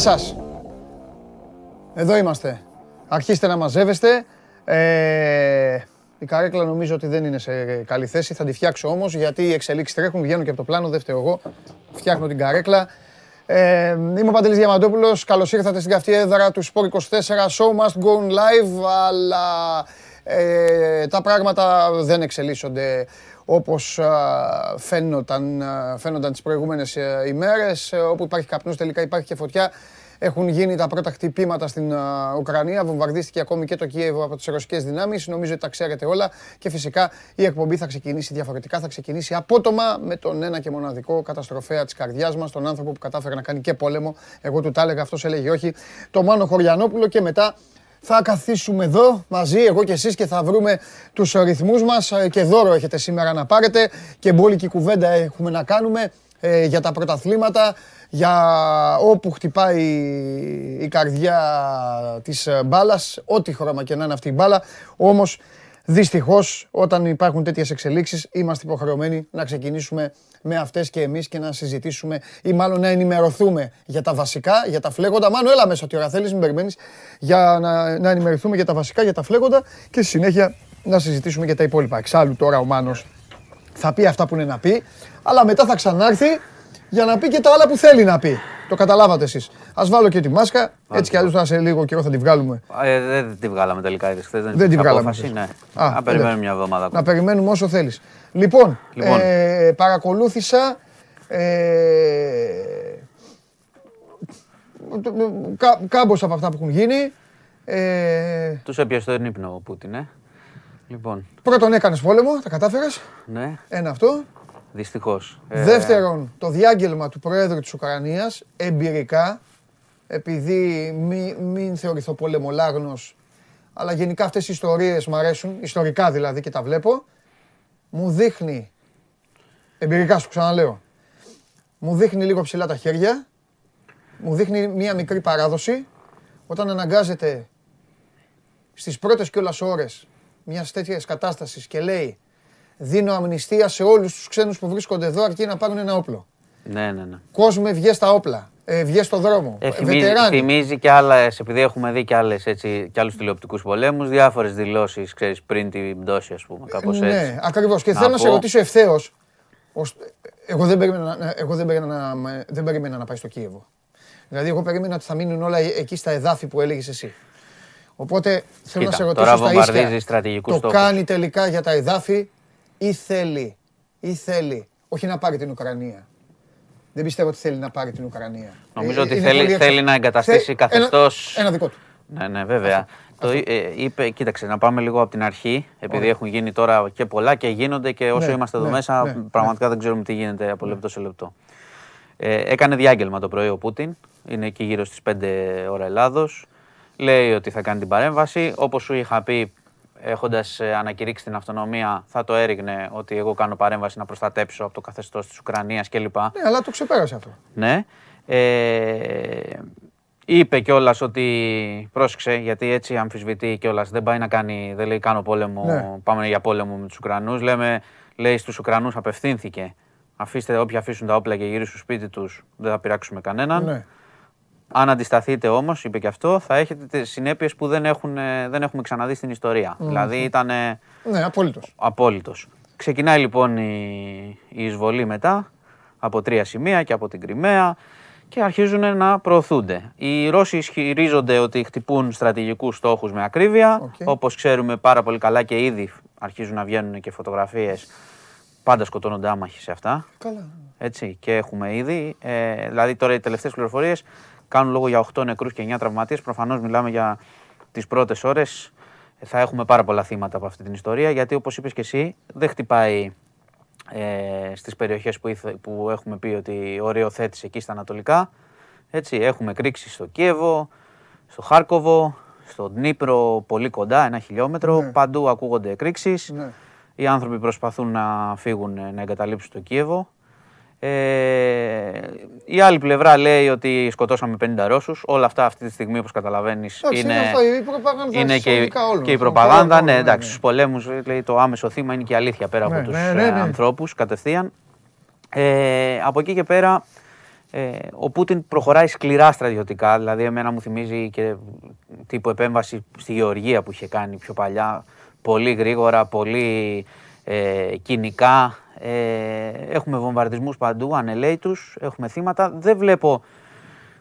Γεια σας. Εδώ είμαστε. Αρχίστε να μαζεύεστε. Ε, η καρέκλα νομίζω ότι δεν είναι σε καλή θέση. Θα τη φτιάξω όμως γιατί οι εξελίξεις τρέχουν, βγαίνουν και από το πλάνο. Δεν φταίω εγώ. Φτιάχνω την καρέκλα. Ε, είμαι ο Παντελής Διαμαντόπουλος. Καλώς ήρθατε στην καυτή έδρα του Sport 24. Show must go live, αλλά ε, τα πράγματα δεν εξελίσσονται όπως φαίνονταν, φαίνονταν τις προηγούμενες ε, ημέρες. Όπου υπάρχει καπνός τελικά υπάρχει και φωτιά. Έχουν γίνει τα πρώτα χτυπήματα στην Ουκρανία. Βομβαρδίστηκε ακόμη και το Κίεβο από τις ρωσικές δυνάμεις. Νομίζω ότι τα ξέρετε όλα. Και φυσικά η εκπομπή θα ξεκινήσει διαφορετικά. Θα ξεκινήσει απότομα με τον ένα και μοναδικό καταστροφέα της καρδιάς μας, τον άνθρωπο που κατάφερε να κάνει και πόλεμο. Εγώ του τα έλεγα, αυτός έλεγε όχι. Το Μάνο Χωριανόπουλο και μετά θα καθίσουμε εδώ μαζί, εγώ και εσείς και θα βρούμε τους ρυθμούς μας και δώρο έχετε σήμερα να πάρετε και μπόλικη κουβέντα έχουμε να κάνουμε ε, για τα πρωταθλήματα, για όπου χτυπάει η καρδιά της μπάλας, ό,τι χρώμα και να είναι αυτή η μπάλα. Όμως, δυστυχώς, όταν υπάρχουν τέτοιες εξελίξεις, είμαστε υποχρεωμένοι να ξεκινήσουμε με αυτές και εμείς και να συζητήσουμε ή μάλλον να ενημερωθούμε για τα βασικά, για τα φλέγοντα. Μάλλον έλα μέσα ότι ώρα θέλεις, μην περιμένεις, για να, να ενημερωθούμε για τα βασικά, για τα φλέγοντα και στη συνέχεια να συζητήσουμε για τα υπόλοιπα. Εξάλλου τώρα ο Μάνος θα πει αυτά που είναι να πει, αλλά μετά θα ξανάρθει για να πει και τα άλλα που θέλει να πει. Το καταλάβατε εσείς. Ας βάλω και τη μάσκα, έτσι κι αλλιώς θα σε λίγο καιρό θα τη βγάλουμε. Ε, δεν τη βγάλαμε τελικά έτσι χθες, δεν, δεν τη βγάλαμε. ναι. Α, να περιμένουμε μια εβδομάδα. Να περιμένουμε όσο θέλεις. Λοιπόν, λοιπόν. Ε, παρακολούθησα ε, κάμπος από αυτά που έχουν γίνει. Ε, Τους έπιασε τον ύπνο ο Πούτιν, ε. Λοιπόν. Πρώτον έκανες πόλεμο, τα κατάφερες. Ναι. Ένα αυτό. Δυστυχώς. Ε, Δεύτερον, το διάγγελμα του Προέδρου της Ουκρανίας, εμπειρικά, επειδή μην, μην θεωρηθώ πολεμολάγνος, αλλά γενικά αυτές οι ιστορίες μου αρέσουν, ιστορικά δηλαδή και τα βλέπω, μου δείχνει, εμπειρικά σου ξαναλέω, μου δείχνει λίγο ψηλά τα χέρια, μου δείχνει μία μικρή παράδοση, όταν αναγκάζεται στις πρώτες κιόλας ώρες μιας τέτοιας κατάστασης και λέει Δίνω αμνηστία σε όλους τους ξένους που βρίσκονται εδώ αρκεί να πάρουν ένα όπλο. Ναι, ναι, ναι. Κόσμο, βγει στα όπλα. Ε, βγει στο δρόμο. Ε, θυμίζει, θυμίζει και άλλες, επειδή έχουμε δει και, άλλες, έτσι, και άλλους τηλεοπτικούς πολέμους, διάφορες δηλώσεις, ξέρεις, πριν την πτώση, ας πούμε, κάπως ναι, έτσι. Ναι, ακριβώς. Και θέλω να σε ρωτήσω ευθέως. Εγώ, δεν περίμενα, εγώ δεν, περίμενα, δεν περίμενα να πάει στο Κίεβο. Δηλαδή, εγώ περίμενα ότι θα μείνουν όλα εκεί στα εδάφη που έλεγες εσύ. Οπότε θέλω να σε ρωτήσω στα ίσια. Το στόχους. κάνει τελικά για τα εδάφη ή θέλει, ή θέλει, όχι να πάρει την Ουκρανία. Δεν πιστεύω ότι θέλει να πάρει την Ουκρανία. Νομίζω ε, ότι θέλει, θέλει να εγκαταστήσει καθεστώ. Ένα, δικό του. Ναι, ναι, βέβαια. Το ε, είπε, κοίταξε, να πάμε λίγο από την αρχή, επειδή έχουν γίνει τώρα και πολλά και γίνονται και όσο ναι, είμαστε εδώ ναι, μέσα, ναι, πραγματικά δεν ξέρουμε τι γίνεται από λεπτό σε λεπτό. Ε, έκανε διάγγελμα το πρωί ο Πούτιν, είναι εκεί γύρω στις 5 ώρα Ελλάδος λέει ότι θα κάνει την παρέμβαση. Όπως σου είχα πει, έχοντας ε, ανακηρύξει την αυτονομία, θα το έριγνε ότι εγώ κάνω παρέμβαση να προστατέψω από το καθεστώς της Ουκρανίας κλπ. Ναι, αλλά το ξεπέρασε αυτό. Ναι. Ε, είπε κιόλας ότι πρόσεξε, γιατί έτσι αμφισβητεί κιόλας. Δεν πάει να κάνει, δεν λέει κάνω πόλεμο, ναι. πάμε για πόλεμο με τους Ουκρανούς. Λέμε, λέει στους Ουκρανούς απευθύνθηκε. Αφήστε όποιοι αφήσουν τα όπλα και γυρίσουν στο σπίτι τους, δεν θα πειράξουμε κανέναν. Ναι. Αν αντισταθείτε όμως, είπε και αυτό, θα έχετε τις συνέπειες που δεν, έχουν, ε, δεν έχουμε ξαναδεί στην ιστορία. Δηλαδή ήταν. Ναι, απόλυτος. Απόλυτος. Ξεκινάει λοιπόν η, η εισβολή μετά από τρία σημεία και από την Κρυμαία και αρχίζουν να προωθούνται. Οι Ρώσοι ισχυρίζονται ότι χτυπούν στρατηγικούς στόχους με ακρίβεια. Okay. Όπως ξέρουμε πάρα πολύ καλά και ήδη αρχίζουν να βγαίνουν και φωτογραφίες. Πάντα σκοτώνονται άμαχοι σε αυτά. Καλά. Έτσι, και έχουμε ήδη. Ε, δηλαδή τώρα οι τελευταίες πληροφορίες κάνουν λόγο για 8 νεκρούς και 9 τραυματίες. Προφανώς μιλάμε για τις πρώτες ώρες. Θα έχουμε πάρα πολλά θύματα από αυτή την ιστορία, γιατί όπως είπες και εσύ, δεν χτυπάει ε, στις περιοχές που, που έχουμε πει ότι οριοθέτησε εκεί στα ανατολικά. Έτσι, έχουμε κρίξει στο Κίεβο, στο Χάρκοβο, στο Νίπρο πολύ κοντά, ένα χιλιόμετρο. Ναι. Παντού ακούγονται εκρήξεις. Ναι. Οι άνθρωποι προσπαθούν να φύγουν, να εγκαταλείψουν το Κίεβο. Ε, η άλλη πλευρά λέει ότι σκοτώσαμε 50 Ρώσους. Όλα αυτά αυτή τη στιγμή, όπως καταλαβαίνεις, είναι, είναι και, και η προπαγάνδα. Ναι, εντάξει, ναι. στους πολέμους λέει το άμεσο θύμα είναι και η αλήθεια πέρα από ναι, τους ναι, ναι, ανθρώπους κατευθείαν. Ε, από εκεί και πέρα Ε, ο Πούτιν προχωράει σκληρά στρατιωτικά, δηλαδή εμένα μου θυμίζει και τύπου επέμβαση στη Γεωργία που είχε κάνει πιο παλιά, πολύ γρήγορα, πολύ ε, κοινικά. Ε, έχουμε βομβαρδισμούς παντού, ανελέητους, έχουμε θύματα. Δεν βλέπω,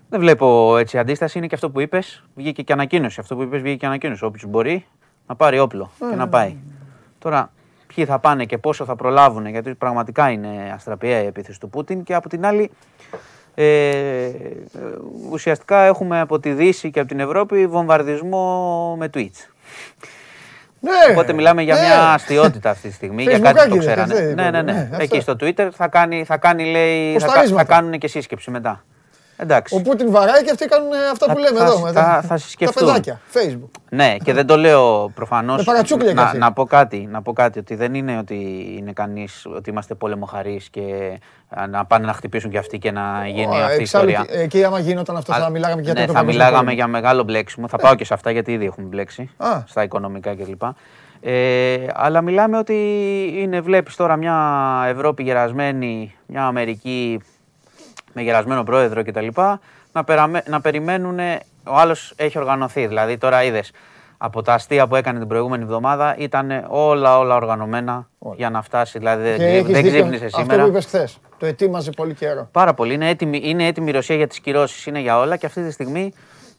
δεν βλέπω έτσι αντίσταση, είναι και αυτό που είπες, βγήκε και ανακοίνωση. Αυτό που είπες βγήκε και ανακοίνωση. Όποιος μπορεί να πάρει όπλο και να πάει. Τώρα, ποιοι θα πάνε και πόσο θα προλάβουν, γιατί πραγματικά είναι αστραπιαία η επίθεση του Πούτιν και από την άλλη ε, ουσιαστικά έχουμε από τη Δύση και από την Ευρώπη βομβαρδισμό με tweets. Ναι, Οπότε μιλάμε για ναι. μια αστείωτητα αυτή τη στιγμή, για κάτι που το Facebookάκιδες, ξέρανε. αυτοί, Ναι, ναι, ναι. ναι, Εκεί αυτό. στο Twitter θα κάνει, θα κάνει λέει, θα, κα- Ποσταρίσματα. θα κάνουν και σύσκεψη μετά. Εντάξει. Ο Πούτιν βαράει και αυτοί κάνουν ε, αυτά Θα- που λέμε θα- εδώ. θα- μετά. θα Τα συσκεφτούν. παιδάκια, Facebook. Ναι, και δεν το λέω προφανώς. Με παρατσούκλια κι να, αυτοί. να, πω κάτι, να πω κάτι, ότι δεν είναι ότι είναι κανείς, ότι είμαστε πολεμοχαρεί και α, να πάνε να χτυπήσουν κι αυτοί και να γίνει Ω, αυτή η εξάλλου, ιστορία. Εκεί άμα γινόταν αυτό θα Α, μιλάγαμε και για ναι, τρίτο θα παγκόσμιο μιλάγαμε πόλεμο. για μεγάλο μπλέξιμο. Θα πάω και σε αυτά γιατί ήδη έχουμε μπλέξει. Α. Στα οικονομικά κλπ. Ε, αλλά μιλάμε ότι είναι, βλέπεις τώρα μια Ευρώπη γερασμένη, μια Αμερική με γερασμένο πρόεδρο κτλ. Να, περαμε, να περιμένουν, ο άλλος έχει οργανωθεί. Δηλαδή τώρα είδες, από τα αστεία που έκανε την προηγούμενη εβδομάδα ήταν όλα όλα οργανωμένα για να φτάσει. Δηλαδή δεν, Και ξύ- έχεις δεν δίκιο, ξύπνησε Αυτό σήμερα. που είπες χθες. Το ετοίμαζε πολύ καιρό. Πάρα πολύ. Είναι έτοιμη, είναι έτοιμη η Ρωσία για τις κυρώσεις, είναι για όλα και αυτή τη στιγμή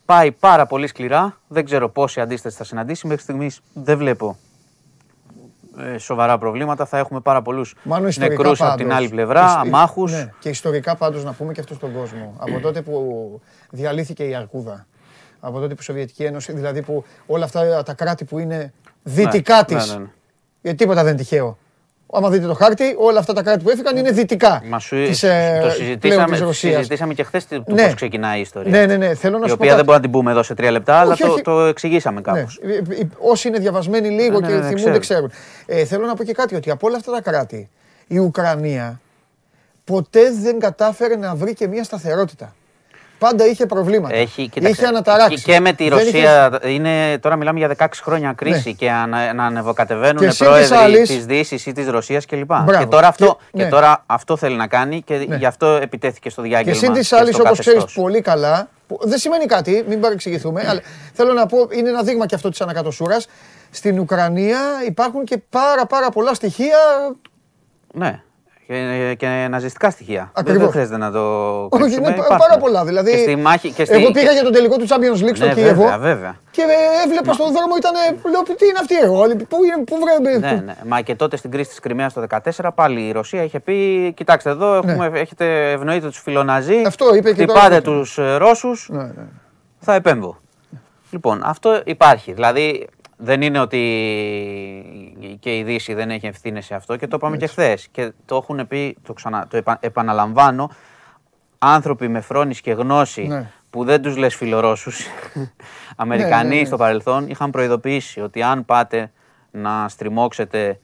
πάει πάρα πολύ σκληρά. Δεν ξέρω πόση αντίσταση θα συναντήσει. Μέχρι στιγμής δεν βλέπω ε, σοβαρά προβλήματα. Θα έχουμε πάρα πολλούς Μάνο ιστορικά νεκρούς από πάντως. την άλλη πλευρά, Ισ- αμάχους. Ναι, και ιστορικά πάντως να πούμε και αυτό στον κόσμο. Από τότε που διαλύθηκε η Αρκούδα, από τότε που η Σοβιετική Ένωση, δηλαδή που όλα αυτά τα κράτη που είναι δυτικά Ναι, της, ναι, ναι. γιατί τίποτα δεν είναι τυχαίο. Άμα δείτε το χάρτη, όλα αυτά τα κράτη που έφυγαν είναι δυτικά Μα σου, της, ε, το πλέον συζητήσαμε, της Ρωσίας. συζητήσαμε και χθες το Ναι. πώς ξεκινάει η ιστορία. Ναι, ναι, ναι. Θέλω να η σου οποία πω δεν κάτι. μπορούμε να την πούμε εδώ σε τρία λεπτά, αλλά Όχι, το, όχι. το εξηγήσαμε Ναι. κάπως. Ε, ε, Όσοι είναι διαβασμένοι λίγο Ναι, και ναι, ναι, θυμούνται ξέρουν. ξέρουν. Ε, θέλω να πω και κάτι, ότι από όλα αυτά τα κράτη, η Ουκρανία ποτέ δεν κατάφερε να βρει και μια σταθερότητα. Πάντα είχε προβλήματα. Έχει, είχε κοίταξε, αναταράξει. Και, και με τη Δεν Ρωσία, είναι, τώρα μιλάμε για 16 χρόνια κρίση Ναι. και ανα, να ανεβοκατεβαίνουν Και συν της πρόεδροι άλλης- της Δύσης ή της Ρωσίας κλπ. Μπράβο. Και, τώρα αυτό, Και- και ναι. τώρα αυτό θέλει να κάνει και Ναι. γι' αυτό επιτέθηκε στο διάγγελμα. Και συν τη στο άλλης, όπως ξέρεις καθεστώς. πολύ καλά, που δεν σημαίνει κάτι, μην παρεξηγηθούμε, αλλά θέλω να πω, είναι ένα δείγμα και αυτό της ανακατοσούρας. Στην Ουκρανία υπάρχουν και πάρα πάρα πολλά στοιχεία. Ναι. Και, και ναζιστικά στοιχεία. Δεν, Ακριβώς. δεν χρειάζεται να το Όχι, κρύψουμε. είναι πα- υπάρχουν. πάρα πολλά. Δηλαδή, Και στη μάχη. Και στη... Εγώ πήγα για τον τελικό του Champions League στο Ναι, Κίεβο βέβαια, βέβαια. και ε, έβλεπα στον δρόμο ήταν. Λέω, τι είναι αυτή εγώ, πού είναι, πού βρε. Ναι, ναι. Μα και τότε στην κρίση της Κρυμαίας το 2014 πάλι η Ρωσία είχε πει: Κοιτάξτε εδώ, έχουμε, έχετε ευνοείτε τους φιλοναζί. Ναι. Αυτό είπε και Χτυπάτε τώρα. τους Ρώσους, Ναι, ναι. θα επέμβω. Λοιπόν, αυτό υπάρχει. Δηλαδή δεν είναι ότι και η Δύση δεν έχει ευθύνες σε αυτό και το είπαμε και χθες. Και το έχουν πει, το, ξανα, το επα- επαναλαμβάνω, άνθρωποι με φρόνηση και γνώση Ναι. που δεν τους λες φιλορώσους, Αμερικανοί ναι, ναι. στο παρελθόν, είχαν προειδοποιήσει ότι αν πάτε να στριμώξετε,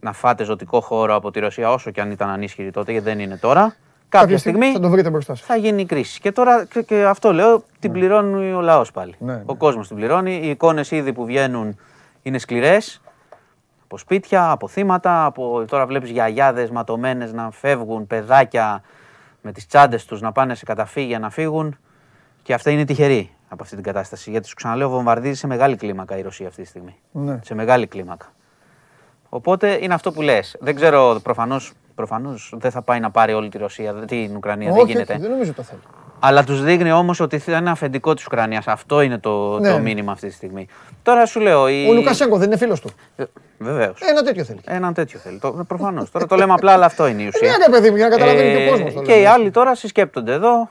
να φάτε ζωτικό χώρο από τη Ρωσία, όσο και αν ήταν ανίσχυρη τότε, γιατί δεν είναι τώρα, κάποια στιγμή θα το βρείτε μπροστά σας. θα γίνει κρίση. Και τώρα και, και αυτό λέω, την πληρώνει ο λαός πάλι. Ναι, ναι. Ο κόσμος την πληρώνει. Οι εικόνες ήδη που βγαίνουν είναι σκληρές. Από σπίτια, από θύματα, από τώρα βλέπεις γιαγιάδες ματωμένες να φεύγουν, παιδάκια με τις τσάντες τους να πάνε σε καταφύγια να φύγουν. Και αυτά είναι τυχεροί από αυτή την κατάσταση. Γιατί σου ξαναλέω, βομβαρδίζει σε μεγάλη κλίμακα η Ρωσία αυτή τη στιγμή. Ναι. Σε μεγάλη κλίμακα. Οπότε είναι αυτό που λες. Δεν ξέρω, προφανώς προφανώς δεν θα πάει να πάρει όλη τη Ρωσία, την Ουκρανία, δεν Όχι, γίνεται. όχι, δεν νομίζω το θέλει. Αλλά τους δείχνει όμως ότι θα είναι αφεντικό της Ουκρανίας. Αυτό είναι το, Ναι. το μήνυμα αυτή τη στιγμή. Τώρα σου λέω. Η... Ο Λουκασέγκο δεν είναι φίλος του. Βεβαίως. Ένα τέτοιο θέλει. Έναν τέτοιο θέλει. Προφανώς. Τώρα το λέμε απλά, αλλά αυτό είναι η ουσία. Ναι, ρε παιδί μου, για να καταλαβαίνει και ο κόσμος. Ε, και οι άλλοι τώρα συσκέπτονται εδώ,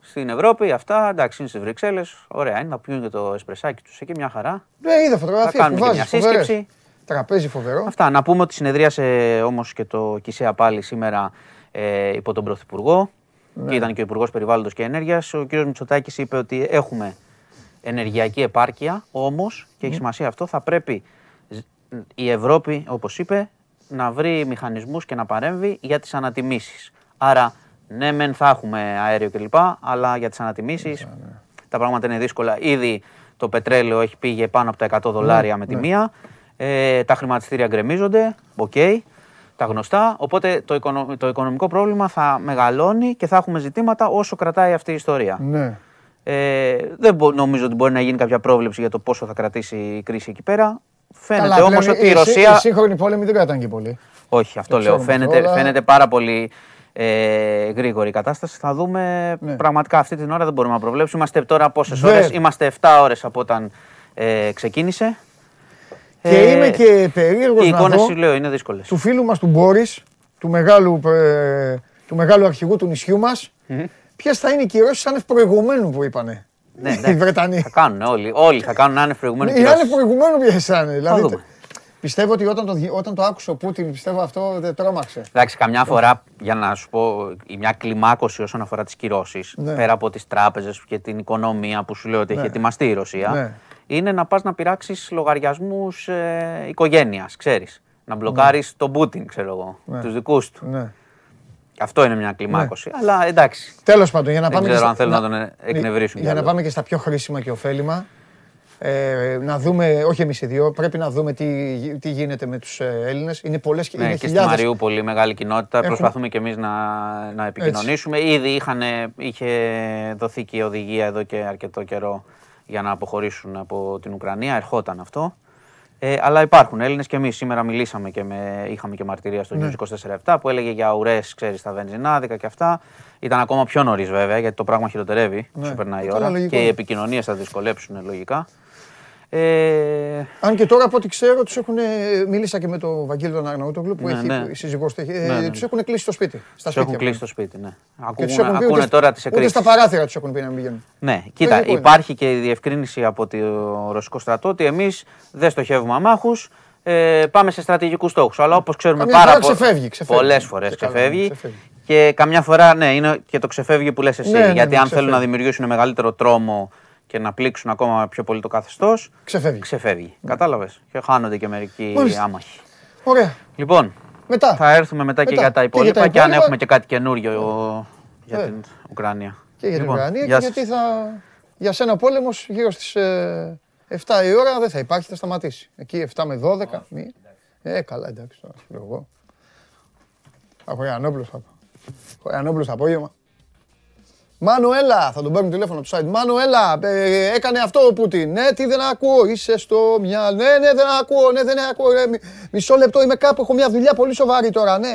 στην Ευρώπη, αυτά. Εντάξει, είναι στι Βρυξέλλες. Ωραία είναι να πιούν και το εσπρεσάκι τους εκεί, μια χαρά. Ναι, είδα φωτογραφίες κάνουμε που και βάζεις. μια σύσκεψη. Τραπέζι φοβερό. Αυτά. Να πούμε ότι συνεδρίασε όμως και το ΚΙΣΕΑ πάλι σήμερα ε, υπό τον Πρωθυπουργό. Ναι. Και ήταν και ο Υπουργός Περιβάλλοντος και Ενέργειας. Ο κ. Μητσοτάκης είπε ότι έχουμε ενεργειακή επάρκεια, όμως, και έχει σημασία αυτό, θα πρέπει η Ευρώπη, όπως είπε, να βρει μηχανισμούς και να παρέμβει για τις ανατιμήσεις. Άρα, ναι, μεν θα έχουμε αέριο κλπ. Αλλά για τις ανατιμήσεις τα πράγματα είναι δύσκολα. Ήδη το πετρέλαιο έχει πήγε πάνω από τα 100 δολάρια με τη μία. Ε, τα χρηματιστήρια γκρεμίζονται. Οκ. τα γνωστά. Οπότε το, οικονο- το οικονομικό πρόβλημα θα μεγαλώνει και θα έχουμε ζητήματα όσο κρατάει αυτή η ιστορία. Ναι. Ε, δεν μπο- νομίζω ότι μπορεί να γίνει κάποια πρόβλεψη για το πόσο θα κρατήσει η κρίση εκεί πέρα. Φαίνεται Καλά, όμως πλέον ότι η οι- Ρωσία. Οι σύγχρονοι πόλεμοι δεν κρατάνε και πολύ. Όχι, αυτό Δεν λέω. ξέρουμε Φαίνεται, όλα. φαίνεται πάρα πολύ ε, γρήγορη η κατάσταση. Θα δούμε Ναι. πραγματικά αυτή την ώρα δεν μπορούμε να προβλέψουμε. Είμαστε τώρα πόσες Δεν. ώρες, είμαστε 7 ώρες από όταν ε, ξεκίνησε. Και Ε, είμαι και περίεργος Οι να εικόνες δω σου λέω είναι δύσκολες. του φίλου μας του Μπόρις, του μεγάλου, ε, του μεγάλου αρχηγού του νησιού μας, ποιες θα είναι οι κυρώσεις άνευ προηγουμένου που είπανε. Ναι, οι ναι. Βρετανοί; Θα κάνουν όλοι. Όλοι θα κάνουν άνευ προηγουμένου Οι άνευ κυρώσεις. προηγουμένου ποιες θα είναι. Δηλαδή, δούμε. πιστεύω ότι όταν το, δι- όταν το άκουσε ο Πούτιν, πιστεύω αυτό δεν τρόμαξε. Εντάξει, καμιά φορά, για να σου πω, η μια κλιμάκωση όσον αφορά τις κυρώσεις, Ναι. πέρα από τις τράπεζες και την οικονομία που σου λέω ότι έχει ετοιμαστεί η Ρωσία, Ναι. Είναι να πας να πειράξεις λογαριασμούς ε, οικογένειας, ξέρεις. Να μπλοκάρεις τον Πούτιν, ξέρω εγώ, Ναι. τους δικούς του. Ναι. Αυτό είναι μια κλιμάκωση. Αλλά εντάξει. Τέλος πάντων, για να Δεν πάμε. και ξέρω στα- αν θέλουν να τον ε- εκνευρίσουν Για κι να άλλο. πάμε και στα πιο χρήσιμα και ωφέλιμα. Ε, να δούμε, όχι εμείς οι δύο, πρέπει να δούμε τι, τι γίνεται με τους ε, Έλληνες. Είναι πολλές και Ναι, είναι και στη χιλιάδες. Μαριούπολη μεγάλη κοινότητα. Έχουμε- Προσπαθούμε κι εμείς να, να επικοινωνήσουμε. Ήδη είχαν, είχε δοθεί και η οδηγία εδώ και αρκετό καιρό για να αποχωρήσουν από την Ουκρανία. Ερχόταν αυτό. Ε, αλλά υπάρχουν Έλληνες και εμείς σήμερα μιλήσαμε και με, είχαμε και μαρτυρία στο Ναι. News 24-7 που έλεγε για ουρές, ξέρεις, στα βενζινάδικα και αυτά. Ήταν ακόμα πιο νωρίς βέβαια γιατί το πράγμα χειροτερεύει Ναι. όσο περνάει η Καλά, ώρα. λογικό Και οι είναι. επικοινωνίες θα δυσκολέψουν λογικά. Ε, Αν και τώρα από ό,τι ξέρω, τους έχουν, μίλησα και με τον Βαγγέλη τον Αρναούτογλου που Ναι, έχει ναι. η σύζυγός του, έχει, ε, Ναι, ναι, τους ναι. έχουν κλείσει στο σπίτι. Στα τους έχουν σπίτια. κλείσει το σπίτι, ναι. Και τους Ακούνε, έχουν πει ακούνε ούτε, τώρα τις ούτε εκρήξει. στα παράθυρα τους έχουν πει να μην πηγαίνουν. Ναι, κοίτα, Λογικό είναι. υπάρχει και η διευκρίνηση από το ρωσικό στρατό ότι εμείς δεν στοχεύουμε αμάχους. Ε, πάμε σε στρατηγικούς στόχους. Αλλά όπως ξέρουμε Καμιά πάρα φορά πολλέ ξεφεύγει, ξεφεύγει. πολλές φορές Και καλά, ξεφεύγει. ξεφεύγει. Και καμιά φορά, ναι, είναι και το ξεφεύγει που λες εσύ. Ναι, ναι, γιατί ναι, αν θέλουν ξεφεύγει. να δημιουργήσουν μεγαλύτερο τρόμο και να πλήξουν ακόμα πιο πολύ το καθεστώς, Ξεφεύγει. ξεφεύγει. Κατάλαβες. Και χάνονται και μερικοί Μάλιστα. άμαχοι. Ωραία. Λοιπόν, Μετά. θα έρθουμε μετά, και Μετά. για τα Και για τα υπόλοιπα και, αν υπόλοιπα. έχουμε και κάτι καινούριο για Ε. την Ουκρανία. Και για την Λοιπόν, Ουκρανία και γεια γιατί σας. θα, για σένα ο πόλεμος γύρω στις ε, 7 η ώρα δεν θα υπάρχει, θα σταματήσει. Εκεί 7 με 12. μη. Ε, καλά, εντάξει τώρα, σου λέω εγώ. Χωριανόπουλος θα πω. Χωριανόπουλος το απόγευμα. Μάνο, έλα! Θα τον παίρνουν τηλέφωνο από το site. Μάνο, έλα! ε, έκανε αυτό ο Πούτιν. Ναι, τι δεν ακούω. Είσαι στο μια. Ναι, ναι, δεν ακούω. Ναι, δεν ακούω. ρε, μι- μισό λεπτό είμαι κάπου. Έχω μια δουλειά πολύ σοβαρή τώρα. Ναι.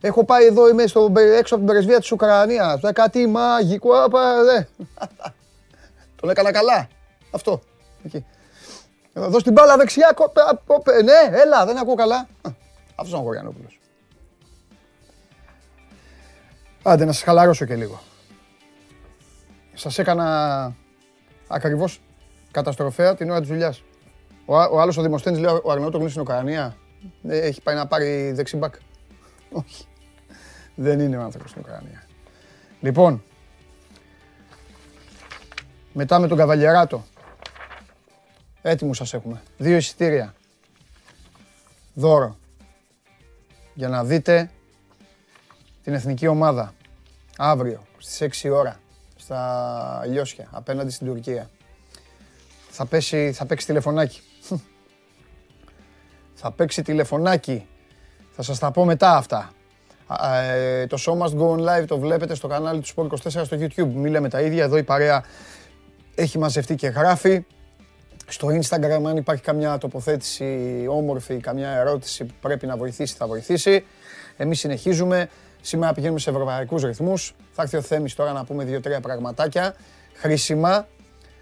Έχω πάει εδώ, είμαι στο, έξω από την πρεσβεία της Ουκρανίας. Ε, Κάτι μαγικό. απα, ναι. Τον έκανα καλά. Αυτό. Εκεί. Εδώ δώσ' την μπάλα δεξιά. κοπε, κοπε. Ναι, έλα, δεν ακούω καλά. Α, Αυτός είναι ο Χωριανόπουλος. Άντε, να σας χαλαρώσω και λίγο. Σας έκανα ακριβώς καταστροφέα την ώρα της δουλειάς. Ο, α- ο άλλος ο Δημοσθένης λέει ο Αρναούτογλου στην Ουκρανία. Ε, έχει πάει να πάρει δεξιμπάκ. Όχι. Δεν είναι ο άνθρωπος στην Ουκρανία. Λοιπόν, μετά με τον Καβαλιεράτο. Έτοιμους σας έχουμε. Δύο εισιτήρια. Δώρο. Για να δείτε την εθνική ομάδα. Αύριο στις 6 ώρα στα Λιώσια απέναντι στην Τουρκία. Θα, πέσει, θα παίξει τηλεφωνάκι. θα παίξει τηλεφωνάκι. Θα σας τα πω μετά αυτά. Α, ε, το show must go on live το βλέπετε στο κανάλι του Sport 24 στο YouTube. Μη λέμε τα ίδια. Εδώ η παρέα έχει μαζευτεί και γράφει. Στο Instagram αν υπάρχει καμιά τοποθέτηση όμορφη, καμιά ερώτηση που πρέπει να βοηθήσει, θα βοηθήσει. Εμείς συνεχίζουμε. Σήμερα πηγαίνουμε σε ευρωπαϊκούς ρυθμούς. Θα έρθει ο Θέμης τώρα να πούμε δύο-τρία πραγματάκια χρήσιμα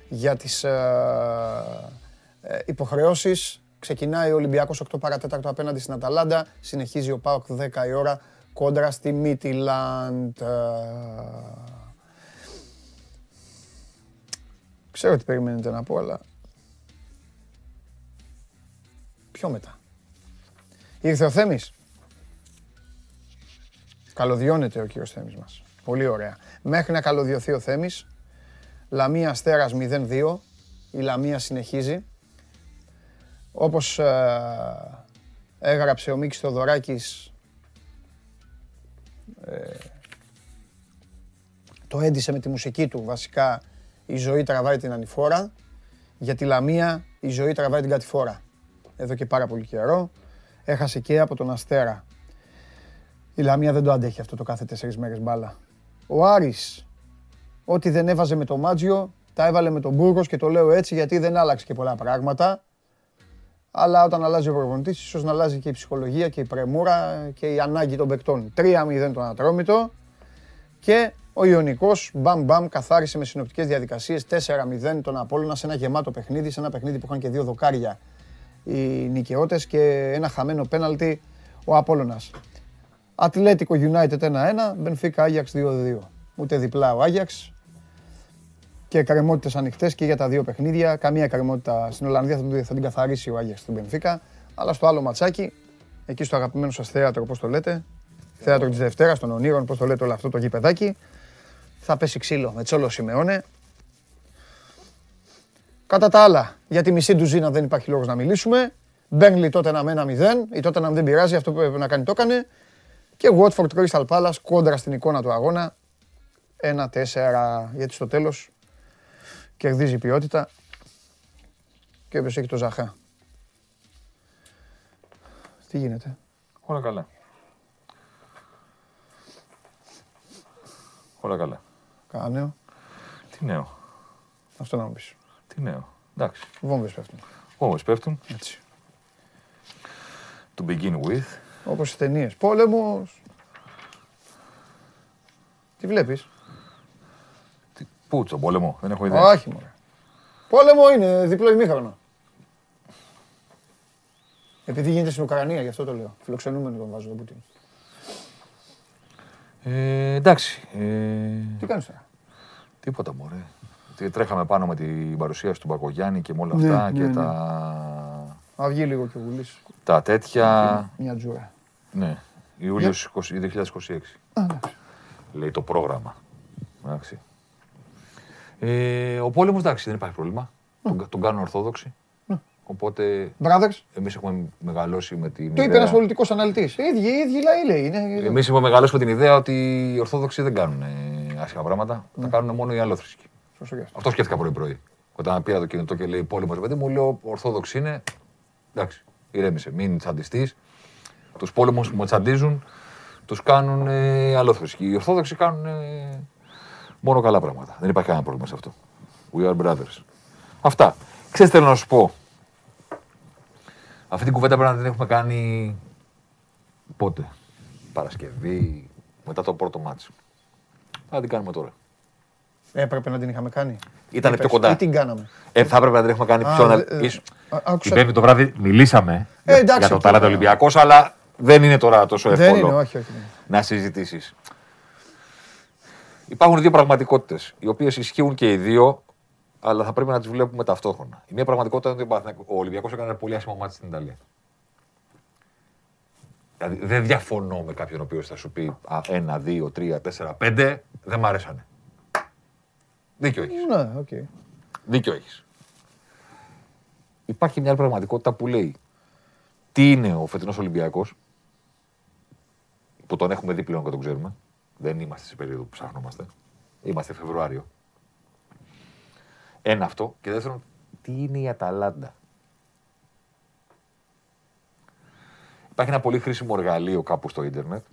για τις ε, ε, υποχρεώσεις. Ξεκινάει ο Ολυμπιακός 8 παρατέταρτο απέναντι στην Αταλάντα. Συνεχίζει ο ΠΑΟΚ 10 η ώρα κόντρα στη Μίτιλαντ. Ε, Ξέρω τι περιμένετε να πω, αλλά... Πιο μετά. Ήρθε ο Θέμης. Καλωδιώνεται ο κύριος Θέμης μας. Πολύ ωραία. Μέχρι να καλωδιωθεί ο Θέμης, Λαμία Αστέρας 0-2. Η Λαμία συνεχίζει. Όπως ε, έγραψε ο Μίκης Θοδωράκης, ε, το έντισε με τη μουσική του βασικά η ζωή τραβάει την ανηφόρα. Για τη Λαμία η ζωή τραβάει την κατηφόρα. Εδώ και πάρα πολύ καιρό. Έχασε και από τον Αστέρα Η Λαμία δεν το αντέχει αυτό το κάθε τέσσερις μέρες μπάλα. Ο Άρης, ό,τι δεν έβαζε με το Μάτζιο, τα έβαλε με τον Μπούργος και το λέω έτσι γιατί δεν άλλαξε και πολλά πράγματα. Αλλά όταν αλλάζει ο προπονητής, ίσως να αλλάζει και η ψυχολογία και η πρεμούρα και η ανάγκη των παικτών. 3-0 τον Ατρόμητο και ο Ιωνικός μπαμ μπαμ καθάρισε με συνοπτικές διαδικασίες 4-0 τον Απόλλωνα σε ένα γεμάτο παιχνίδι, σε ένα παιχνίδι που είχαν και δύο δοκάρια οι νικαιώτες και ένα χαμένο πέναλτι ο Απόλλωνας. Ατλέτικο United 1-1, Μπενφίκα Άγιαξ 2-2. Ούτε διπλά ο Άγιαξ και κρεμότητες ανοιχτές και για τα δύο παιχνίδια. Καμία κρεμότητα στην Ολλανδία θα, θα την καθαρίσει ο Άγιαξ στην Μπενφίκα. Αλλά στο άλλο ματσάκι, εκεί στο αγαπημένο σας θέατρο, πώς το λέτε, θέατρο της Δευτέρας των Ονείρων, πώς το λέτε όλο αυτό το γηπεδάκι, θα πέσει ξύλο με Τσόλο Σιμεώνε. Κατά τα άλλα, για τη μισή ντουζίνα δεν υπάρχει λόγος να μιλήσουμε. Μπέρνλι τότε να με ένα μηδέν, ή τότε να δεν πειράζει, αυτό που έπρεπε να κάνει το έκανε. Και Watford Crystal Palace κόντρα στην εικόνα του αγώνα. 1-4, γιατί στο τέλος κερδίζει η ποιότητα και όποιος έχει το Ζαχά. Τι γίνεται; Όλα καλά. Όλα καλά. Κάνα νέο. Τι νέο; Αυτό να μου πεις. Τι νέο; Εντάξει. Βόμβες πέφτουν. Όμως πέφτουν. Έτσι. To begin with. Όπως στις ταινίες. Πόλεμος. Τι βλέπεις; Τι- Πού, στον πόλεμο; Δεν έχω ιδέα. Όχι μωρέ. Πόλεμο είναι διπλό ημίχρονο. Επειδή γίνεται στην Ουκρανία, γι' αυτό το λέω. Φιλοξενούμενο τον βάζω τον Πούτιν. Ε, εντάξει. Ε, Τι κάνεις τώρα. τίποτα μωρέ. Τι Τρέχαμε πάνω με την παρουσίαση του Μπακογιάννη και με όλα Ναι, αυτά ναι, και ναι. τα, Να βγει λίγο και ο Γουλής. τα τέτοια. Μια τζούρα. Ναι. Ιούλιος 20 2026. Α, εντάξει. λέει το πρόγραμμα. Εντάξει. Ε, ο πόλεμος εντάξει δεν υπάρχει πρόβλημα. Τον, τον κάνουν Ορθόδοξοι. Οπότε Brothers, εμείς έχουμε μεγαλώσει με την το είπε ένας πολιτικός αναλυτής. Οι ίδιοι, οι ίδιοι λαοί λέει. Είναι... Εμείς έχουμε μεγαλώσει με την ιδέα ότι οι Ορθόδοξοι δεν κάνουν ε, άσχημα πράγματα. Τα κάνουν μόνο οι αλλόθρησκοι. Σωστό και αυτό. Αυτό σκέφτηκα πρωί-πρωί. Όταν πήρα το κινητό και λέει πόλεμος, παιδί μου, λέω Ορθόδοξοι είναι. Εντάξει, ηρέμησε. Μην τσαντιστείς. Τους πόλεμους που με τσαντίζουν τους κάνουν ε, αλλόθρησκοι. Οι Ορθόδοξοι κάνουν ε, μόνο καλά πράγματα. Δεν υπάρχει κανένα πρόβλημα σε αυτό. We are brothers. Αυτά. Ξέρετε, θέλω να σου πω; Αυτή την κουβέντα πρέπει να την έχουμε κάνει. Πότε; Παρασκευή, μετά το πρώτο ματς. Θα την κάνουμε τώρα. Έπρεπε να την είχαμε κάνει. Ήτανε Ή πιο πες, κοντά. Ή την κάναμε. Ε, θα έπρεπε να την έχουμε κάνει Α, πιο ε, αναλυτικά. ε, α, άκουσα- Την Πέμπτη το βράδυ μιλήσαμε Ε, εντάξει, για το οκ, Αταλάντα ναι. Ολυμπιακός, αλλά δεν είναι τώρα τόσο Δεν εύκολο είναι, όχι, όχι. ναι. να συζητήσεις. Υπάρχουν δύο πραγματικότητες, οι οποίες ισχύουν και οι δύο, αλλά θα πρέπει να τις βλέπουμε ταυτόχρονα. Η μία πραγματικότητα είναι ότι ο Παναθηναϊκός- ο Ολυμπιακός έκανε ένα πολύ άσχημο ματς στην Ιταλία. Δηλαδή δεν διαφωνώ με κάποιον ο οποίος θα σου πει α, ένα, δύο, τρία, τέσσερα, πέντε, δεν μ' αρέσανε. Δίκιο έχεις. Ναι, οκ. Δίκιο έχεις. Υπάρχει μια άλλη πραγματικότητα που λέει τι είναι ο φετινός Ολυμπιακός, που τον έχουμε δει πλέον και τον ξέρουμε. Δεν είμαστε σε περίοδο που ψάχνομαστε. Είμαστε Φεβρουάριο. Ένα αυτό. Και δεύτερον, τι είναι η Αταλάντα; Υπάρχει ένα πολύ χρήσιμο εργαλείο κάπου στο ίντερνετ.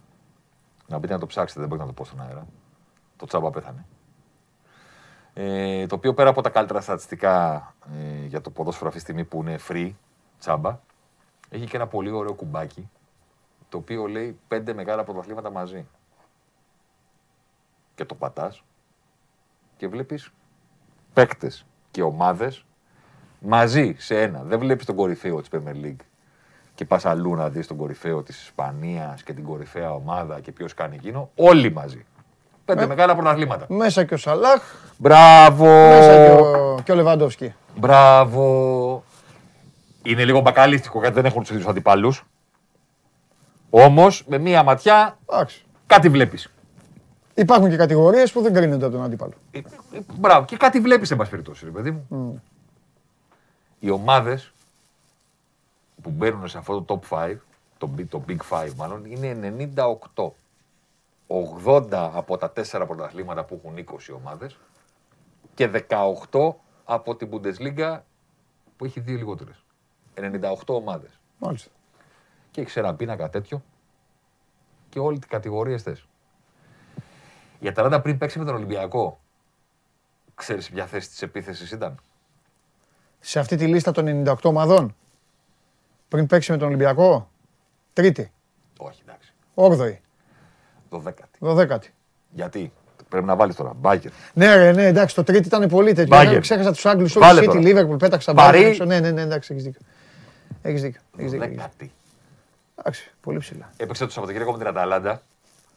Να μπείτε να το ψάξετε, δεν μπορείτε να το πω στον αέρα. Το τσάμπα πέθανε. Ε, το οποίο πέρα από τα καλύτερα στατιστικά ε, για το ποδόσφαιρο αυτή τη στιγμή που είναι free, τσάμπα, έχει και ένα πολύ ωραίο κουμπάκι το οποίο λέει πέντε μεγάλα πρωταθλήματα μαζί. Και το πατάς και βλέπεις παίκτες και ομάδες μαζί σε ένα. Δεν βλέπεις τον κορυφαίο της Premier League και πας αλλού να δεις τον κορυφαίο της Ισπανίας και την κορυφαία ομάδα και ποιος κάνει εκείνο. Όλοι μαζί. Πέντε μεγάλα πρωταθλήματα. Μέσα και ο Σαλάχ, Μπράβο! μέσα και ο, και ο Λεβαντόφσκι. Μπράβο! Είναι λίγο μπακαλίστικο γιατί δεν έχουν τους ίδιους αντιπάλους. Όμως με μία ματιά Εντάξει. κάτι βλέπεις. Υπάρχουν και κατηγορίες που δεν κρίνονται από τον αντίπαλο. Μπράβο, και κάτι βλέπεις, εν πάση περιπτώσει, ρε παιδί μου. Οι ομάδες που μπαίνουν σε αυτό το top 5, το, big- το Big 5 μάλλον, είναι 98. 80 από τα 4 πρωταθλήματα που έχουν 20 ομάδες και 18 από την Bundesliga που έχει δύο λιγότερες. 98 ομάδες. Μάλιστα. Και έχει ένα πίνακα τέτοιο και όλη την κατηγορία θες. Η Αταλάντα πριν παίξει με τον Ολυμπιακό, ξέρεις ποια θέση της επίθεσης ήταν; Σε αυτή τη λίστα των 98 ομαδών, πριν παίξει με τον Ολυμπιακό, τρίτη, Όχι, εντάξει. όγδοη, Δωδέκατη. δωδέκατη. Γιατί; Πρέπει να βάλεις τώρα. Μπάγκερ. Ναι, ρε, ναι, εντάξει, το τρίτη ήταν πολύ τέτοιο. Μπάγκερ. Ναι, Ξέχασα τους Άγγλους, Βάλε όλου City, τώρα. Liverpool, πέταξα Παρί. μπάλα έξω. Ναι, ναι, ναι, εντάξει, έχεις δίκιο. Έχεις δίκιο. Έχεις δίκιο, έχεις δίκιο. Δωδέκατη. Εντάξει, πολύ ψηλά. Έπαιξε το Σαββατοκύριακο με την Αταλάντα,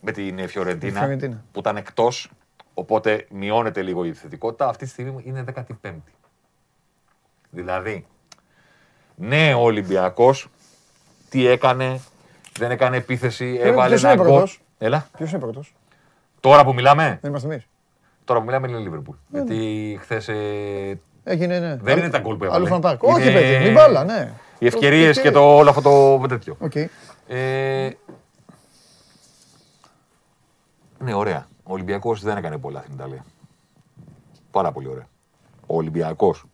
με την ε, Φιωρεντίνα, Φιωρεντίνα. που ήταν εκτός. Οπότε μειώνεται λίγο η θετικότητα. Αυτή τη στιγμή είναι 15η. Δηλαδή, ναι, ο Ολυμπιακός τι έκανε, δεν έκανε επίθεση, έβαλε ποιος ένα είναι γκολ. πρώτος; Έλα. Ποιος είναι πρώτος, Τώρα που μιλάμε, δεν είμαστε εμείς. τώρα που μιλάμε είναι η Λίβερπουλ. Ναι, Γιατί χθες Έγινε, ναι. δεν είναι τα γκολ που έβαλε. Άλλο fun park. Είναι Όχι, παιδί, μην μπάλα, ναι. Οι ευκαιρίες Το- και το, όλο αυτό το τέτοιο. Οκ. Ε, ναι, ωραία. Ο Ολυμπιακός δεν έκανε πολλά στην Ιταλία. Πάρα πολύ ωραία. Ο Ολυμπιακός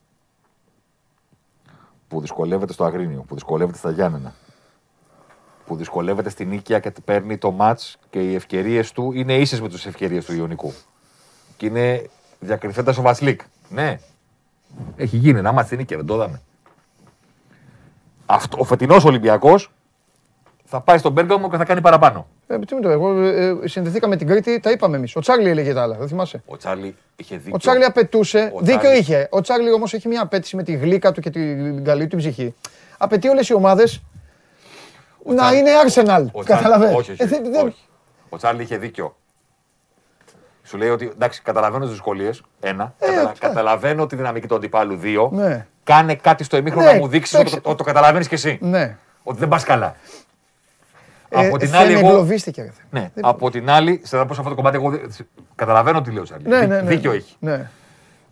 που δυσκολεύεται στο Αγρίνιο, που δυσκολεύεται στα Γιάννενα, που δυσκολεύεται στην Νίκαια και παίρνει το μάτς και οι ευκαιρίες του είναι ίσες με τις ευκαιρίες του Ιωνικού. Και είναι διακριθέντας ο Βασλίκ. Ναι. Έχει γίνει ένα μάτς στην Νίκαια, δεν το είδαμε. Αυτό, ο φετινός Ολυμπιακός θα πάει στον Μπέργκαμο και θα κάνει παραπάνω. Ε, τι με το, εγώ ε, ε, συνδεθήκαμε την Κρήτη, τα είπαμε εμείς. Ο Τσάρλι έλεγε τα άλλα, δεν θυμάσαι; Ο Τσάρλι είχε δίκιο. Ο Τσάρλι απαιτούσε, Ο δίκιο Τσάρλι- είχε. Ο Τσάρλι όμως έχει μια απέτηση με τη γλύκα του και την καλή του ψυχή. Απαιτεί όλες οι ομάδες να Τσάρλι- είναι Arsenal. Ο Τσάρλι- Καταλαβαίνεις. Όχι, όχι, Ε, δεν- δεν- όχι. Ο Τσάρλι είχε δίκιο. Σου λέει ότι εντάξει, καταλαβαίνω τις δυσκολίες. Ένα. Καταλα- αυτό. καταλαβαίνω τη δυναμική του αντιπάλου. Δύο. Ε, Ναι. Κάνε κάτι στο ημίχρονο Ναι, να μου δείξει παίξε. ότι το, το καταλαβαίνεις κι εσύ. Ναι. Ότι δεν πας καλά. Ε, από την δεν άλλη, εγώ. εγκλωβίστηκε. ρε φίλε. Ναι, Δεν- από την άλλη, σε να πω σε αυτό το κομμάτι, εγώ δεν- καταλαβαίνω τι λέει ο Τσάρλι. Ναι, Δί- ναι, ναι. Δίκιο έχει. Ναι.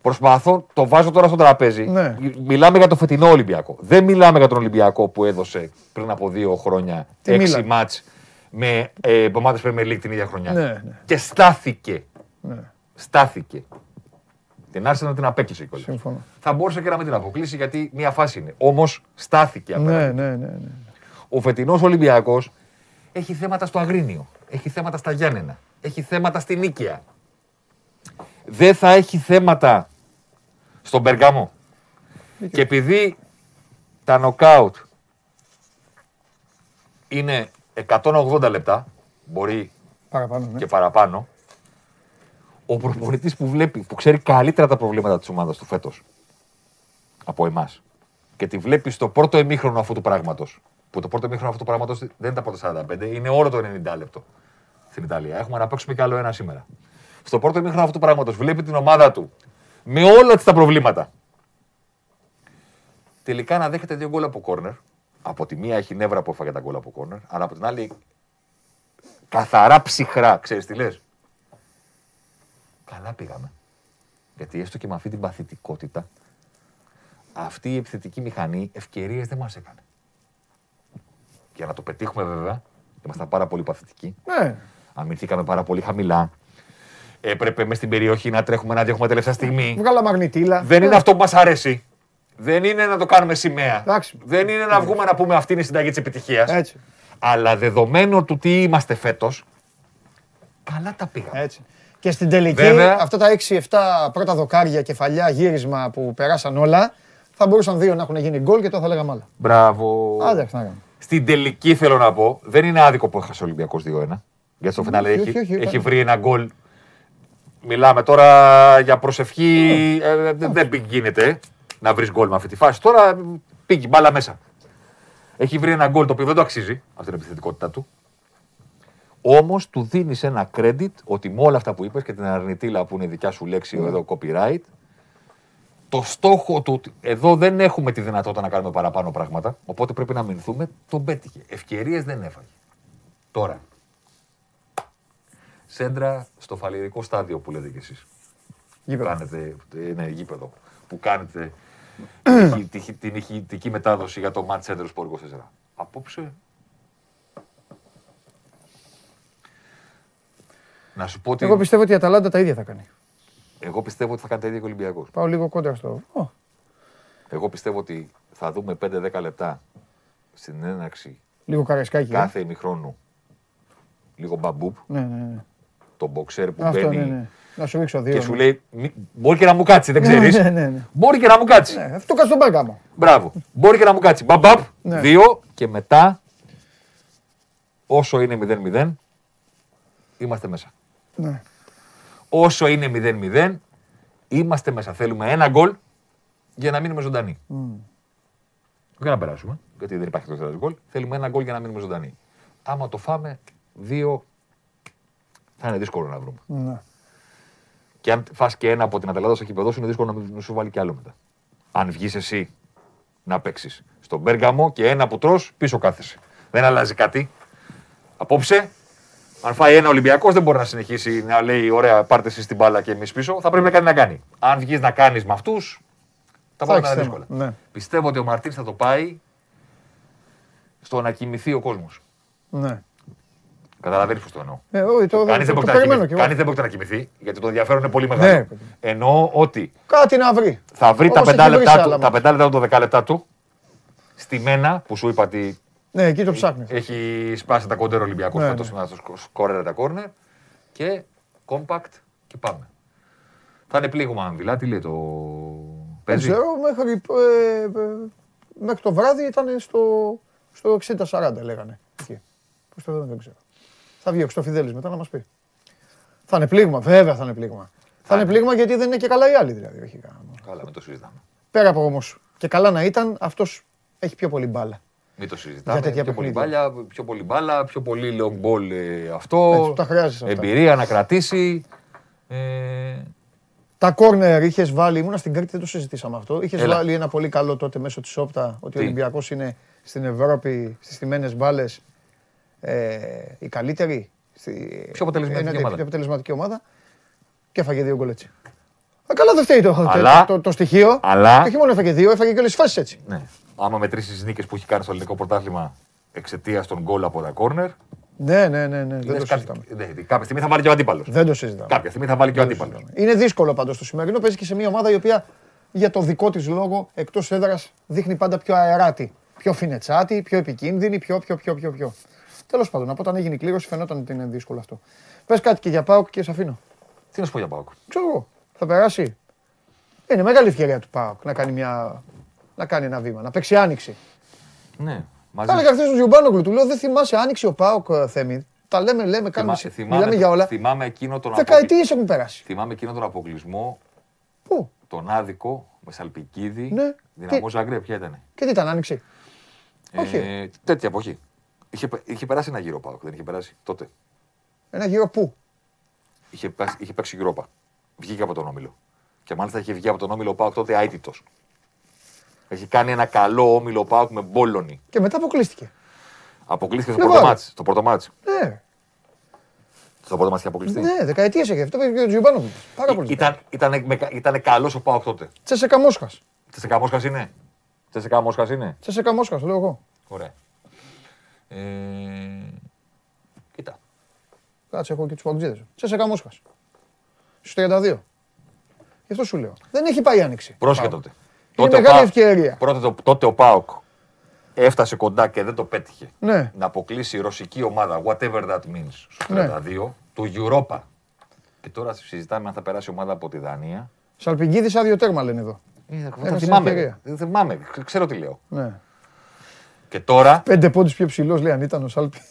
Προσπαθώ, το βάζω τώρα στο τραπέζι. Ναι. Μιλάμε για το φετινό Ολυμπιακό. Δεν μιλάμε για τον Ολυμπιακό που έδωσε πριν από δύο χρόνια Τι έξι μίλα. μάτς με ε, ομάδε Premier League την ίδια χρονιά. Ναι, ναι. Και στάθηκε. Ναι. Στάθηκε. Την άρχισε να την απέκλεισε κιόλα. Συμφωνώ. Θα μπορούσε και να μην την αποκλείσει γιατί μία φάση είναι. Όμως στάθηκε απέναντι. Ναι, ναι, ναι, ναι. Ο φετινός Ολυμπιακός έχει θέματα στο Αγρίνιο. Έχει θέματα στα Γιάννενα. Έχει θέματα στην Νίκαια. Δεν θα έχει θέματα στον Μπεργάμο. Και επειδή τα νοκάουτ είναι 180 λεπτά, μπορεί Παραπάνω, ναι. και παραπάνω, ο προπονητής που βλέπει, που ξέρει καλύτερα τα προβλήματα της ομάδας του φέτος από εμάς και τη βλέπει στο πρώτο ημίχρονο αυτού του πράγματος, που το πρώτο ημίχρονο αυτού του πράγματος δεν είναι τα πρώτα 45, είναι όλο το 90 λεπτό στην Ιταλία. Έχουμε να παίξουμε κι άλλο ένα σήμερα. Στο πρώτο ημίχρονο αυτού του πράγματος βλέπει την ομάδα του με όλα της τα προβλήματα. Τελικά να δέχεται δύο γκολ από κόρνερ. Από τη μία έχει νεύρα που έφαγε τα γκολ από κόρνερ, αλλά από την άλλη καθαρά ψυχρά, ξέρεις τι λες; Καλά πήγαμε. Γιατί έστω και με αυτή την παθητικότητα, αυτή η επιθετική μηχανή ευκαιρίες δεν μας έκανε. Για να το πετύχουμε βέβαια, ήμασταν πάρα πολύ παθητικοί. Ναι. Αμυνθήκαμε πάρα πολύ χαμηλά. Έπρεπε μες στην περιοχή να τρέχουμε να διώχουμε τελευταία στιγμή. Βγάλα μαγνητήλα. Δεν είναι Ε, αυτό που μας αρέσει. Δεν είναι να το κάνουμε σημαία. Εντάξει. Δεν είναι να βγούμε να πούμε αυτή είναι η συνταγή της επιτυχίας. Έτσι. Αλλά δεδομένου του τι είμαστε φέτος, καλά τα πήγαμε. Έτσι. Και στην τελική, Βέβαια. αυτά τα 6-7 πρώτα δοκάρια, κεφαλιά, γύρισμα που περάσαν όλα, θα μπορούσαν δύο να έχουν γίνει γκολ και τώρα θα λέγαμε άλλα. Μπράβο. Άντε, να κάνουμε. Στην τελική θέλω να πω, δεν είναι άδικο που έχασε ο Ολυμπιακός 2-1. Γιατί στο φινάλε όχι, έχει, όχι, έχει όχι. βρει ένα γκολ. Μιλάμε τώρα για προσευχή. ε, δεν- δεν γίνεται να βρεις γκολ με αυτή τη φάση. Τώρα πήγε η μπάλα μέσα. Έχει βρει ένα γκολ το οποίο δεν το αξίζει αυτή την επιθετικότητά του. Όμω του δίνει ένα credit ότι με όλα αυτά που είπε και την αρνητήλα που είναι δικιά σου λέξη εδώ copyright, το στόχο του, ότι εδώ δεν έχουμε τη δυνατότητα να κάνουμε παραπάνω πράγματα, οπότε πρέπει να μηνθούμε, τον πέτυχε. Ευκαιρίε δεν έφαγε. Τώρα. Σέντρα στο φαλυρικό στάδιο που λέτε κι εσείς. Που Γήπεδο. κάνετε, ε, ναι, γήπεδο. Που κάνετε την ηχη- την, την ηχητική μετάδοση για το Match Center Sport 24. Απόψε. Να σου πω ότι Εγώ πιστεύω ότι η Αταλάντα τα ίδια θα κάνει. εγώ πιστεύω ότι θα κάνει τα ίδια και ο Ολυμπιακός. Πάω λίγο κόντρα στο. Ω, Εγώ πιστεύω ότι θα δούμε 5-10 λεπτά στην έναρξη λίγο καρεσκάκι. ε. κάθε ημιχρόνου λίγο μπαμπούπ, Ναι, ναι, ναι. το μποξέρ που Αυτό, μπαίνει ναι, ναι. Να σου ρίξω δύο. και σου ναι. λέει «Μη- μπορεί και να μου κάτσει, δεν Ναι, ξέρεις. ναι, ναι, ναι. Μπορεί και να μου κάτσει. Ναι, αυτό κάνει στον Πέργαμο. Μπράβο. Μπορεί και να μου κάτσει. Μπαμπαπ, Ναι. δύο και μετά όσο είναι 0-0 είμαστε μέσα. Ναι. Όσο είναι 0-0 είμαστε μέσα. Θέλουμε ένα γκολ για να μείνουμε ζωντανοί. Για να περάσουμε, γιατί δεν υπάρχει δεύτερο γκολ. Θέλουμε ένα γκολ για να μείνουμε ζωντανοί. Άμα το φάμε, δύο θα είναι δύσκολο να βρούμε. Ναι. Και αν φας και ένα από την Αταλάντα στο κήπεδο σου, είναι δύσκολο να μην- να σου βάλει κι άλλο μετά. Αν βγεις εσύ να παίξεις στον Μπέργαμο και ένα που τρως, πίσω κάθεσαι. Δεν αλλάζει κάτι. Απόψε, αν φάει ένα Ολυμπιακός, δεν μπορεί να συνεχίσει να λέει: Ωραία, πάρτε εσείς την μπάλα και εμείς πίσω. Θα πρέπει να κάνει να κάνει. Αν βγεις να κάνεις με αυτούς, τα πράγματα έχεις είναι θέμα. δύσκολα. Ναι. Πιστεύω ότι ο Μαρτίν θα το πάει στο να κοιμηθεί ο κόσμος. Ναι. Καταλαβαίνεις πώς το εννοώ. Ε, όχι, το, Κανείς το, δεν το πρόκειται να περιμένω κοιμηθεί- κι εγώ. κανείς δεν πρόκειται να κοιμηθεί, γιατί το ενδιαφέρον είναι πολύ μεγάλο. Ναι. Εννοώ ότι Κάτι να βρει. θα βρει τα Όπως πεντά έχει βρει λεπτά σε του, άλλα τα μάτς. πεντά λεπτά του, το δεκά λεπτά του, στη μένα που σου είπα ότι Ναι, εκεί το ψάχνεις. έχει σπάσει τα κοντέρ Ολυμπιακό Ναι, φέτος να το σκο- σκόρερε τα κόρνερ και compact και πάμε. Θα είναι πλήγμα αν μιλά, τι λέει το Δεν παίζει. ξέρω, μέχρι, ε, ε, μέχρι το βράδυ ήταν στο, στο 60-40 λέγανε. Εκεί. Πώς το λένε δεν ξέρω. Θα βγει ο Χρυστοφιδέλης μετά να μας πει. Θα είναι πλήγμα, βέβαια θα είναι πλήγμα. Θα είναι είναι. πλήγμα γιατί δεν είναι και καλά οι άλλοι δηλαδή. Όχι κανένα. Καλά, μην το συζητάμε. Πέρα από όμως και καλά να ήταν, αυτός έχει πιο πολύ μπάλα. Μην το συζητάμε. Για τέτοια πιο, πολύ παιχνίδια. μπάλα, πιο πολύ μπάλα, πιο πολύ long ball ε, αυτό. Έτσι, τα χρειάζεσαι αυτά. Εμπειρία να κρατήσει. Ε, Τα κόρνερ είχες βάλει, ήμουνα στην Κρήτη, δεν το συζητήσαμε αυτό. Είχες Έλα. βάλει ένα πολύ καλό τότε μέσω της Όπτα ότι ο Τι; Ολυμπιακός είναι στην Ευρώπη στις τιμένε μπάλες ε, η καλύτερη. Στη, Πιο αποτελεσματική είναι ομάδα. Πιο αποτελεσματική ομάδα. Και έφαγε δύο γκολ έτσι. Α, καλά δεν φταίει το, το- Αλλά- το, το, στοιχείο. αλλά- Και όχι μόνο έφαγε δύο, έφαγε και όλες τις φάσεις έτσι. ναι. Άμα μετρήσεις τις νίκες που έχει κάνει στο ελληνικό πρωτάθλημα εξαιτίας των γκολ από τα κόρνερ, Ναι, ναι, ναι, ναι δεν λες το κάτι- συζητάμε. ναι, κάποια στιγμή θα βάλει και ο αντίπαλος. Δεν το συζητάμε. Κάποια στιγμή θα βάλει και ο Δεν το αντίπαλος. συζητάμε. Είναι δύσκολο πάντως το σημερινό. Παίζει και σε μια ομάδα η οποία για το δικό της λόγο εκτός έδρας δείχνει πάντα πιο αεράτη. Πιο φινετσάτη, πιο επικίνδυνη, πιο, πιο, πιο, πιο. πιο. Τέλος πάντων, από όταν έγινε η κλήρωση φαινόταν ότι είναι δύσκολο αυτό. Πες κάτι και για Πάοκ και σε αφήνω. Τι να σου πω για Πάοκ. Ξέρω εγώ. Θα περάσει. Είναι μεγάλη ευκαιρία του Πάοκ να κάνει, μια... να κάνει ένα βήμα, να παίξει άνοιξη. Ναι, μαζί Θα έλεγα χθες στον Ζιουμπάνογκλου, του λέω δεν θυμάσαι άνοιξη ο Πάοκ ε, Θέμη. Τα λέμε, λέμε, κάνουμε. Θυμά- συ- θυμάμαι- Μιλάμε για όλα. Θυμάμαι εκείνο τον, αποκλει... Δεκαετίες έχουν περάσει. θυμάμαι εκείνο τον αποκλεισμό, Πού; Τον άδικο, με Σαλπικίδη, Ναι. δυναμό Τι- Ζαγκρέπ, ποια ήταν. και τι ήταν άνοιξη; Όχι. Ε, τέτοια εποχή. Είχε, πε- είχε περάσει ένα γύρο ο Πάοκ, δεν είχε περάσει τότε. Ένα γύρο πού; Είχε, πα- είχε παίξει Europa. Βγήκε από τον Όμιλο. Και μάλιστα είχε βγει από τον Όμιλο ο Πάοκ τότε αίτητος. Έχει κάνει ένα καλό Όμιλο ο Πάοκ με μπόλονι. Και μετά αποκλείστηκε. Αποκλείστηκε στο Φλεβάρι. πρώτο μάτς. Το πρώτο μάτς. Ναι, Στο πρώτο μάτς είχε αποκλειστεί. ναι, δεκαετίες έχει αυτό. Είπε και ο Τζιουμπάνογκλου. Πάρα πολύ. Ήταν, ήταν, ήταν καλός ο Πάοκ τότε. Τσέσεκα Μόσχας. Τσεσεκά Μόσχας είναι. Τσεσεκά Μόσχας είναι. Τσέσεκα Μόσχας, το λέω εγώ. Ωραία. Ε, κοίτα. Κάτσε, έχω και τους παγκοτζίδε. Τσέσεκα Μόσχας. Στου 32. Γι' αυτό σου λέω. Δεν έχει πάει άνοιξη. Πρόσεχε Πάοκ. τότε. Είναι Τότε ο μεγάλη Πάοκ- ευκαιρία. Πρώτα το, τότε ο Πάοκ έφτασε κοντά και δεν το πέτυχε. Ναι. Να αποκλείσει η ρωσική ομάδα, whatever that means, στο 32, Ναι. του Europa. Και τώρα συζητάμε αν θα περάσει η ομάδα από τη Δανία. Σαλπιγκίδης άδειο τέρμα λένε εδώ. Ε, Έχασε θα θυμάμαι. ευκαιρία. Δεν θυμάμαι. ξε- Ξέρω τι λέω. Ναι. Και τώρα, Πέντε πόντους πιο ψηλός λέει αν ήταν ο Σάλπι.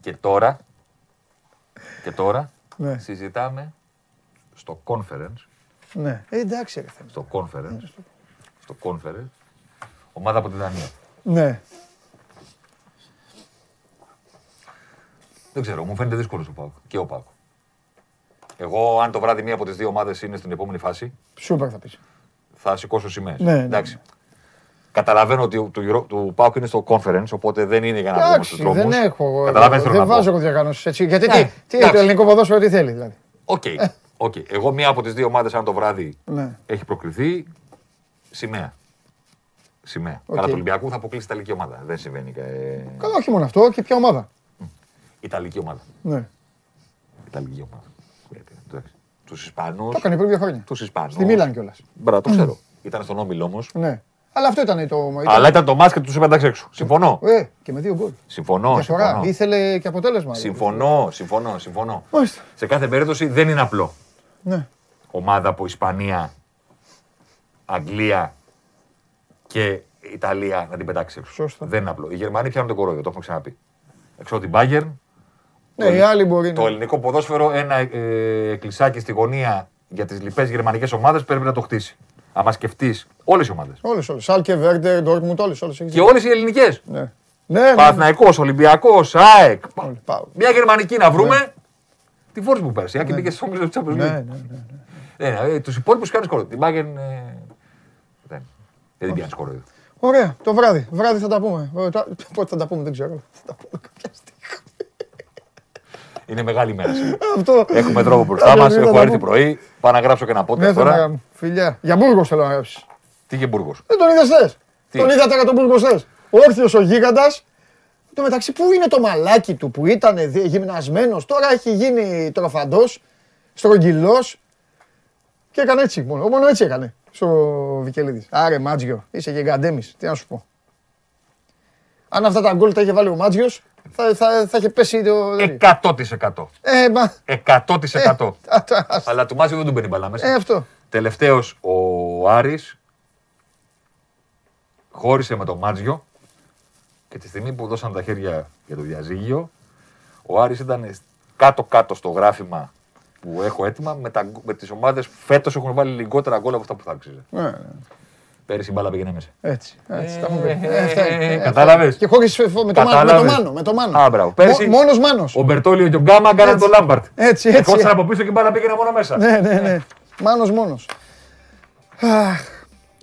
και τώρα, και τώρα Ναι. συζητάμε στο conference, Ναι. Ε, εντάξει, ρε Θεέ. στο conference, στο conference, ομάδα από τη Δανία. Ναι. Δεν ξέρω, μου φαίνεται δύσκολος ο Πάοκ. Και ο Πάοκ. Εγώ, αν το βράδυ μία από τις δύο ομάδες είναι στην επόμενη φάση, Σούπερ θα πεις. θα σηκώσω σημαίες. Ναι, ναι, Εντάξει. Καταλαβαίνω ότι του, Euro- του Πάοκ είναι στο conference, οπότε δεν είναι για να βγούμε στους Εντάξει, δρόμους. δεν έχω. Καταλαβαίνεις Δεν θέλω να βάζω πω. εγώ διαγνώσει έτσι. Γιατί Ναι, τι, τι εντάξει. το ελληνικό ποδόσφαιρο τι θέλει δηλαδή. OK. OK. Εγώ μία από τις δύο ομάδες, αν το βράδυ Ναι. έχει προκριθεί, σημαία. Σημαία. Οκ. Καλά, του Ολυμπιακού θα αποκλείσει η Ιταλική ομάδα. Δεν συμβαίνει. Ε... Καλά, όχι μόνο αυτό και ποια ομάδα. Ιταλική ομάδα. Ναι. Ιταλική ομάδα. Τους Ισπανούς. Το έκανε πριν δύο χρόνια. Τους Ισπανούς. Στη Μίλαν κιόλας. Μπράβο, το ξέρω. Ήταν στον Όμιλο όμως. Ναι. Αλλά αυτό ήταν το. Αλλά ήταν το μάτς και τους épενταξε έξω. Συμφωνώ. Ε, και με δύο γκολ. Συμφωνώ. Διαφορά. συμφωνώ. Ήθελε και αποτέλεσμα. Συμφωνώ, συμφωνώ, συμφωνώ. Μάλιστα. Σε κάθε περίπτωση δεν είναι απλό. Ναι. Ομάδα από Ισπανία, Αγγλία και Ιταλία να την πετάξει έξω. Σωστά. Δεν είναι απλό. Οι Γερμανοί πιάνουν το κορόιδο, το έχουμε ξαναπεί. Έξω από την Bayern, Ναι, οι άλλοι μπορεί το να. ελληνικό ποδόσφαιρο ένα ε, κλεισάκι στη γωνία για τις λοιπές γερμανικές ομάδες πρέπει να το χτίσει. Άμα σκεφτείς όλες οι ομάδες. Όλες, όλες. Σάλκε, Βέρντερ, Ντόρκμουντ, όλες. Και όλες οι ελληνικές. Ναι. Ναι, ναι. Παναθυναϊκό, Ολυμπιακός, ΑΕΚ. Όλοι, πάω. Μια γερμανική να βρούμε. Τη φόρce που πέρασε. Αν και μπήκε στο όμιλο του Champions Ναι, League. ναι, ναι. ναι. Ε, τους υπόλοιπους κάνει κορόιδο. Την Bayern. ε, δεν. Δεν την πιάνει κορόιδο. Ωραία, το βράδυ. Βράδυ θα τα πούμε. Ε, τα- Πότε θα τα πούμε, δεν ξέρω. Θα τα πούμε κάποια στιγμή. Είναι μεγάλη μέρα σήμερα. Αυτό. Έχουμε τρόπο μπροστά Κάποια μας. στιγμή θα Έχω τα έρθει πούμε. πρωί. Πάω να γράψω και ένα πότε Ναι, θα τώρα. τα- Φιλιά. Για Μπούργος θέλω να γράψεις. Τι και Μπούργος; Δεν τον είδες χθε. Τι; Τον είδατε για τον Μπούργος χθε. Όρθιος ο γίγαντας. Εν τω μεταξύ, πού είναι το μαλάκι του που ήταν γυμνασμένος, τώρα έχει γίνει τροφαντός, στρογγυλός και έκανε έτσι μόνο. Μόνο έτσι έκανε στο Βικελίδης. Άρε, Μάτζιο, είσαι γιγαντέμι. Τι να σου πω. Αν αυτά τα γκολ τα είχε βάλει ο Μάτζιος, θα, θα, θα είχε πέσει το. 100%. Ε, μα. 100%. α, τα- α- Αλλά του Μάτζιο δεν του μπαίνει μπαλά μέσα. Ε, αυτό. Τελευταίος ο Άρης χώρισε με τον Μάτζιο και τη στιγμή που δώσαν τα χέρια για το διαζύγιο, ο Άρης ήταν κάτω-κάτω στο γράφημα που έχω έτοιμα με, τα, με τις ομάδες που φέτος έχουν βάλει λιγότερα γκολ από αυτά που θα άξιζε. Ναι, ναι. Πέρυσι η μπάλα πήγαινε μέσα. Έτσι. έτσι τα Ε, έχουμε πει. ε, Ε, αυτά ε, είναι. ε, Ε, κατάλαβες. αυτά. Και χωρίς με το, μάνο, με το Κατάλαβες. μάνο. Με το μάνο. Α, μπράβο. Πέρσι- Μό- Μόνος μάνος. Ο Μπερτόλιο και ο Γκάμα κάνανε Έτσι. τον Λάμπαρτ. Έτσι, έτσι. Ερχόταν από πίσω και η μπάλα πήγαινε μόνο μέσα. Ναι, ναι, ναι. Μάνος μόνος. Αχ.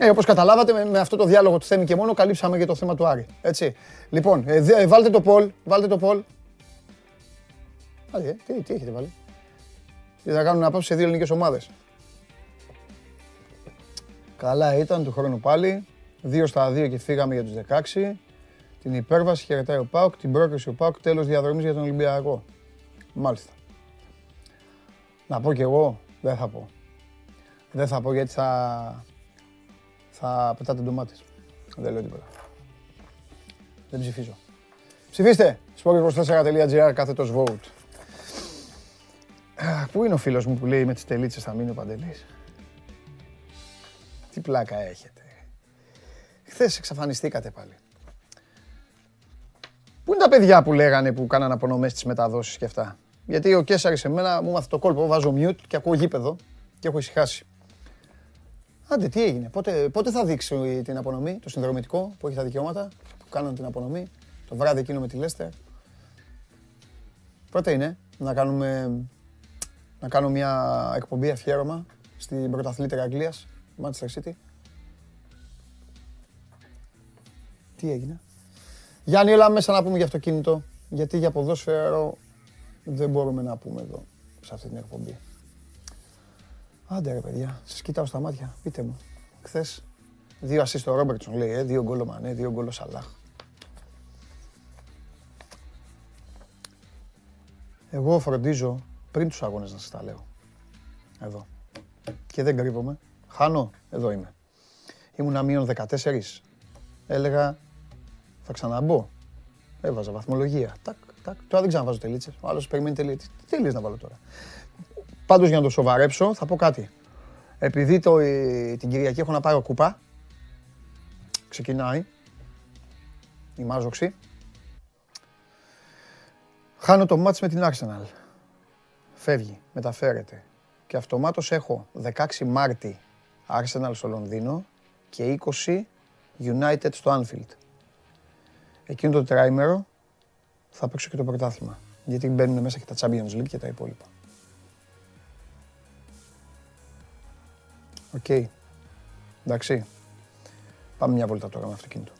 Ε, όπως καταλάβατε, με, με αυτό το διάλογο του Θέμη και μόνο καλύψαμε και το θέμα του Άρη. Έτσι. Λοιπόν, ε, δε- ε, βάλτε το Πολ. Βάλτε το Πολ. Άντε, ε, τι, τι έχετε βάλει; Τι θα κάνουν απόψε σε δύο ελληνικές ομάδες; Καλά ήταν του χρόνου πάλι. Δύο στα δύο και φύγαμε για τους 16. Την υπέρβαση χαιρετάει ο Πάουκ, την πρόκριση ο Πάουκ, τέλος διαδρομής για τον Ολυμπιακό. Μάλιστα. Να πω κι εγώ, δεν θα πω. Δεν θα πω γιατί θα, θα πετάτε ντομάτες. Δεν λέω τίποτα. Δεν ψηφίζω. Ψηφίστε! sport24.gr κάθετος vote. Αχ, Πού είναι ο φίλος μου που λέει με τις τελίτσες θα μείνει ο Παντελής; Τι πλάκα έχετε. Χθες εξαφανιστήκατε πάλι. Πού είναι τα παιδιά που λέγανε που κάνανε απονομές στις μεταδόσεις και αυτά; Γιατί ο Κέσσαρης εμένα μου μάθε το κόλπο, βάζω mute και ακούω γήπεδο και έχω ησυχάσει. Άντε, τι έγινε, πότε, πότε θα δείξει την απονομή, το συνδρομητικό που έχει τα δικαιώματα, που κάνουν την απονομή, το βράδυ εκείνο με τη Λέστερ. Πότε είναι, να κάνουμε, να κάνω μια εκπομπή αφιέρωμα στην πρωταθλήτρια Αγγλίας, Manchester City. Τι έγινε; Γιάννη, έλα μέσα να πούμε για αυτοκίνητο, γιατί για ποδόσφαιρο δεν μπορούμε να πούμε εδώ, σε αυτή την εκπομπή. Άντε ρε παιδιά, σας κοιτάω στα μάτια, πείτε μου. Χθες, δύο ασίστ ο Ρόμπερτσον λέει, ε, δύο γκολ ο Μανέ, δύο γκολ ο Σαλάχ. Εγώ φροντίζω πριν τους αγώνες να σας τα λέω. Εδώ. Και δεν κρύβομαι. Χάνω, εδώ είμαι. Ήμουνα μείον 14. Έλεγα, θα ξαναμπω. Έβαζα βαθμολογία. Τακ, τακ. Τώρα δεν ξαναβάζω τελίτσες. Ο άλλος περιμένει τελίτσες. Τι τελίτσες να βάλω τώρα; Πάντως για να το σοβαρέψω θα πω κάτι. Επειδή το, ε, την Κυριακή έχω να πάρω κούπα, ξεκινάει η μάζοξη. Χάνω το μάτς με την Arsenal. Φεύγει, μεταφέρεται. Και αυτομάτως έχω 16 Μάρτη Arsenal στο Λονδίνο και 20 United στο Anfield. Εκείνο το τετραήμερο θα παίξω και το πρωτάθλημα. Γιατί μπαίνουν μέσα και τα Champions League και τα υπόλοιπα. Οκ. Εντάξει. Πάμε μια βόλτα τώρα με αυτοκίνητο.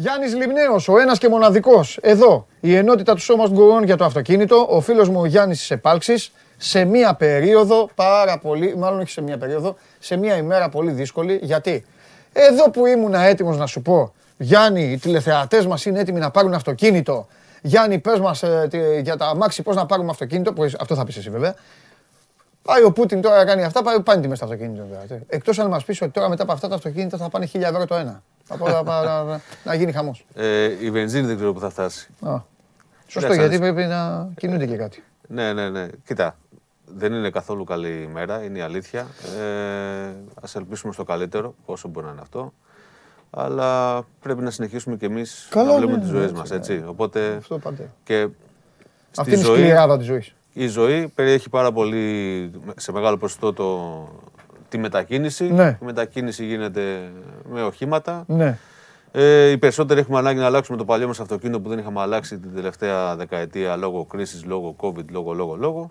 Γιάννης Λιμνέος, ο ένας και μοναδικός. Εδώ, η ενότητα του σώμα Go On για το αυτοκίνητο. Ο φίλος μου ο Γιάννης της Επάλξης. σε μία περίοδο πάρα πολύ, μάλλον όχι σε μία περίοδο, σε μία ημέρα πολύ δύσκολη. Γιατί; Εδώ που ήμουν έτοιμος να σου πω, Γιάννη, οι τηλεθεατές μας είναι έτοιμοι να πάρουν αυτοκίνητο. Γιάννη, πες μας ε, τι- για τα αμάξι πώς να πάρουμε αυτοκίνητο. Που, αυτό θα πεις εσύ βέβαια. Πάει ο Πούτιν τώρα να κάνει αυτά, πάει, πάνε τιμές στο αυτοκίνητο. βέβαια. Εκτός αν μας πεις ότι τώρα μετά από αυτά τα αυτοκίνητα θα πάνε 1000 ευρώ το ένα. Από, να, να, να, να γίνει χαμός. Ε, η βενζίνη δεν ξέρω που θα φτάσει. Α, Σωστό, Κοίταξε, γιατί ας- πρέπει να κινούνται και κάτι. Ναι, ναι, ναι. Κοίτα, δεν είναι καθόλου καλή ημέρα, είναι η αλήθεια. Ε, ας ελπίσουμε στο καλύτερο, όσο μπορεί να είναι αυτό. Αλλά πρέπει να συνεχίσουμε κι εμείς Καλά, να βλέπουμε ναι, τις ναι, ζωές έτσι, μας, ναι. έτσι. Οπότε Αυτό πάντα. και στη Αυτή είναι η ζωή, σκληράδα της ζωής. η ζωή περιέχει πάρα πολύ, σε μεγάλο ποσοστό, το, τη μετακίνηση. Ναι. Η μετακίνηση γίνεται με οχήματα. Ναι. Ε, οι περισσότεροι έχουμε ανάγκη να αλλάξουμε το παλιό μας αυτοκίνητο που δεν είχαμε αλλάξει την τελευταία δεκαετία λόγω κρίσης, λόγω COVID, λόγω, λόγω, λόγω.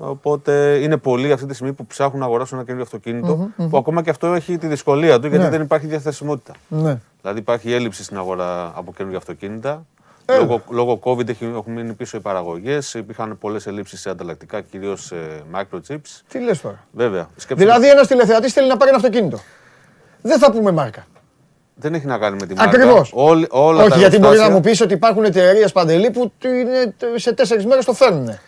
Οπότε είναι πολλοί αυτή τη στιγμή που ψάχνουν να αγοράσουν ένα καινούριο αυτοκίνητο, που ακόμα και αυτό έχει τη δυσκολία του γιατί Ναι. δεν υπάρχει διαθεσιμότητα. Ναι. Δηλαδή υπάρχει έλλειψη στην αγορά από καινούργια αυτοκίνητα. Έλα. Λόγω, λόγω COVID έχει- έχουν μείνει πίσω οι παραγωγές. Υπήρχαν πολλές ελλείψεις σε ανταλλακτικά, κυρίως microchips. Τι λες τώρα; Βέβαια. σκέψου- Δηλαδή ένας τηλεθεατής θέλει να πάρει ένα αυτοκίνητο. Δεν θα πούμε μάρκα. δεν έχει να κάνει με τη μάρκα. Ακριβώς. Όλοι, όλα Όχι, τα γιατί μπορεί να εργοστάσια- μου πεις ότι υπάρχουν εταιρείες παντελή που του είναι, σε τέσσερις μέρες το φέρνουν.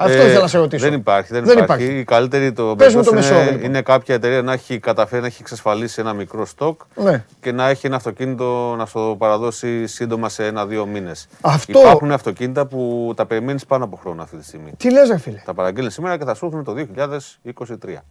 Αυτός Ε, ήθελα να σε ρωτήσω. Δεν υπάρχει. Δεν, Δεν υπάρχει. υπάρχει. Η καλύτερη το Πες μου το είναι, μεσόωρο, λοιπόν. είναι κάποια εταιρεία να έχει καταφέρει να έχει εξασφαλίσει ένα μικρό στόκ Ναι. και να έχει ένα αυτοκίνητο να στο παραδώσει σύντομα σε ένα-δύο μήνες. Αυτό- Υπάρχουν αυτοκίνητα που τα περιμένεις πάνω από χρόνο αυτή τη στιγμή. Τι λες ρε φίλε; Τα παραγγέλνει σήμερα και θα σου έρθουν το 2023.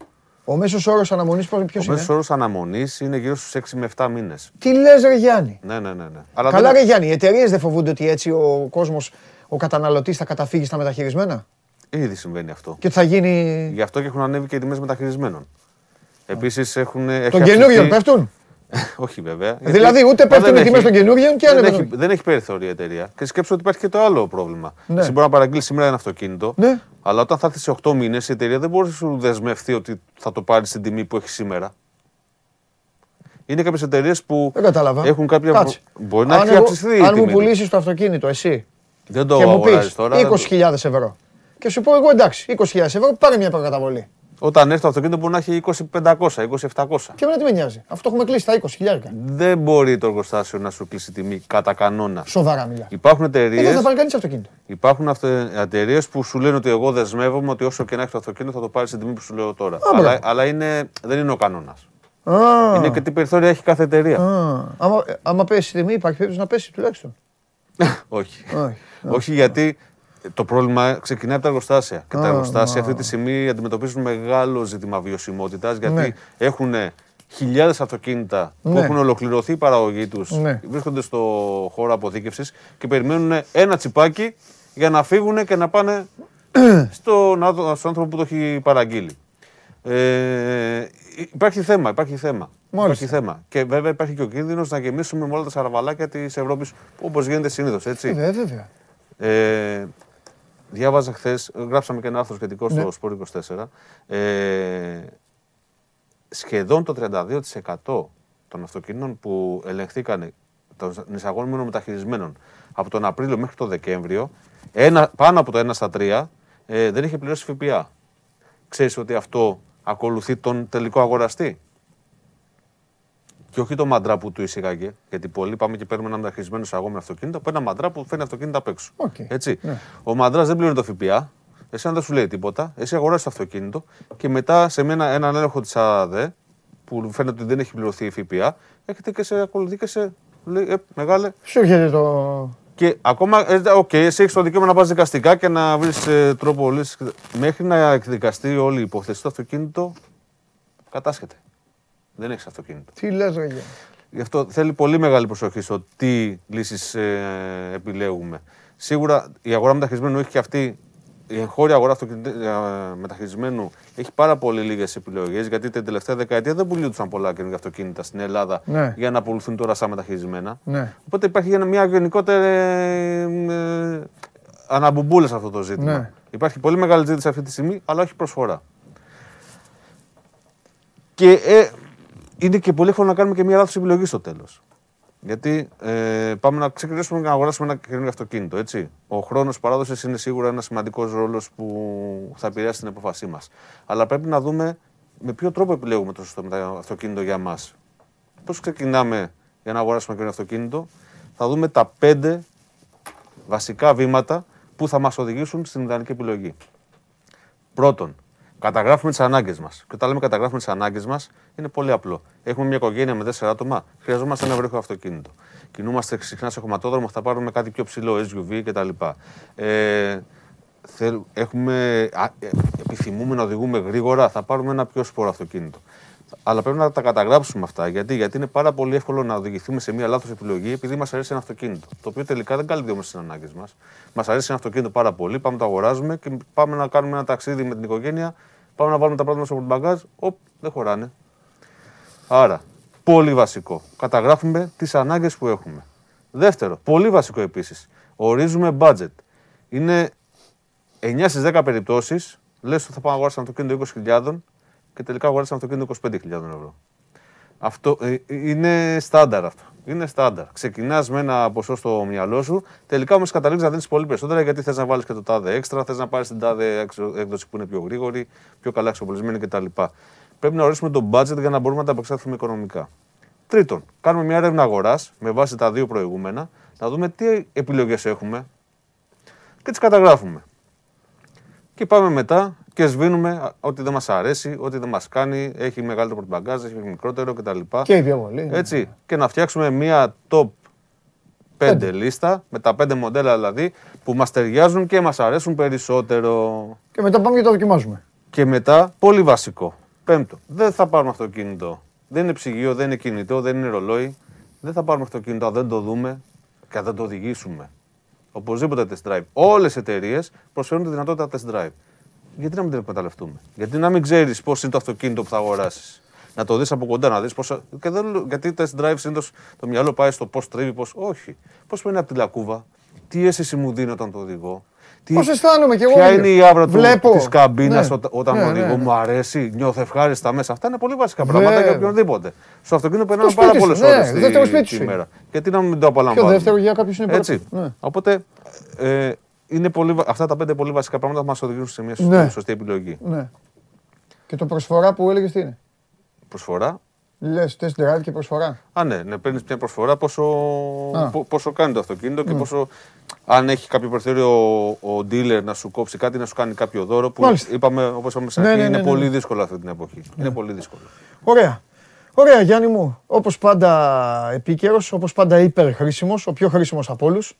Ο μέσος όρος αναμονής ποιος Ο είναι; μέσο όρος αναμονής είναι γύρω στους 6 με 7 μήνες. Τι λες ρε Γιάννη; Ναι, ναι, ναι. ναι. Αλλά Καλά δεν- ρε Γιάννη, οι εταιρείες δεν φοβούνται ότι έτσι ο κόσμος, ο καταναλωτής θα καταφύγει στα μεταχειρισμένα; Ήδη συμβαίνει αυτό. και ότι θα γίνει... Γι' αυτό και έχουν ανέβει και οι τιμές μεταχειρισμένων. Επίσης έχουν. έχει Των αυξηθεί- καινούριων πέφτουν; Όχι βέβαια. Δηλαδή, ούτε Μα πέφτουν δεν οι τιμές έχει- των καινούριων και δεν ανεβαίνουν. έχει, δεν έχει περιθώρια η εταιρεία. Και σκέψου ότι υπάρχει και το άλλο πρόβλημα. Ναι. Εσύ μπορεί να παραγγείλεις σήμερα ένα αυτοκίνητο, Ναι. αλλά όταν θα έρθεις σε 8 μήνες η εταιρεία δεν μπορεί να σου δεσμευτεί ότι θα το πάρεις στην τιμή που έχει σήμερα. Είναι κάποιες εταιρείες που Δεν κατάλαβα. έχουν κάποια. Κάτσε. Μπορεί να Αν έχει εγώ- αυξηθεί η Αν μου τιμή του. πουλήσεις το αυτοκίνητο εσύ Δεν το και μου αγοράζεις πεις τώρα. δεν το- 20.000 ευρώ και σου πω εγώ εντάξει, 20.000 ευρώ πάρε μια προκαταβολή. Όταν έρθει το αυτοκίνητο μπορεί να έχει 20.500, 20.700. Και εμένα τι με νοιάζει. Αυτό έχουμε κλείσει τα 20.000. Δεν μπορεί το εργοστάσιο να σου κλείσει τιμή κατά κανόνα. Σοβαρά μιλά. Υπάρχουν Ε, δεν εταιρείε θα πάρει κανείς αυτοκίνητο. Υπάρχουν εταιρείες που σου λένε ότι εγώ δεσμεύομαι ότι όσο και να έχει το αυτοκίνητο θα το πάρει στην τιμή που σου λέω τώρα. μπράβο. αλλά αλλά είναι, δεν είναι ο κανόνας. Α, Είναι και τι περιθώρια έχει κάθε εταιρεία. α. Άμα, ε, άμα πέσει η τιμή, υπάρχει περίπτωση να πέσει τουλάχιστον. Όχι. Όχι. Όχι γιατί το πρόβλημα ξεκινάει από τα εργοστάσια. Και τα Α, εργοστάσια α. αυτή τη στιγμή αντιμετωπίζουν μεγάλο ζήτημα βιωσιμότητας γιατί Ναι. έχουν χιλιάδες αυτοκίνητα που Ναι. έχουν ολοκληρωθεί η παραγωγή τους, Ναι. βρίσκονται στο χώρο αποθήκευσης και περιμένουν ένα τσιπάκι για να φύγουν και να πάνε στον, άδο- στον άνθρωπο που το έχει παραγγείλει. Ε, υπάρχει θέμα, υπάρχει θέμα. Μάλιστα. Υπάρχει θέμα. Και βέβαια υπάρχει και ο κίνδυνος να γεμίσουμε με όλα τα σαραβαλάκια της Ευρώπης όπως γίνεται συνήθως. Έτσι. Ε, βέβαια. Ε, διάβαζα χθες, γράψαμε και ένα άρθρο σχετικό στο Ναι. Sport 24. Ε, σχεδόν το 32% των αυτοκινήτων που ελεγχθήκαν των εισαγόμενων μεταχειρισμένων από τον Απρίλιο μέχρι τον Δεκέμβριο, ένα, πάνω από το 1 στα 3 ε, δεν είχε πληρώσει ΦΠΑ. Ξέρεις ότι αυτό ακολουθεί τον τελικό αγοραστή; Και όχι το μαντρά που το εισήγαγε, γιατί πολλοί πάμε και παίρνουμε ένα μεταχειρισμένο εισαγόμενο αυτοκίνητο από ένα μαντρά που φέρνει αυτοκίνητο απ' έξω. Οκ, Έτσι. ναι. Ο μαντράς δεν πληρώνει το ΦΠΑ, εσύ δεν σου λέει τίποτα, εσύ αγοράζεις το αυτοκίνητο και μετά σε ένα, έναν έλεγχο της ΑΔΕ, που φαίνεται ότι δεν έχει πληρωθεί η ΦΠΑ, έρχεται και σε ακολουθεί και σε. Λέει, ε, μεγάλε. Σου έρχεται το. Και ακόμα, ε, οκ, εσύ έχεις το δικαίωμα να πας δικαστικά και να βρεις τρόπο λύση. Μέχρι να εκδικαστεί όλη η υπόθεση, το αυτοκίνητο κατάσχεται. Δεν έχεις αυτοκίνητο. Τι λες ρε Γιάννη. Γι' αυτό θέλει πολύ μεγάλη προσοχή στο τι λύσεις επιλέγουμε. Σίγουρα η αγορά μεταχειρισμένου έχει και αυτή. Η εγχώρια αγορά αυτοκινητή- ε, μεταχειρισμένου έχει πάρα πολύ λίγες επιλογές γιατί την τελευταία δεκαετία δεν πουλούνταν πολλά καινούργια αυτοκίνητα στην Ελλάδα Ναι. για να πουληθούν τώρα σαν μεταχειρισμένα. Ναι. Οπότε υπάρχει ένα- μια γενικότερη ε, αναμπουμπούλα σε αυτό το ζήτημα. Ναι. Υπάρχει πολύ μεγάλη ζήτηση αυτή τη στιγμή, αλλά όχι προσφορά. Και ε, είναι και πολύ εύκολο να κάνουμε και μια λάθος επιλογή στο τέλος. Γιατί ε, πάμε να ξεκινήσουμε να αγοράσουμε ένα καινούργιο αυτοκίνητο. Έτσι. Ο χρόνος παράδοσης είναι σίγουρα ένας σημαντικός ρόλος που θα επηρεάσει την απόφασή μας. Αλλά πρέπει να δούμε με ποιο τρόπο επιλέγουμε το σωστό αυτοκίνητο για μας. Πώς ξεκινάμε για να αγοράσουμε ένα αυτοκίνητο, θα δούμε τα πέντε βασικά βήματα που θα μας οδηγήσουν στην ιδανική επιλογή. Πρώτον, καταγράφουμε τις ανάγκες μας. Και όταν λέμε καταγράφουμε τις ανάγκες μας, είναι πολύ απλό. Έχουμε μια οικογένεια με τέσσερα άτομα, χρειαζόμαστε ένα βρέχο αυτοκίνητο. Κινούμαστε συχνά σε χωματόδρομο, θα πάρουμε κάτι πιο ψηλό, SUV κτλ. Ε, έχουμε, ε, επιθυμούμε να οδηγούμε γρήγορα, θα πάρουμε ένα πιο σπόρο αυτοκίνητο. Αλλά πρέπει να τα καταγράψουμε αυτά. Γιατί, Γιατί είναι πάρα πολύ εύκολο να οδηγηθούμε σε μια λάθος επιλογή επειδή μας αρέσει ένα αυτοκίνητο. Το οποίο τελικά δεν καλύπτει όμως τις ανάγκες μας. Μας αρέσει ένα αυτοκίνητο πάρα πολύ, πάμε να το αγοράζουμε και πάμε να κάνουμε ένα ταξίδι με την οικογένεια. Πάμε να βάλουμε τα πράγματα στο μπαγκάζ. Οπ, δεν χωράνε. Άρα, πολύ βασικό. Καταγράφουμε τις ανάγκες που έχουμε. Δεύτερο, πολύ βασικό επίσης. Ορίζουμε budget. Είναι 9 στις 10 περιπτώσεις, λες ότι θα πάω να αγοράσω ένα αυτοκίνητο 20.000 και τελικά αγοράσει ένα αυτοκίνητο 25.000 ευρώ. Αυτό ε, είναι στάνταρ αυτό. Είναι στάνταρ. Ξεκινάς με ένα ποσό στο μυαλό σου, τελικά όμως καταλήγεις να δίνεις πολύ περισσότερα γιατί θες να βάλεις και το τάδε έξτρα, θες να πάρεις την τάδε έκδοση που είναι πιο γρήγορη, πιο καλά εξοπλισμένη κτλ. Πρέπει να ορίσουμε το budget για να μπορούμε να τα απεξέλθουμε οικονομικά. Τρίτον, κάνουμε μια έρευνα αγοράς με βάση τα δύο προηγούμενα, να δούμε τι επιλογές έχουμε και τις καταγράφουμε. Και πάμε μετά και σβήνουμε ό,τι δεν μας αρέσει, ό,τι δεν μας κάνει, έχει μεγαλύτερο πορτμπαγκάζ, έχει μικρότερο κτλ. Και πιο πολύ. Έτσι. Και να φτιάξουμε μία top 5 λίστα, με τα 5 μοντέλα δηλαδή, που μας ταιριάζουν και μας αρέσουν περισσότερο. Και μετά πάμε και το δοκιμάζουμε. Και μετά, πολύ βασικό. Πέμπτο, δεν θα πάρουμε αυτοκίνητο. Δεν είναι ψυγείο, δεν είναι κινητό, δεν είναι ρολόι. Δεν θα πάρουμε αυτοκίνητο αν δεν το δούμε και αν δεν το οδηγήσουμε. Οπωσδήποτε test drive. Όλες οι εταιρείες προσφέρουν τη δυνατότητα test drive γιατί να μην την εκμεταλλευτούμε; Γιατί να μην ξέρεις πώς είναι το αυτοκίνητο που θα αγοράσεις; Να το δεις από κοντά, να δεις πώ. Και δεν... Γιατί test drive συνήθως το μυαλό πάει στο πώς τρίβει, πώ. Όχι. Πώς παίρνει από τη λακκούβα, τι αίσθηση μου δίνει όταν το οδηγώ; Τι... Πώς αισθάνομαι κι εγώ. Ποια είναι η άβρα της καμπίνας ναι. όταν ναι, οδηγώ, ναι, μου αρέσει, νιώθω ευχάριστα μέσα. Αυτά είναι πολύ βασικά πράγματα για οποιονδήποτε. Στο αυτοκίνητο περνάμε πάρα πολλές ώρες τη ημέρα. Γιατί να μην το απολαμβάνουμε. Και δεύτερο για κάποιους είναι Έτσι. Οπότε ε, είναι πολύ, αυτά τα πέντε πολύ βασικά πράγματα που μας οδηγούν σε μια σωστή, ναι. σωστή επιλογή. Ναι. Και το προσφορά που έλεγες τι είναι; Προσφορά. Λες, test drive και προσφορά. Α, ναι, ναι παίρνεις μια προσφορά πόσο, πόσο κάνει το αυτοκίνητο και ναι. πόσο. Αν έχει κάποιο περιθώριο ο, dealer να σου κόψει κάτι, να σου κάνει κάποιο δώρο. Που Μάλιστα. είπαμε, όπως είπαμε σε ναι, αρχή, ναι, είναι πολύ δύσκολο αυτή την εποχή. Είναι πολύ δύσκολο. Ωραία. Ωραία, Γιάννη μου. Όπως πάντα επίκαιρος, όπως πάντα υπερχρήσιμος, ο πιο χρήσιμος από όλους.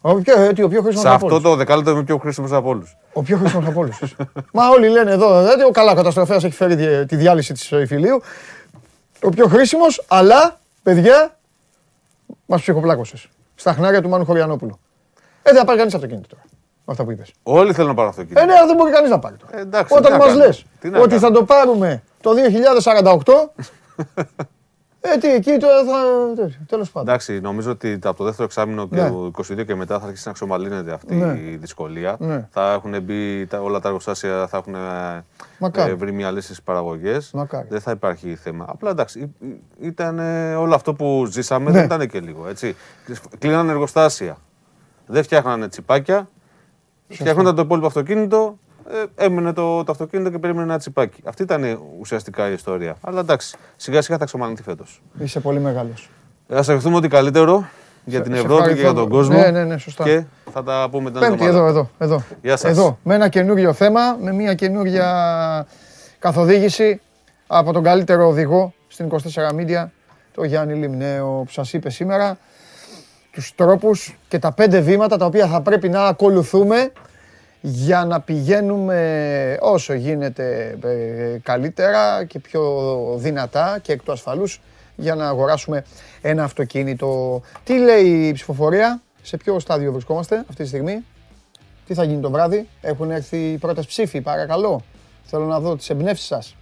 Ο πιο, ε, ο πιο χρήσιμος Σε αυτό το δεκάλεπτο είμαι πιο χρήσιμος από όλους. Ο πιο χρήσιμος από όλους. Μα όλοι λένε εδώ, δηλαδή ο καλά καταστροφέας έχει φέρει τη διάλυση της υφηλίου. Ο πιο χρήσιμος, αλλά παιδιά, μας ψυχοπλάκωσες. Στα χνάρια του Μάνου Χωριανόπουλου. Ε, δεν θα πάρει κανείς αυτοκίνητο τώρα. Με αυτά που είπες. Όλοι θέλουν να πάρουν αυτοκίνητο. Ε, ναι, δεν μπορεί κανείς να πάρει τώρα. Ε, εντάξει, Όταν μας λες ότι θα το πάρουμε το 2048, Ε, τι, εκεί τώρα θα. Τέλος πάντων. Εντάξει, νομίζω ότι από το δεύτερο εξάμεινο και ναι. το 22 και μετά θα αρχίσει να ξομαλύνεται αυτή ναι. η δυσκολία. Ναι. Θα έχουν μπει όλα τα εργοστάσια, θα έχουν ε, βρει μια λύση στις παραγωγές. Δεν θα υπάρχει θέμα. Απλά εντάξει, ήταν όλο αυτό που ζήσαμε δεν ήταν και λίγο. Έτσι. Κλείνανε εργοστάσια. Δεν φτιάχνανε τσιπάκια. Φτιάχνονταν το υπόλοιπο αυτοκίνητο, ε, έμεινε το, το αυτοκίνητο και περίμενε ένα τσιπάκι. Αυτή ήταν ουσιαστικά η ιστορία. Αλλά εντάξει, σιγά σιγά θα ξεμανηθεί φέτος. Είσαι πολύ μεγάλος. Α ευχηθούμε ότι καλύτερο για την Ευρώπη και για τον κόσμο. Ναι, ναι, ναι, σωστά. Και θα τα πούμε την Πέμπτη, εδώ, εδώ, εδώ. Γεια σας. Εδώ, με ένα καινούριο θέμα, με μια καινούργια καθοδήγηση από τον καλύτερο οδηγό στην 24 Media, το Γιάννη Λιμνέο, που σας είπε σήμερα τους τρόπους και τα πέντε βήματα τα οποία θα πρέπει να ακολουθούμε για να πηγαίνουμε όσο γίνεται ε, καλύτερα και πιο δυνατά και εκ του ασφαλούς για να αγοράσουμε ένα αυτοκίνητο. Τι λέει η ψηφοφορία, σε ποιο στάδιο βρισκόμαστε αυτή τη στιγμή, τι θα γίνει το βράδυ, έχουν έρθει οι πρώτες ψήφοι, παρακαλώ. Θέλω να δω τις εμπνεύσεις σας.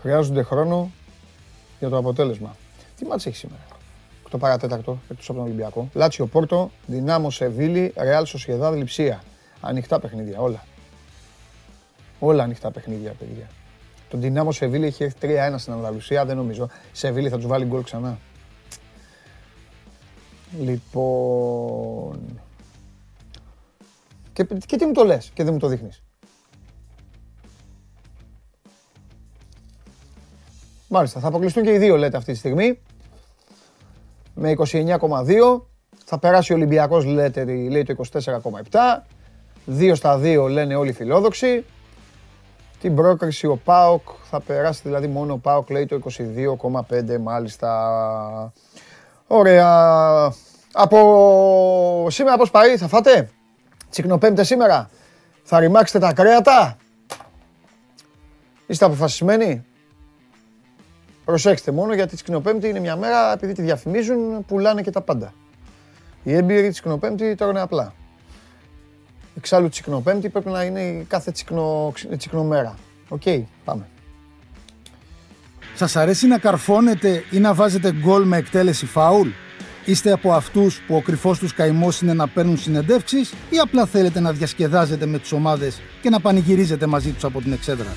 Χρειάζονται χρόνο για το αποτέλεσμα. Τι μάτς έχεις σήμερα; Το παρατέταρτο εκτό από τον Ολυμπιακό. Λάτσιο Πόρτο, Δυνάμο Σεβίλη, Ρεάλ Σοσιεδάδ Λιψία. Ανοιχτά παιχνίδια, όλα. Όλα ανοιχτά παιχνίδια, παιδιά. Τον Dinamo Σεβίλη έχει έρθει 3-1 στην Ανδαλουσία, δεν νομίζω. Σεβίλη θα τους βάλει γκολ ξανά. Λοιπόν. Και, και τι μου το λες και δεν μου το δείχνεις. Μάλιστα, θα αποκλειστούν και οι δύο λέτε αυτή τη στιγμή. Με 29,2. Θα περάσει ο Ολυμπιακός λέτε, λέει το 24,7. 2 στα 2 λένε όλοι οι φιλόδοξοι. Την πρόκριση ο ΠΑΟΚ θα περάσει δηλαδή μόνο ο ΠΑΟΚ λέει το 22,5 μάλιστα. Ωραία. Από σήμερα πώς πάει, θα φάτε; Τσικνοπέμπτε σήμερα. Θα ρημάξετε τα κρέατα; Είστε αποφασισμένοι; Προσέξτε μόνο γιατί Τσικνοπέμπτη είναι μια μέρα, επειδή τη διαφημίζουν, πουλάνε και τα πάντα. Οι έμπειροι Τσικνοπέμπτη τρώνε απλά. Εξάλλου Τσικνοπέμπτη πρέπει να είναι κάθε τσικνο, τσικνομέρα. Οκ, πάμε. Σας αρέσει να καρφώνετε ή να βάζετε γκολ με εκτέλεση φάουλ; Είστε από αυτούς που ο κρυφός τους καημός είναι να παίρνουν συνεντεύξεις ή απλά θέλετε να διασκεδάζετε με τις ομάδες και να πανηγυρίζετε μαζί τους από την εξέδρα;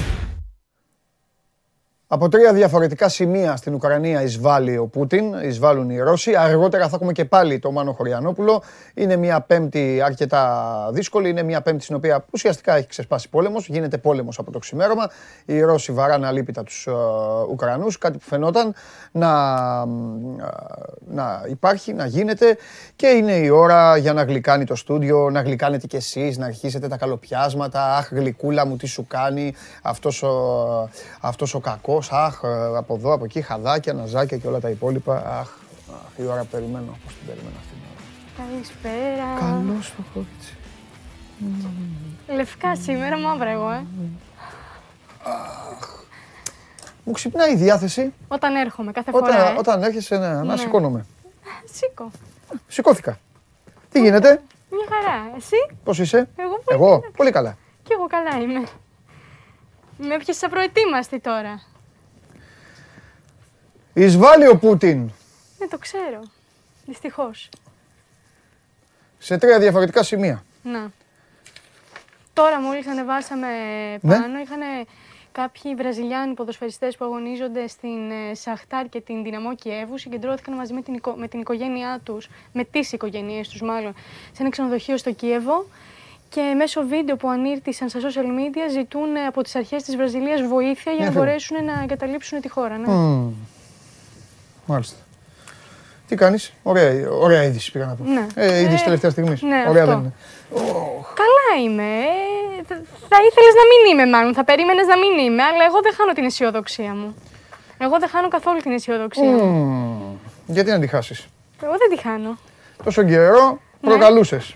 Από τρία διαφορετικά σημεία στην Ουκρανία εισβάλλει ο Πούτιν, εισβάλλουν οι Ρώσοι. Αργότερα θα έχουμε και πάλι το Μάνο Χωριανόπουλο. Είναι μια πέμπτη αρκετά δύσκολη. Είναι μια πέμπτη στην οποία ουσιαστικά έχει ξεσπάσει πόλεμος. Γίνεται πόλεμος από το ξημέρωμα. Οι Ρώσοι βαράνε αλίπητα τους ε, Ουκρανούς. Κάτι που φαινόταν να, ε, να υπάρχει, να γίνεται. Και είναι η ώρα για να γλυκάνει το στούντιο, να γλυκάνετε κι εσείς, να αρχίσετε τα καλοπιάσματα. Αχ, γλυκούλα μου, τι σου κάνει αυτός ο, αυτός ο κακός αχ, ε, από εδώ, από εκεί, χαδάκια, ναζάκια και όλα τα υπόλοιπα. Αχ, αχ η ώρα περιμένω, πώς την περιμένω αυτή την ώρα. Καλησπέρα. Καλώς το κόβιτσι. Λευκά σήμερα, μαύρα εγώ, ε. Μου ξυπνάει η διάθεση Όταν έρχομαι, κάθε όταν, φορά, ε. όταν έρχεσαι ναι, να Ναι. σηκώνομαι. Σήκω. Σηκώθηκα. Τι γίνεται, Μια χαρά. Εσύ, πώς είσαι, εγώ πολύ εγώ, καλά. πολύ καλά. Κι εγώ καλά είμαι. Με έπιασες απροετοίμαστη τώρα. Εισβάλλει ο Πούτιν Ναι, το ξέρω. Δυστυχώς. σε τρία διαφορετικά σημεία. Να. Τώρα μόλις ανεβάσαμε Ναι. πάνω, είχαν κάποιοι Βραζιλιάνοι ποδοσφαιριστές που αγωνίζονται στην ε, Σαχτάρ και την Δυναμό Κιέβου, συγκεντρώθηκαν μαζί με την, οικο- με την οικογένειά τους, με τις οικογένειές τους μάλλον, σε ένα ξενοδοχείο στο Κίεβο και μέσω βίντεο που ανήρτησαν στα social media ζητούν ε, από τις αρχές της Βραζιλίας βοήθεια για Ναι, να φίλε. μπορέσουν να εγκαταλείψουν τη χώρα. Ναι. Μμμ. Μάλιστα. Τι κάνεις, ωραία, ωραία είδηση πήγα να πω. Ναι. Ε, είδηση Ε, τελευταία στιγμής. ναι, ωραία αυτό. δεν είναι. Καλά είμαι. ε, θα- Θα ήθελες να μην είμαι μάλλον, θα περίμενες να μην είμαι, αλλά εγώ δεν χάνω την αισιοδοξία μου. Εγώ δεν χάνω καθόλου την αισιοδοξία μου. Μμμ. Γιατί να τη χάσεις; Εγώ δεν τη χάνω. Τόσο καιρό Ναι. προκαλούσες.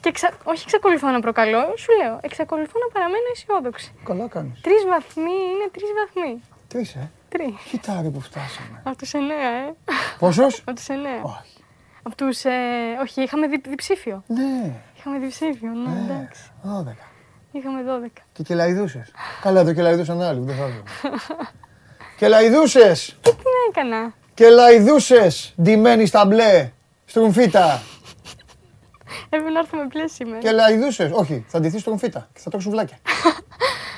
Και εξα... όχι εξακολουθώ να προκαλώ, σου λέω. Εξακολουθώ να παραμένω αισιόδοξη. Καλά κάνεις. Τρεις βαθμοί είναι τρεις βαθμοί. Τρεις, ε. Τρεις. Κοίτα ρε που φτάσαμε. Από τους εννέα, ε. Πόσος; Από τους εννέα. Όχι. Από τους. Ε... Όχι, είχαμε δι... διψήφιο. Ναι. Είχαμε διψήφιο, ναι, εντάξει. Δώδεκα. Είχαμε 12. Και κελαϊδούσες. Καλά, εδώ κελαϊδούσαν άλλοι, δεν θα έβγαινε. Κελαϊδούσες! Και τι να έκανα; Κελαϊδούσες! Ντυμένοι στα μπλε. Στρουμφίτα. Έπρεπε να έρθω με πλέ σήμερα. Κελαϊδούσες. Όχι, θα ντυθείς στρουμφίτα και θα τρώξεις σουβλάκια.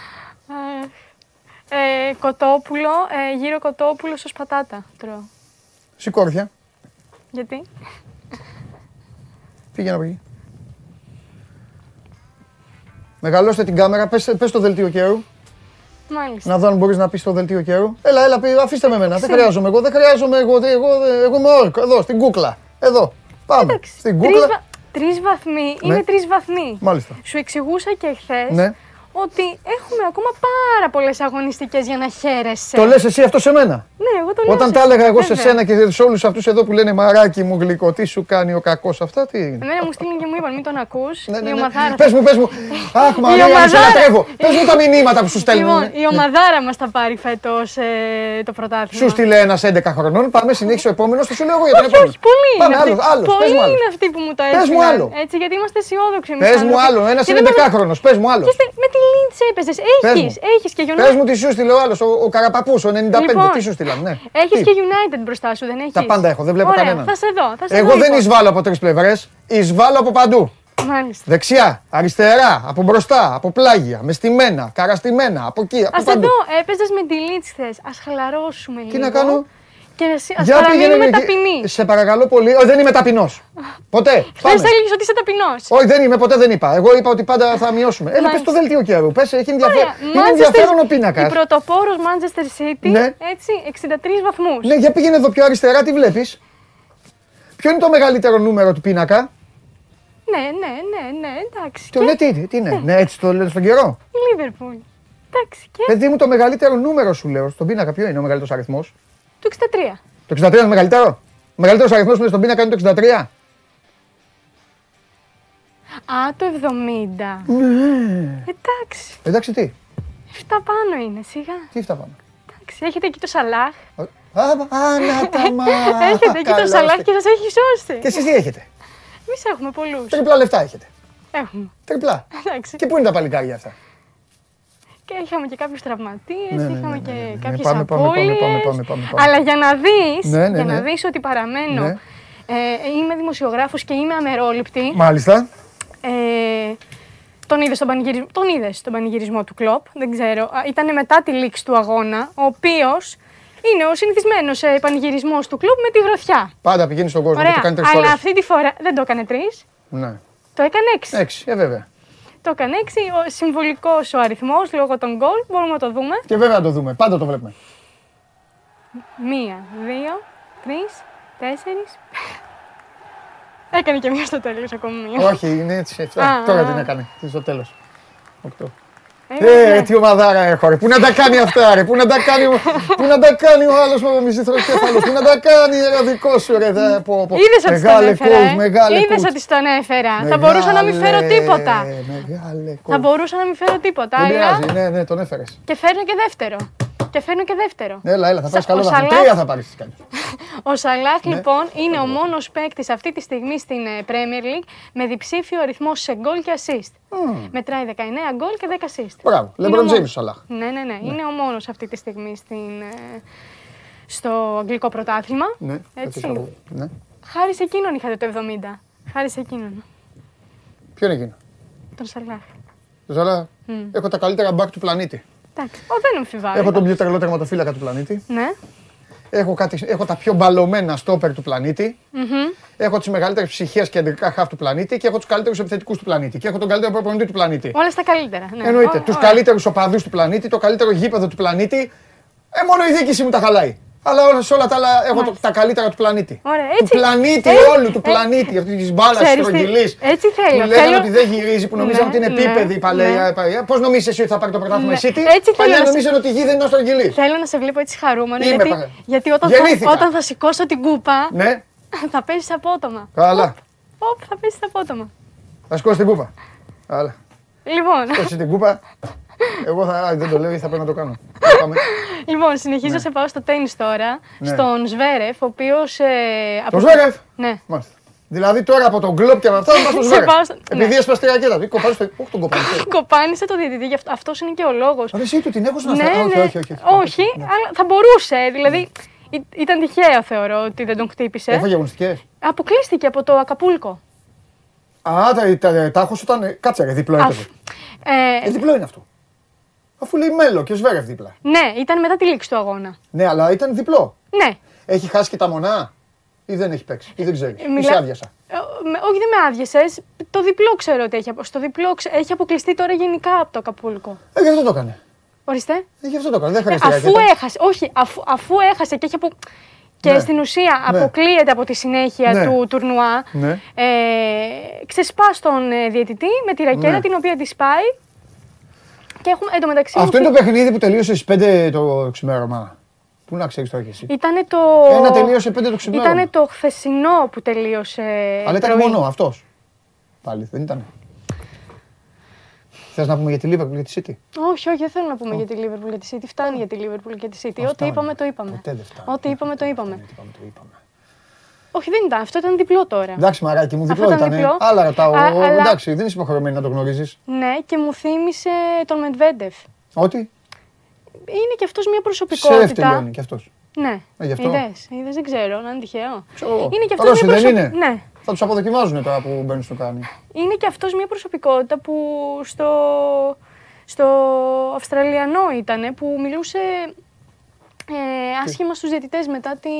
Αχ. Ε, κοτόπουλο, ε, γύρω κοτόπουλο ως πατάτα τρώω. Σηκώρια. Γιατί; Πήγαινε από εκεί. Μεγαλώστε την κάμερα, πες, πες το δελτίο καιρού. Μάλιστα. Να δω αν μπορείς να πεις το δελτίο καιρού. Έλα, έλα, πει- αφήστε με εμένα. Δεν Ξέρω. χρειάζομαι εγώ, δεν χρειάζομαι εγώ. δεν- Εγώ, δεν- εγώ είμαι όρκο. Εδώ, στην κούκλα. Εδώ. Πάμε. Στην Τρεις, κούκλα. βα- τρεις βαθμοί Ναι. είναι τρεις βαθμοί. Μάλιστα. Σου εξηγούσα και χθες Ναι. Ότι έχουμε ακόμα πάρα πολλές αγωνιστικές για να χαίρεσαι. Το λες εσύ αυτό σε μένα; Ναι, εγώ το λέω. Όταν σε τα εσένα, έλεγα εγώ σε βέβαια. σένα και σε όλους αυτούς εδώ που λένε Μαράκι μου γλυκό, τι σου κάνει ο κακός αυτά, τι είναι; Εμένα μου στείλουν και μου είπαν μην τον ακούς. Ναι, ναι, η ναι. ομαδάρα. Πες μου, πες μου. Αχ, Μαρία, σε ομαδάρα. λατρεύω. Πες μου τα μηνύματα που σου στέλνουν. Λοιπόν, η ομαδάρα μας θα πάρει φέτος ε, το πρωτάθλημα. Σου στείλε ένας 11 χρονών, πάμε συνέχισε ο επόμενος, θα σου λέω εγώ για τον Όχι, επόμενο. όχι, πολλοί Πάμε, είναι αυτοί. άλλος, άλλος, πες πολλοί μου άλλος. είναι αυτοί που μου το Πες έστειλαν. μου άλλο. Έτσι, γιατί είμαστε αισιόδοξοι εμείς Πες μου άνθρωποι. άλλο, ένας Και είναι δεν μας- 11 χρονο, πες μου άλλο. Και στε- με τη Λίντς έπαιζες. Πες Έχεις, μου. έχεις και United. Πες μου τι σου στείλε ο άλλος, ο, ο Καραπαπούς, ο 95, Λοιπόν, τι σου στείλαν, ναι. Έχεις Τι; και United μπροστά σου, δεν έχεις; Τα πάντα έχω, δεν βλέπω Ωραία, κανέναν. θα σε δω, θα σε Εγώ δω, δεν λοιπόν. εισβάλλω από τρεις πλευρές, εισβάλλω από παντού. Μάλιστα. Δεξιά, αριστερά, από μπροστά, από πλάγια, με στημένα, καραστημένα, από εκεί, από Ας παντού. εδώ έπαιζες με τη Leeds χθες. Ας χαλαρώσουμε λίγο. να κάνω; Και ας, ας Για παραμείνουμε εκεί. ταπεινοί. Σε παρακαλώ πολύ. Όχι, δεν είμαι ταπεινός. Ποτέ. Χθες Πάμε. έλεγες ότι είσαι ταπεινός. Όχι, δεν είμαι, ποτέ δεν είπα. Εγώ είπα ότι πάντα θα μειώσουμε. Έλα, πες Μάλιστα. το δελτίο καιρού. Πες, έχει ενδιαφέρον. Ωραία. Είναι Manchester- ενδιαφέρον ο Η πίνακας. πρωτοπόρος Manchester City, Ναι. έτσι, 63 βαθμούς. Ναι, για πήγαινε εδώ πιο αριστερά, τι βλέπεις; Ποιο είναι το μεγαλύτερο νούμερο του πίνακα; Ναι, ναι, ναι, ναι, εντάξει. Το Και ναι, τι, τι είναι. Ναι, έτσι το λένε στον καιρό. η Liverpool. Εντάξει, και Παιδί μου, το μεγαλύτερο νούμερο σου λέω. Στον πίνακα, ποιο είναι ο μεγαλύτερος αριθμός; Το 63. Το 63 είναι μεγαλύτερο. Ο μεγαλύτερος αριθμός που είναι στον πίνακα είναι το 63. Α, το 70. Ναι. Εντάξει, Εντάξει, τι; 7 πάνω είναι, σιγά. Τι αυτά πάμε. Εντάξει, έχετε εκεί το Σαλάχ. Α, αναταμά. Έχετε εκεί το Καλά Σαλάχ είστε. και σας έχει σώσει. Και εσείς τι έχετε; Εμείς έχουμε πολλούς. Τριπλά λεφτά έχετε. Έχουμε. Τριπλά. Εντάξει. Και πού είναι τα παλικάρια αυτά; Και είχαμε και κάποιους τραυματίες, Ναι, ναι, ναι, είχαμε ναι, και ναι, ναι. κάποιες Πάμε, πάμε, πάμε, απώλειες. πάμε, πάμε, πάμε, πάμε. Αλλά για να δεις, Ναι, ναι, για να ναι. δεις ότι παραμένω, Ναι. ε, είμαι δημοσιογράφος και είμαι αμερόληπτη. Μάλιστα. Ε, τον είδες στον πανηγυρισμό, τον είδες στον πανηγυρισμό του κλοπ, δεν ξέρω. Ήταν μετά τη λήξη του αγώνα, ο οποίος είναι ο συνηθισμένος ε, πανηγυρισμός του κλοπ με τη γροθιά. Πάντα πηγαίνει στον κόσμο και Ωραία, το κάνει τρεις αλλά φορές. αυτή τη φορά δεν το έκανε τρεις, Ναι. το έκανε έξι. Έξι, ε, βέβαια. Το έκανε έξι, ο συμβολικός ο αριθμός λόγω των γκολ, μπορούμε να το δούμε. Και βέβαια να το δούμε. Πάντα το βλέπουμε. Μία, δύο, τρεις, τέσσερις. Έκανε και μία στο τέλος ακόμη μία. Όχι, είναι έτσι. εφτά. Α, Τώρα α. την έκανε. Τι στο τέλος. Οκτώ. Ε, Ε, τι ομαδάρα έχω, ρε. Πού να τα κάνει αυτά, ρε. Πού να τα κάνει, ο- πού να τα κάνει ο άλλος με το μισηθροκέφαλο. Πού να τα κάνει, ρε, δικός σου, ρε. Θα, πω, πω. Είδες ότι στο Μεγάλε ανέφερα. coach, ε; μεγάλε Είδες coach. ότι στο ανέφερα. Θα μπορούσα να μην φέρω Μεγάλε, τίποτα. Μεγάλε Θα coach. μπορούσα να μην φέρω τίποτα. Δεν Αλλά πειράζει, ναι, ναι, τον έφερες. και φέρνω και δεύτερο. Και φέρνω και δεύτερο. Έλα, έλα, θα πάρεις Σα- καλό ο βαθμό. Σαλάχ- Τρία θα πάρεις. Ο Σαλάχ Ναι. λοιπόν είναι ο μόνος παίκτης αυτή τη στιγμή στην ε, Premier League με διψήφιο αριθμό σε γκολ και assist. Μετράει 19 γκολ και 10 assist. Μπράβο, Είναι LeBron ο μόνος. James ο Σαλάχ. Ναι, ναι, ναι. Είναι ο μόνος αυτή τη στιγμή στην, ε, στο αγγλικό πρωτάθλημα. Ναι, Έτσι. έτσι. ξέρω. Ναι. Χάρη σε εκείνον είχατε το 70. Χάρη σε εκείνον. Ποιο είναι εκείνο; Τον Σαλάχ. Το Σαλάχ. Έχω τα καλύτερα μπακ του πλανήτη. Εντάξει. Ο, δεν αμφιβάλλω. Έχω τον πιο τρελό τερματοφύλακα του πλανήτη. Ναι. Έχω, κάτι, έχω τα πιο μπαλωμένα στόπερ του πλανητη Έχω τις μεγαλύτερες ψυχές κεντρικά χαφ του πλανήτη και έχω τους καλύτερους επιθετικούς του πλανήτη. Και έχω τον καλύτερο προπονητή του πλανήτη. Όλα στα καλύτερα. Ναι. Εννοείται. Ω, Τους ωραία. καλύτερους οπαδούς του πλανήτη, το καλύτερο γήπεδο του πλανήτη. Ε, μόνο η διοίκηση μου τα χαλάει. Αλλά όλα, σε όλα τα άλλα έχω το- τα καλύτερα του πλανήτη. Ωραία, Του έτσι. πλανήτη Ε, όλου, του ε, πλανήτη. Αυτή της μπάλας της ξέρεις τι, στρογγυλής. έτσι θέλω, Που λέγανε θέλω- ότι δεν γυρίζει, που νομίζαμε Ναι, ότι είναι ναι, επίπεδη η παλαιά. ναι. Πώς νομίζεις εσύ ότι θα πάρει το πρωτάθλημα Ναι, η City; έτσι θέλω Παλιά να σε- νομίζανε ότι η γη δεν είναι στρογγυλής. Θέλω να σε βλέπω έτσι χαρούμενο. Είμαι γιατί, παρα- γιατί όταν, θα, Γεννήθηκα. όταν θα σηκώσω την κούπα, Ναι, θα πέσει απότομα. καλά. Οπ, θα πέσει απότομα. Θα σηκώσει την κούπα. Καλά. Λοιπόν, Σηκώσει την κούπα. Εγώ θα, α, δεν το λέω ή θα πρέπει να το κάνω. Πάμε. λοιπόν συνεχίζω σε πάω στο τέννις τώρα. Ναι. Στον Σβέρεφ, ο οποίος. Ε, Το Σβέρεφ; Ναι. Μάλιστα. Δηλαδή τώρα από τον κλοπ και από αυτά θα πας στο Σε Σβέρεφ. πάω στο- Επειδή ναι. έσπασε τη ρακέτα του. Κοπάνει στο. Όχι τον κοπάνει. Κοπάνισε το διαιτητή, γι' αυτό αυτός είναι και ο λόγος. Αλλά εσύ του την έχω να Ναι, στείλω. Όχι, ναι. όχι, όχι. όχι, αλλά θα μπορούσε. Δηλαδή, ή- ήταν τυχαίο θεωρώ ότι δεν τον χτύπησε. Έφαγε αγωνιστικές. Αποκλείστηκε από το Ακαπούλκο. Α, τα, τα, τάχος ήταν. Κάτσε, ρε, διπλό Αφ- έπαιζε. Ε, Ε, διπλό είναι αυτό. Αφού λέει Μέλο και Σβέρεφ δίπλα. ναι, ήταν μετά τη λήξη του αγώνα. Ναι, αλλά ήταν διπλό. Ναι. Έχει χάσει και τα μονά ή δεν έχει παίξει ή δεν ξέρεις. Ε, Ή μιλά- σε άδειασα. Ε, με- όχι, δεν με άδειασες. Το διπλό ξέρω ότι έχει. απο- Στο διπλό ξε- έχει αποκλειστεί τώρα γενικά από το Ακαπούλκο. Ε, γι' αυτό το έκανε. Ορίστε. Ε, γι' αυτό το έκανε. Δεν Ε, χρειάζεται αφού ρακέτα. έχασε, όχι, αφού, αφού έχασε και έχει απο... Και Ναι. στην ουσία Ναι. αποκλείεται από τη συνέχεια Ναι. του τουρνουά. Ναι. Ε, ξεσπά τον ε, διαιτητή με τη ρακέτα Ναι. την οποία τη σπάει. Και έχουμε εντωμεταξύ. Αυτό μου είναι το παιχνίδι που τελείωσε στις 5 το ξημέρωμα. Πού να ξέρεις τώρα κι εσύ. Ήταν το. Ένα τελείωσε 5 το ξημέρωμα. Ήταν το χθεσινό που τελείωσε. Αλλά ήταν πρωί. μόνο αυτός. Πάλι δεν ήταν. Θες να πούμε για τη Liverpool για τη City; Όχι, όχι, δεν θέλω να πούμε για τη Liverpool και τη City. Φτάνει για τη Liverpool και τη City. Ό,τι Φτάνει. είπαμε, το είπαμε. Ποτέ δεν φτάνει. Ό,τι είπαμε, το είπαμε. Ό,τι είπαμε, το είπαμε. Όχι, δεν ήταν. Αυτό ήταν διπλό τώρα. Εντάξει, μαράκι μου, Αυτό διπλό ήταν ήταν. διπλό. Άλλα ρωτάω. Α, αλλά- Εντάξει, δεν είσαι υποχρεωμένη να το γνωρίζεις. Ναι, και μου θύμισε τον Μετβέντεφ. Ότι; Είναι και αυτός μια σε προσωπικότητα. ευτελειώνει κι αυτός. Ναι. Ε, γι' αυτό. Είδες, είδες, δεν ξέρω, να είναι τυχαίο. Ξέρω εγώ. Είναι και αυτός Ρώσοι μια δεν προσωπικότητα. είναι; Ναι. Θα τους αποδοκιμάζουν τώρα που μπαίνουν στο κάνει. Είναι και αυτός μια προσωπικότητα που στο, στο Αυστραλιανό ήταν, που μιλούσε ε, άσχημα στους διαιτητές μετά την...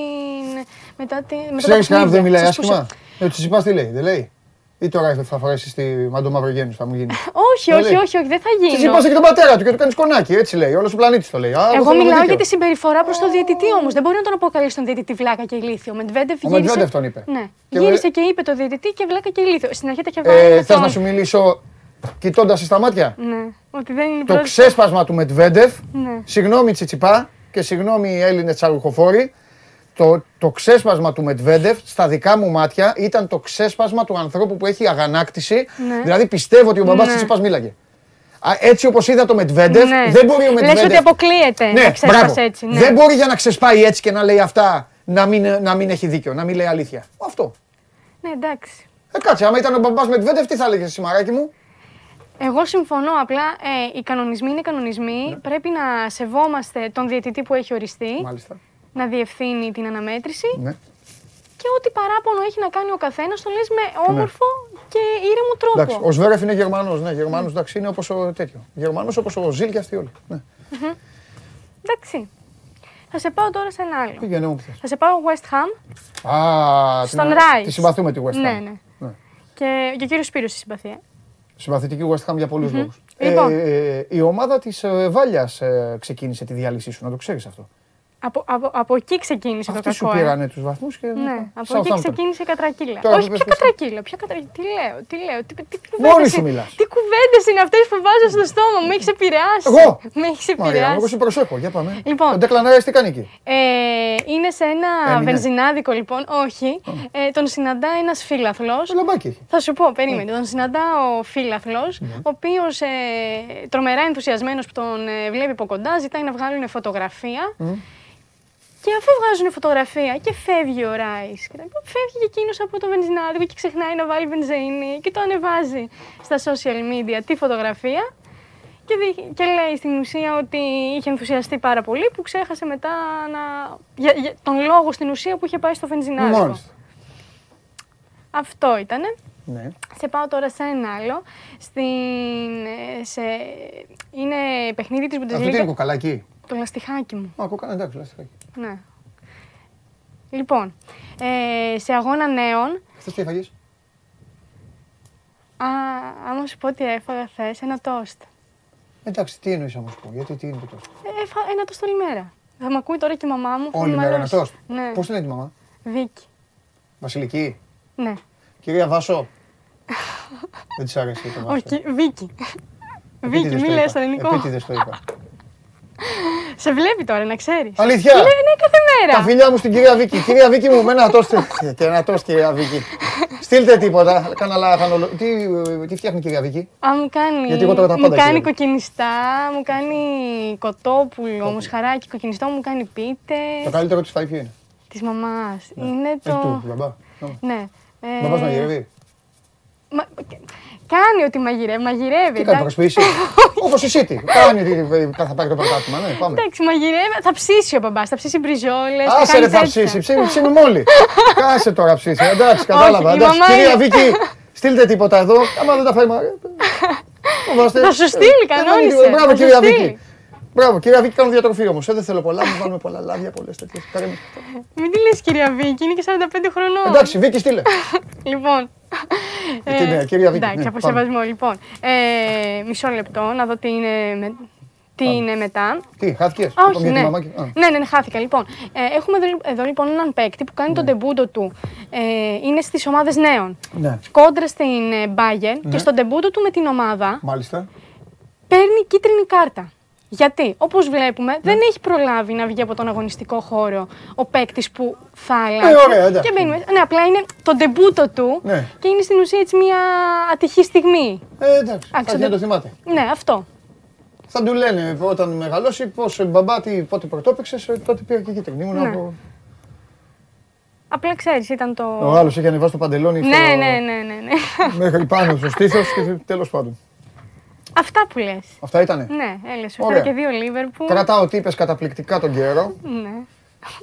Μετά την μετά τα Ξέρεις κανένα που δεν παιχνίδια. μιλάει Σας άσχημα; πούσα. Ε, τους είπα τι λέει, δεν λέει; Ή τώρα θα φορέσει τη μαντομαυρογέννη, θα μου γίνει. Όχι, Δεν όχι, λέει. όχι, όχι, δεν θα Τη γίνω. είπα και τον πατέρα του και του κάνεις κονάκι, έτσι λέει. Όλος ο πλανήτης το λέει. Α, Εγώ θέλω μιλάω δίκιο. για τη συμπεριφορά προς τον διαιτητή όμως. Δεν μπορεί να τον αποκαλέσει τον διαιτητή βλάκα και ηλίθιο. Ο Μετβέντεφ Ο γύρισε. Μετβέντεφ τον είπε. Ναι. Και γύρισε με- και είπε το διαιτητή και βλάκα και ηλίθιο. Στην αρχή τα είχε βάλει. Ε, με Θες τον- να σου μιλήσω κοιτώντας στα μάτια; Ναι, ότι δεν είναι Το πρώτη- ξέσπασμα του Μετβέντεφ, Ναι. συγγνώμη Τσιτσιπά και συγγνώμη Έλληνες τσαρουχοφόροι, το, το ξέσπασμα του Μετβέντεφ στα δικά μου μάτια ήταν το ξέσπασμα του ανθρώπου που έχει αγανάκτηση. Ναι. Δηλαδή πιστεύω ότι ο μπαμπάς Ναι. Τσιτσιπάς μίλαγε. Α, Έτσι όπως είδα το Μετβέντεφ, Ναι. δεν μπορεί ο Λες Μετβέντεφ... ότι αποκλείεται Ναι, να ξέσπασε μπράβο. έτσι. Ναι. Δεν μπορεί για να ξεσπάει έτσι και να λέει αυτά να μην, να μην έχει δίκιο, να μην λέει αλήθεια. Αυτό. ναι, εντάξει. Ε, κάτσε, άμα ήταν ο μπαμπάς Μετβέντεφ, τι θα έλεγες εσύ, μαράκι μου; Εγώ συμφωνώ. Απλά ε, οι κανονισμοί είναι κανονισμοί. Πρέπει να σεβόμαστε τον διαιτητή που έχει οριστεί, Μάλιστα. να διευθύνει την αναμέτρηση Ναι. και ό,τι παράπονο έχει να κάνει ο καθένας το λες με όμορφο και ήρεμο τρόπο. Εντάξει, ο Σβέρεφ είναι Γερμανός. Ναι, Γερμανός εντάξει είναι όπως ο τέτοιο. Γερμανός όπως ο Ζήλ και αυτοί όλοι. Ναι. Εντάξει. Θα σε πάω τώρα σε ένα άλλο. Πήγαινε μου που θες. Θα σε πάω West Ham. Α, Στον την- Rice. Τη συμπαθούμε τη West Ham. Ναι, ναι. Ναι. Και, και ο κύριος Σπύρος στη συμπαθία. Συμπαθητική West Ham για πολλούς λόγους. Λοιπόν. Ε, η ομάδα της ε, Βάλια ε, ξεκίνησε τη διάλυσή σου, να το ξέρεις αυτό. Από, από, από εκεί ξεκίνησε Αυτοί το σου κακό. ε. πήρανε τους βαθμούς και. Ναι, από εκεί ξεκίνησε η κατρακύλα. Τώρα Όχι, που ποια πες, πες. κατρακύλα, ποια κατρακύλα. Τι λέω, τι λέω. Τι, τι, τι Μόνη κουβέντες σου είναι- μιλάς. Τι κουβέντες είναι αυτές που βάζω στο στόμα μου, με έχεις επηρεάσει. Εγώ; Με έχεις Μαρία, εγώ επηρεάσει. σε προσέχω. Για πάμε. Λοιπόν. Ο Ντέκλαν Ράις τι κάνει εκεί; Ε, είναι σε ένα Έμεινε. βενζινάδικο λοιπόν, όχι. Ε, τον συναντά ένας φίλαθλος. Το λαμπάκι έχει. Θα σου πω, περίμενε. Τον συναντά ο φίλαθλος, Ναι. ο οποίος ε, τρομερά ενθουσιασμένος που τον ε, βλέπει από κοντά, ζητάει να βγάλουν φωτογραφία. Και αφού βγάζουν φωτογραφία και φεύγει ο Ράις, φεύγει και εκείνος από το βενζινάδικο και ξεχνάει να βάλει βενζίνη και το ανεβάζει στα social media τη φωτογραφία. Και, δι- και λέει στην ουσία ότι είχε ενθουσιαστεί πάρα πολύ που ξέχασε μετά να, για, για τον λόγο στην ουσία που είχε πάει στο βενζινάδικο. Μάλιστα. Αυτό ήτανε. Ναι. Σε πάω τώρα σε ένα άλλο. Στην, ε, σε, είναι παιχνίδι της Αυτό τι είναι Bundesliga. κοκαλάκι. Το λαστιχάκι μου. Α, κοκαλάκι, εντάξει, λαστιχάκι. Ναι. Λοιπόν, ε, σε αγώνα νέων, Χθε τι έφαγες; α, άμα σου πω τι έφαγα χθε, ένα τόστ. Εντάξει, τι εννοείς να σου πω, γιατί τι είναι το τόσο. Ε, Έφα ένα τόστ όλη μέρα. Θα με ακούει τώρα και η μαμά μου. θα Όλη με μέρα ένα μαλώσει. τόστ; Ναι. Πώς την λέει τη μαμά, Βίκη. Βασιλική; Ναι. Κυρία Βάσο; Δεν της άρεσε το Βάσο. Όχι, Βίκη. Βίκη, Επίτηδες μη το λες είπα. στο ελληνικό. Επίτηδες το είπα. Σε βλέπει τώρα, να ξέρεις. Αλήθεια. Ναι, ναι, κάθε μέρα. Τα φιλιά μου στην κυρία Βίκη. Κυρία Βίκη μου, με ένα τόστ. Και ένα τόστ, κυρία Βίκη. Στείλτε τίποτα. Κάνα λάχανο. Τι, τι φτιάχνει η κυρία Βίκη. Α, μου κάνει, Γιατί εγώ τώρα τα μου πάντα κάνει ξέρω. κοκκινιστά, μου κάνει κοτόπουλο, μουσχαράκι κοκκινιστό, μου κάνει Το πίτες καλύτερο της φάει ποιο είναι; της μαμάς. Είναι Έχει το... του, μπαμπά. Ναι. Ε, Μπαμπάς μαγειρεύει. μα- Κάνει ότι μαγειρεύει, μαγειρεύει. Τι κάνει, εντάξει. προσπίσει. Όπως η City. Κάνει ότι θα πάρει το πρωτάθλημα. Ναι, πάμε. Εντάξει, μαγειρεύει. Θα ψήσει ο μπαμπάς, θα ψήσει μπριζόλες. Άσε ρε θα ψήσει, ψήνει, ψήνουμε όλοι. Κάσε τώρα ψήσει. Εντάξει, κατάλαβα. η Εντάξει, μαμά κυρία είναι- Βίκη, στείλτε τίποτα εδώ. Άμα δεν τα φάει μαρία. φοβάστε. Θα σου στείλει, Ε, δεν κανόνισε. είναι- Μπράβο, Θα σου κυρία στείλει. Βίκη. Μπράβο, κυρία Βίκη, κάνω διατροφή όμως. Δεν θέλω πολλά, μου βάλουμε πολλά λάδια, πολλές τέτοιες. Μην τη λες κυρία Βίκη, είναι και 45 χρονών. Εντάξει, Βίκη, στείλε. Λοιπόν. Ε, τι ναι, κυρία Βίκη, Εντάξει, ναι, από πάμε. σεβασμό. Λοιπόν, ε, μισό λεπτό να δω τι είναι, με- τι είναι μετά. Τι, χάθηκε; Α, όχι, ναι. ναι, ναι, ναι, χάθηκα. Λοιπόν, ε, έχουμε εδώ, εδώ λοιπόν έναν παίκτη που κάνει τον τεμπούντο του. Ε, είναι στις ομάδες νέων. Ναι, Κόντρα στην ε, Bayern Ναι. και στον τεμπούντο του με την ομάδα μάλιστα. παίρνει κίτρινη κάρτα. Γιατί, όπως βλέπουμε, δεν έχει προλάβει να βγει από τον αγωνιστικό χώρο ο παίκτης που θα αλλάξει. ωραία, εντάξει. και μπαίνει μέσα. Ναι, απλά είναι το ντεμπούτο του Ναι. και είναι στην ουσία έτσι μια ατυχή στιγμή. Ε, εντάξει, Άξιο, θα να το δεν- θυμάται. Ναι, αυτό. Θα του λένε όταν μεγαλώσει πώ μπαμπά, τι, πότε πρωτόπαιξες, τότε πήρα και κίτρινη. Ήμουν Ναι. από. Απλά ξέρεις, ήταν το. Ο άλλος είχε ανεβάσει το παντελόνι Ναι, στο- ναι, ναι, ναι, ναι. μέχρι πάνω στο στήθος και τέλος πάντων. Αυτά που λες. Αυτά ήτανε; Ναι, έλε. Σου Ωραία. έφερα και δύο Λίβερπουλ. Κρατάω ότι είπες καταπληκτικά τον καιρό. Ναι.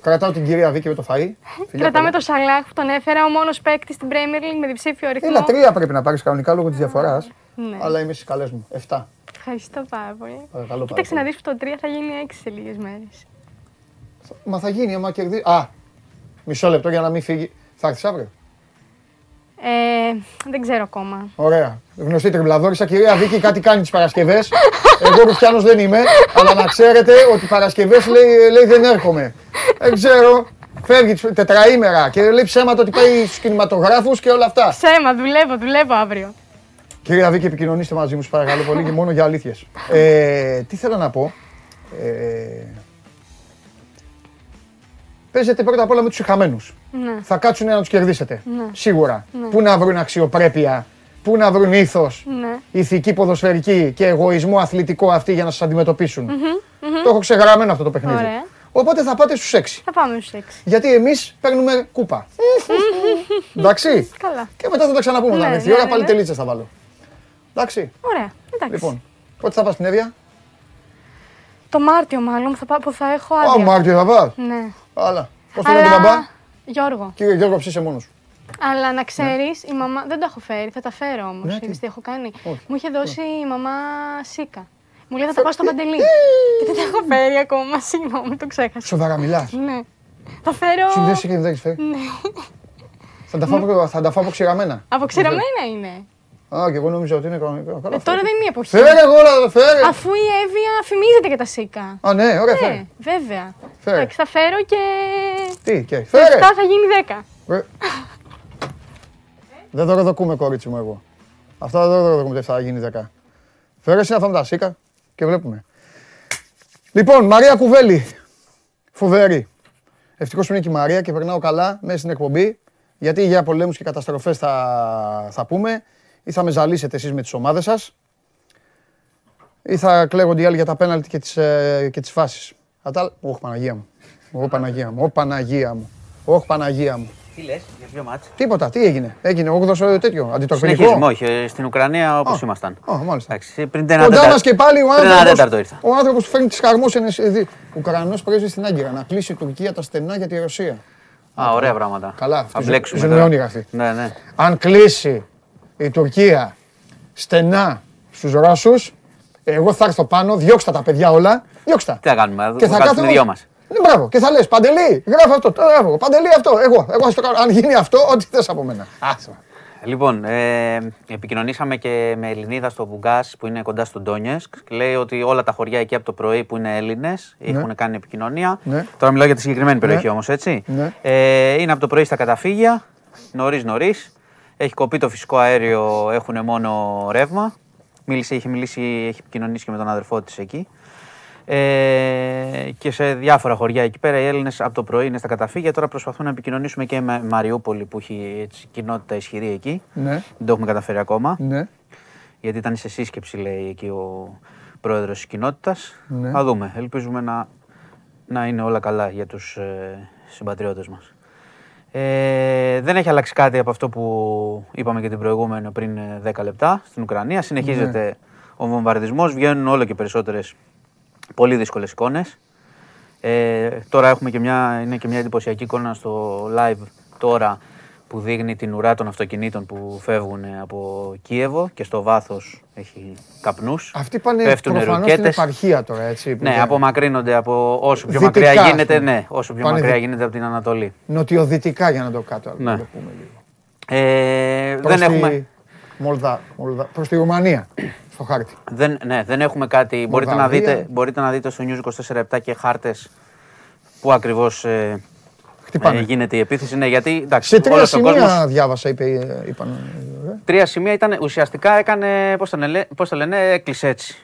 Κρατάω την κυρία Βίκη με το φαΐ. Φιλιά Κρατάμε πολλά. το Σαλάχ που τον έφερα, ο μόνος παίκτης στην Premier League με διψήφιο αριθμό. Έλα, τρία πρέπει να πάρεις κανονικά λόγω της διαφοράς. Ναι. Αλλά είμαι στις καλές μου. Εφτά. Ευχαριστώ πάρα πολύ. Παρακαλώ Κοίταξε πάρα να δεις που το 3 θα γίνει 6 σε λίγες μέρες. Μα θα γίνει άμα κερδίσει. Α, μισό λεπτό για να μην φύγει. Θα έρθεις αύριο; Ε, δεν ξέρω ακόμα. Ωραία. Γνωστή τριμπλαδόρισα. Κυρία Βίκη, κάτι κάνει τις Παρασκευές. Εγώ Ρουφιάνος δεν είμαι. Αλλά να ξέρετε ότι Παρασκευές λέει, λέει δεν έρχομαι. Δεν ξέρω. Φεύγει τετραήμερα και λέει ψέματα ότι πάει στους κινηματογράφους και όλα αυτά. Ψέμα, δουλεύω, δουλεύω αύριο. Κυρία Βίκη, επικοινωνήστε μαζί μου, σας παρακαλώ πολύ, και μόνο για αλήθειες. Ε, τι θέλω να πω. Ε, παίζετε πρώτα απ' όλα με τους ηχαμένου. Ναι. Θα κάτσουν να τους κερδίσετε. Σίγουρα. Πού να βρουν αξιοπρέπεια, πού να βρουν ήθος, Ναι. ηθική ποδοσφαιρική και εγωισμό αθλητικό αυτοί για να σας αντιμετωπισουν Το έχω ξεγραμμένο αυτό το παιχνίδι. Ωραία. Οπότε θα πάτε στους 6. Θα πάμε στους 6. Γιατί εμείς παίρνουμε κούπα. Εντάξει. Καλά. Και μετά θα τα ξαναπούμε. Ναι, όταν έρθει η ναι, ώρα ναι, πάλι ναι. τελίτσε θα βάλω. Εντάξει. Ωραία. Εντάξει. Λοιπόν, πότε θα πας στην Εύβοια; Το Μάρτιο μάλλον θα, πά- που θα έχω Α, άδεια. Μάρτιο θα πας. Ναι. Άλλα. Πώς το λένε τον Αλλά- μπαμπά; Γιώργο. Κύριε Γιώργο, ψήσε μόνος. Αλλά να ξέρεις, η μαμά. Δεν το έχω φέρει, θα τα φέρω όμως. Ναι, Ναι, τι; τι έχω κάνει. Όχι. Μου είχε δώσει η μαμά σίκα. Μου λέει θα τα πάω στο παντελή. και δεν τα έχω φέρει ακόμα, συγγνώμη, το ξέχασα. Σοβαρά μιλάς. Ναι. Θα φέρω. Σου δεν δεν έχεις φέρει. Ναι. Θα τα φάω- Θα τα φάω αποξηραμένα. Αποξηραμένα είναι. Α, και εγώ νόμιζα ότι είναι κανονικά. Καλά, Ε, τώρα φέρε. δεν είναι η εποχή. Φέρε εγώ, όλα, φέρε. Αφού η Εύβοια φημίζεται για τα σίκα. Α, ναι, ωραία, Ναι, φέρε. βέβαια. Φέρε. Εντάξει, θα φέρω και. Τι, και Το φέρε. 7 θα γίνει 10. Ε. Δεν δωροδοκούμε, κορίτσι μου, εγώ. Αυτά δεν δωροδοκούμε, δεν θα γίνει 10. Φέρε εσύ να φάμε τα σίκα και βλέπουμε. Λοιπόν, Μαρία Κουβέλη. Φοβερή. Ευτυχώς που είναι και η Μαρία και περνάω καλά μέσα στην εκπομπή. Γιατί για πολέμους και καταστροφές θα, θα πούμε. Ή θα με ζαλίσετε εσείς με τις ομάδες σας. Ή θα κλαίγονται οι άλλοι για τα πέναλτι και τις ε, και τις φάσεις. Κατά Όχι, Παναγία μου. Όχι, Παναγία μου. Όχι, Παναγία μου. Όχι, Παναγία μου. Τι λες, για ποιο μάτσο. Τίποτα, τι έγινε; Έγινε 8ο τέτοιο, αντιτορπιλικό. Συνεχίζουμε, όχι, ε, στην Ουκρανία όπως Α, ήμασταν. Α, μάλιστα. Εντάξει, πριν ένα Κοντά τέταρτο- μας και πάλι ο πριν ένα τέταρτο άνθρωπο. ήρθα. Ο άνθρωπος που φέρνει τις χαρμόσυνε. Ουκρανός πρέσβη στην Άγκυρα να κλείσει η Τουρκία τα στενά για τη Ρωσία. Α, ωραία πράγματα. Καλά, θα αυτή μπλέξουμε. ζω- τώρα. ζωγονή αυτή. Ναι, ναι. Αν κλείσει η Τουρκία στενά στους Ρώσους, εγώ θα έρθω πάνω, διώξτε τα παιδιά όλα. Διώξτε τα. Τι θα κάνουμε, θα Και θα κάνουμε κάθομαι. οι δυο μας. Ναι, μπράβο. Και θα λες, Παντελή, γράφω αυτό. Το γράφω. Παντελή αυτό. Εγώ. Εγώ ας το κάνω. Αν γίνει αυτό, ό,τι θες από μένα. Άσε. Λοιπόν, ε, επικοινωνήσαμε και με Ελληνίδα στο Βουγκάς που είναι κοντά στο Ντόνιεσκ. Λέει ότι όλα τα χωριά εκεί από το πρωί που είναι Έλληνες έχουν κάνει επικοινωνία. Ναι. Τώρα μιλάω για τη συγκεκριμένη περιοχή Ναι. όμως, έτσι. Ναι. Ε, είναι από το πρωί στα καταφύγια, νωρίς νωρίς. Έχει κοπεί το φυσικό αέριο, έχουν μόνο ρεύμα. Μίλησε, είχε μιλήσει, έχει επικοινωνήσει και με τον αδερφό της εκεί. Ε, και σε διάφορα χωριά εκεί πέρα οι Έλληνες από το πρωί είναι στα καταφύγια. Τώρα προσπαθούμε να επικοινωνήσουμε και με Μαριούπολη που έχει έτσι, κοινότητα ισχυρή εκεί. Ναι. Δεν το έχουμε καταφέρει ακόμα. Ναι. Γιατί ήταν σε σύσκεψη, λέει εκεί ο πρόεδρος της κοινότητας. Ναι. Θα δούμε. Ελπίζουμε να, να είναι όλα καλά για τους ε, συμπατριώτες μας. Ε, δεν έχει αλλάξει κάτι από αυτό που είπαμε και την προηγούμενη πριν ε, 10 λεπτά στην Ουκρανία. Συνεχίζεται Ναι. ο βομβαρδισμός, βγαίνουν όλο και περισσότερες πολύ δύσκολες εικόνες. Ε, τώρα έχουμε και μια, είναι και μια εντυπωσιακή εικόνα στο live τώρα που δείχνει την ουρά των αυτοκινήτων που φεύγουν από Κίεβο και στο βάθος έχει καπνούς. Αυτοί πάνε Πέφτουν προφανώς στην ρουκέτες. επαρχία τώρα, έτσι. που Ναι, δεν- απομακρύνονται από όσο πιο Δυτικά, μακριά ας γίνεται, πούμε. ναι, όσο πιο Πάνε μακριά δι- γίνεται από την Ανατολή. Νοτιοδυτικά για να το κάτω. Ναι. Να το πούμε λίγο. Ε, Προς δεν τη έχουμε, Μολδα, Μολδα, προς τη Ρουμανία, στο χάρτη. δεν, ναι, δεν έχουμε κάτι. Μπορείτε να, Μολδαβία. δείτε, μπορείτε να δείτε στο News 24-7 και χάρτες που ακριβώς ε, Χτυπάνε. ε, γίνεται η επίθεση. Ναι, γιατί εντάξει, Σε τρία όλος ο σημεία κόσμος- διάβασα, είπε, ε, είπαν. ε, τρία σημεία ήταν ουσιαστικά έκανε, πώς το, λένε, πώς το λένε, έκλεισε έτσι.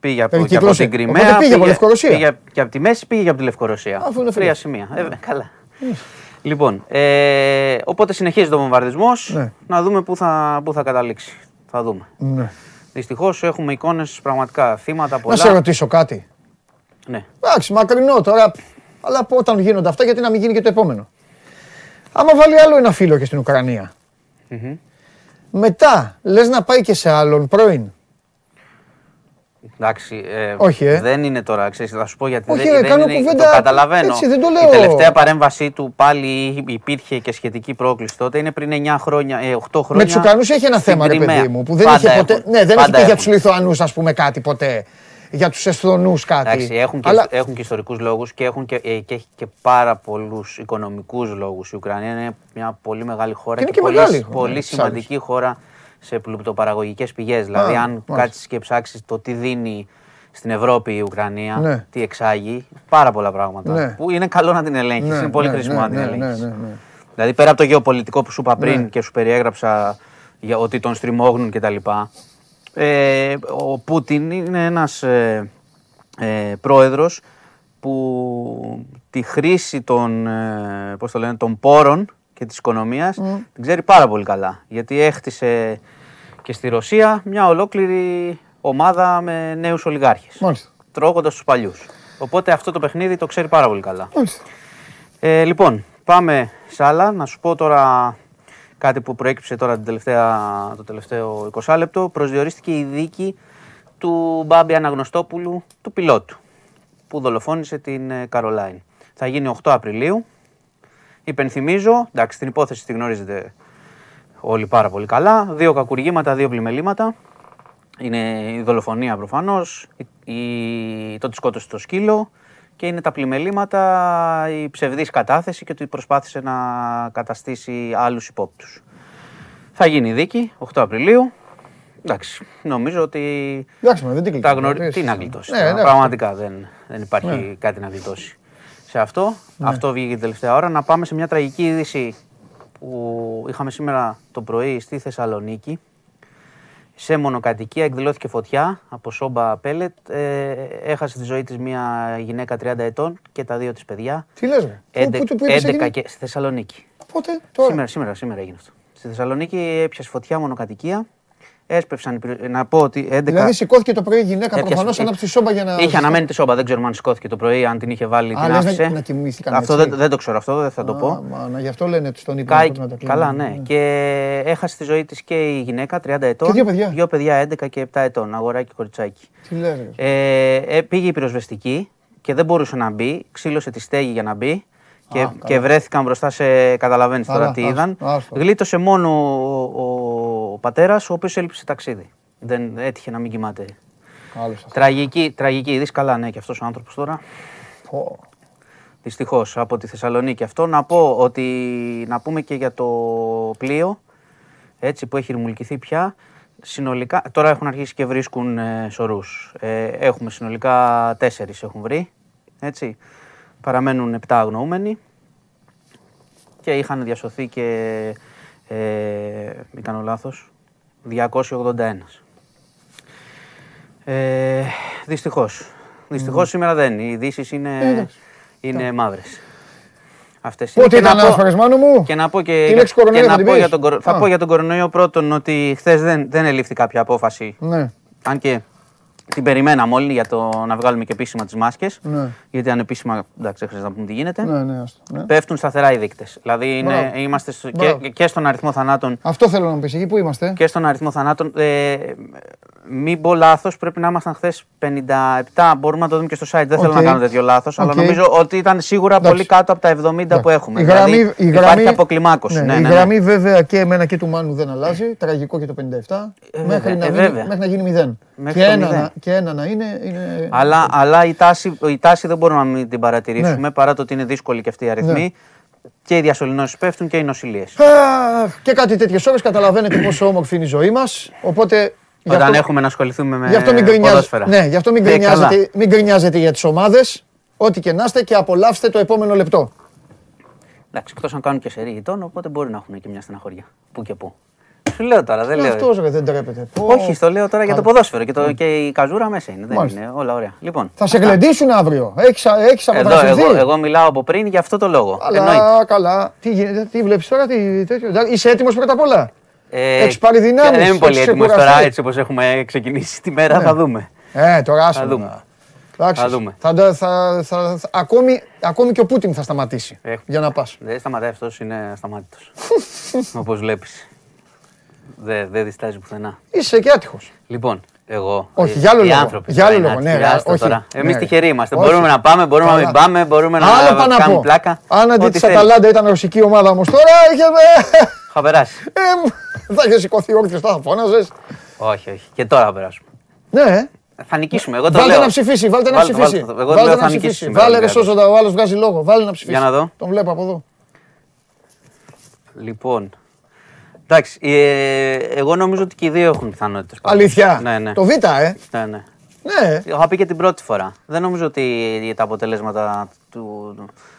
Πήγε από, και από Περικύκλωσε. την Κρυμαία. Οπότε πήγε από Λευκορωσία. Πήγε και από τη Μέση, πήγε και από τη Λευκορωσία. Αφού είναι Τρία φίλος. σημεία. Ε, καλά. Λοιπόν, ε, οπότε συνεχίζει το βομβαρδισμός. Ναι. Να δούμε πού θα, πού θα καταλήξει. Θα δούμε. Ναι. Δυστυχώς έχουμε εικόνες πραγματικά θύματα πολλά. Να σε ρωτήσω κάτι. Ναι. Εντάξει, μακρινό τώρα. Αλλά όταν γίνονται αυτά, γιατί να μην γίνει και το επόμενο. Άμα βάλει άλλο ένα φίλο και στην ουκρανια Μετά, λες να πάει και σε άλλον πρώην. Εντάξει, ε, Όχι, ε. δεν είναι τώρα, ξέρεις, θα σου πω γιατί Όχι, δεν, ρε, δεν κάνω είναι, κουβέντα το καταλαβαίνω. έτσι, δεν το Η λέω. τελευταία παρέμβασή του πάλι υπήρχε και σχετική πρόκληση τότε, είναι πριν 9 χρόνια, ε, 8 χρόνια. Με τους Ουκρανούς έχει ένα στην θέμα, ρε Κρυμαία. παιδί μου, που δεν Πάντα είχε ποτέ. έχουν. Ναι, δεν έχει Πάντα πει για έχουν. τους Λιθουανούς, ας πούμε, κάτι ποτέ. Για τους Εσθονούς κάτι. Εντάξει, έχουν και, Αλλά έχουν και ιστορικούς λόγους και, έχουν και, ε, και έχει και πάρα πολλούς οικονομικούς λόγους. Η Ουκρανία είναι μια πολύ μεγάλη χώρα Και είναι και, και πολύ, μεγάλη χώρα, πολύ της σημαντική χώρα σε πλουτοπαραγωγικές πηγές. Δηλαδή, αν μάλιστα. κάτσεις και ψάξεις το τι δίνει στην Ευρώπη η Ουκρανία, Ναι. τι εξάγει, πάρα πολλά πράγματα. Ναι. Που είναι καλό να την ελέγχεις, Ναι, είναι πολύ ναι, χρήσιμο ναι, να την ναι, ελέγχεις. ναι, ναι, ναι. Δηλαδή, πέρα από το γεωπολιτικό που σου είπα πριν Ναι. και σου περιέγραψα για ότι τον στριμώγνουν κτλ. Ε, ο Πούτιν είναι ένας ε, ε, πρόεδρος που τη χρήση των, ε, πώς το λένε, των πόρων και της οικονομίας την ξέρει πάρα πολύ καλά. Γιατί έχτισε και στη Ρωσία μια ολόκληρη ομάδα με νέους ολιγάρχες. Μάλιστα. Τρώγοντας τους παλιούς. Οπότε αυτό το παιχνίδι το ξέρει πάρα πολύ καλά. Μάλιστα. Ε, λοιπόν, πάμε σε άλλα. Να σου πω τώρα κάτι που προέκυψε τώρα την τελευταία, το τελευταίο 20 λεπτό. Προσδιορίστηκε η δίκη του Μπάμπη Αναγνωστόπουλου, του πιλότου, που δολοφόνησε την ε, Καρολάιν. Θα γίνει 8 Απριλίου. Υπενθυμίζω, εντάξει, την υπόθεση τη γνωρίζετε όλοι πάρα πολύ καλά. Δύο κακουργήματα, δύο πλημελήματα. Είναι η δολοφονία προφανώς, η, η, το ότι σκότωσε το σκύλο και είναι τα πλημελήματα, η ψευδής κατάθεση και ότι προσπάθησε να καταστήσει άλλους υπόπτους. Θα γίνει η δίκη 8 Απριλίου. Εντάξει, νομίζω ότι Εντάξει, μα δεν την τα κλειτώνει. γνωρι... επίσης. Τι να γλιτώσεις. Ναι, τώρα, ναι, Πραγματικά δεν, δεν υπάρχει Ναι. κάτι να γλιτώσει. Σε αυτό, αυτό βγήκε την τελευταία ώρα. Να πάμε σε μια τραγική είδηση που είχαμε σήμερα το πρωί στη Θεσσαλονίκη. Σε μονοκατοικία εκδηλώθηκε φωτιά από σόμπα πέλετ. Ε, έχασε τη ζωή της μια γυναίκα 30 ετών και τα δύο της παιδιά. Τι λες, ρε; Πού- Έντεκ- Πού του πήγες 11 έγινε; και στη Θεσσαλονίκη. Πότε, τώρα; Σήμερα, σήμερα, σήμερα έγινε αυτό. Στη Θεσσαλονίκη έπιασε φωτιά μονοκατοικία. Έσπευσαν. οι πυρο- Να πω ότι 11. Δηλαδή σηκώθηκε το πρωί η γυναίκα Έπιασε- προφανώς ε, ανάψει τη σόμπα για να. Είχε αναμένει τη σόμπα, δεν ξέρουμε αν σηκώθηκε το πρωί, αν την είχε βάλει, Α, την λες να- άφησε. να κοιμήθηκαν αυτό έτσι. δεν, δεν το ξέρω αυτό, δεν θα το πω. Α, μα, να, γι' αυτό λένε ότι στον ύπνο Κάηκε- πρέπει να τα κλείνουν. καλά, ναι. Και έχασε τη ζωή της και η γυναίκα, 30 ετών. Και δύο παιδιά. Δύο παιδιά, 11 και 7 ετών, αγοράκι και κοριτσάκι. Τι λες, ρε. Ε, ε, πήγε η πυροσβεστική και δεν μπορούσε να μπει. Ξύλωσε τη στέγη για να μπει. Και, καλά. και βρέθηκαν μπροστά σε. Καταλαβαίνεις τώρα Καλά, τι άστο, είδαν. άστο. Γλίτωσε μόνο ο, ο πατέρας, ο οποίος έλειψε ταξίδι. Δεν έτυχε να μην κοιμάται. Άλλος αυτό. Τραγική, τραγική είδηση. Καλά, ναι, και αυτός ο άνθρωπος τώρα. Πω. Δυστυχώς από τη Θεσσαλονίκη. Αυτό να πω ότι να πούμε και για το πλοίο έτσι, που έχει ρημουλκηθεί πια. Συνολικά, τώρα έχουν αρχίσει και βρίσκουν ε, σωρούς. Ε, έχουμε συνολικά τέσσερις έχουν βρει. Έτσι. Παραμένουν επτά αγνοούμενοι και είχαν διασωθεί και, ε, μην κάνω λάθος, 281. Ε, δυστυχώς. Δυστυχώς σήμερα δεν. Οι ειδήσεις είναι, Ε, εντάξει. είναι μαύρες. Αυτές είναι. Πότε Και να ήταν πω- ανάφορες μάνο μου. και να πω και, Τη για- λέξη κορονοϊό και θα να την πω πεις; για τον, κορο- θα Α. πω για τον κορονοϊό πρώτον ότι χθες δεν, δεν ελήφθη κάποια απόφαση. Ναι. Αν και την περιμέναμε όλοι για το να βγάλουμε και επίσημα τις μάσκες. Ναι. Γιατί ανεπίσημα, εντάξει, δεν χρειάζεται να πούμε τι γίνεται. Ναι, ναι, άστο, ναι. Πέφτουν σταθερά οι δείκτες. Δηλαδή είναι, Μπράβο. είμαστε στο- Μπράβο. και, και στον αριθμό θανάτων Αυτό θέλω να μου πεις. Εκεί που είμαστε. και στον αριθμό θανάτων. Ε, μην πω λάθος, πρέπει να ήμασταν χθες 57. Μπορούμε να το δούμε και στο site. Δεν θέλω Οκ. να κάνω τέτοιο λάθος, αλλά Οκ. νομίζω ότι ήταν σίγουρα Εντάξει. πολύ κάτω από τα 70 που έχουμε. Η γραμμή, δηλαδή, η υπάρχει γραμμή, αποκλιμάκωση. Ναι, Ναι, η ναι, ναι. γραμμή βέβαια και εμένα και του Μάνου δεν αλλάζει. Τραγικό και το 57. Ε, μέχρι, βέβαια, να ε, γίνει, βέβαια. μέχρι να γίνει 0. Μέχρι Και το ένα, μηδέν. να, και ένα να είναι. είναι... Αλλά, αλλά η, τάση, η τάση δεν μπορούμε να μην την παρατηρήσουμε Ναι. παρά το ότι είναι δύσκολη και αυτή η αριθμή. Και οι διασωληνώσεις πέφτουν και οι νοσηλίες. Αχ, και κάτι τέτοιες ώρες καταλαβαίνετε πόσο όμορφη είναι η ζωή μας. Οπότε. γι' Όταν αυτό- έχουμε να ασχοληθούμε με Γι' αυτό μην, γκρινιάζ- ποδόσφαιρα. ναι, γι αυτό μην, Ε, καλά. γκρινιάζετε, μην γκρινιάζετε για τις ομάδες. Ό,τι και να είστε και απολαύστε το επόμενο λεπτό. Εντάξει, εκτός αν κάνουν και σερή γητών, οπότε μπορεί να έχουν και μια στεναχωριά. Πού και πού. Σου λέω τώρα. Δεν λέω. Αυτό ρε, δεν τρέπεται. Πω. Όχι, στο λέω τώρα για το Καλά. ποδόσφαιρο και, το, και η καζούρα μέσα είναι. Δεν Μάλιστα. είναι όλα ωραία. Λοιπόν, Θα σε γλεντήσουν αύριο. Έχεις, έχεις εδώ, αποδραστηθεί. εγώ, εγώ μιλάω από πριν για αυτό το λόγο. Εννοείται. Καλά, καλά. Τι γίνεται, τι βλέπεις τώρα, τι τέτοιο. Εντάξει, Είσαι έτοιμος πρώτα απ' όλα; Ε, Έχεις πάρει δυνάμεις, Δεν είμαι πολύ έχεις έτοιμος ξεκουραστεί; τώρα έτσι όπως έχουμε ξεκινήσει τη μέρα. Θα δούμε. Ε, τώρα άσε Θα με. δούμε. Εντάξει, Θα δούμε. Θα, θα, θα, θα- θα- ακόμη, ακόμη και ο Πούτιν θα σταματήσει Ε. για να πας. Δεν σταματάει αυτός, είναι ασταμάτητος. όπως βλέπεις. Δεν δεν διστάζει πουθενά. Είσαι και άτυχος. Λοιπόν, εγώ. Όχι, ε, για άλλο οι λόγο. άνθρωποι Για άλλο τώρα, λόγο, είναι ναι, άστο όχι. τώρα. Εμείς Ναι. τυχεροί είμαστε. Όχι. Μπορούμε να πάμε, μπορούμε να Καλά. μην πάμε, μπορούμε να Άλλο πάνω να κάνουμε πω. πλάκα. Αν αντί Ό,τι της θέλεις. Αταλάντα ήταν ρωσική ομάδα όμως τώρα, είχε... Θα περάσει. ε, θα είχε σηκωθεί όρθιος, θα φώναζες. όχι, όχι. Και τώρα θα περάσουμε. Ναι, Θα νικήσουμε. Εγώ το Βάλτε λέω. να ψηφίσει, βάλτε να Βάλτε, ψηφίσει. βάλτε. Εγώ Βάλτε λέω να θα νικήσει ψηφίσει. σήμερα ο Βάλε ρε Ολυμπιακός. σώζοντα, ο άλλος βγάζει λόγο. Βάλε να ψηφίσει. Για να δω. Τον βλέπω από εδώ. Λοιπόν. Εντάξει, ε, εγώ νομίζω ότι και οι δύο έχουν πιθανότητες. Αλήθεια; Ναι, ναι. Το Β, ε; ναι, ναι. Ναι. Το είχα πει και την πρώτη φορά. Δεν νομίζω ότι τα αποτελέσματα του,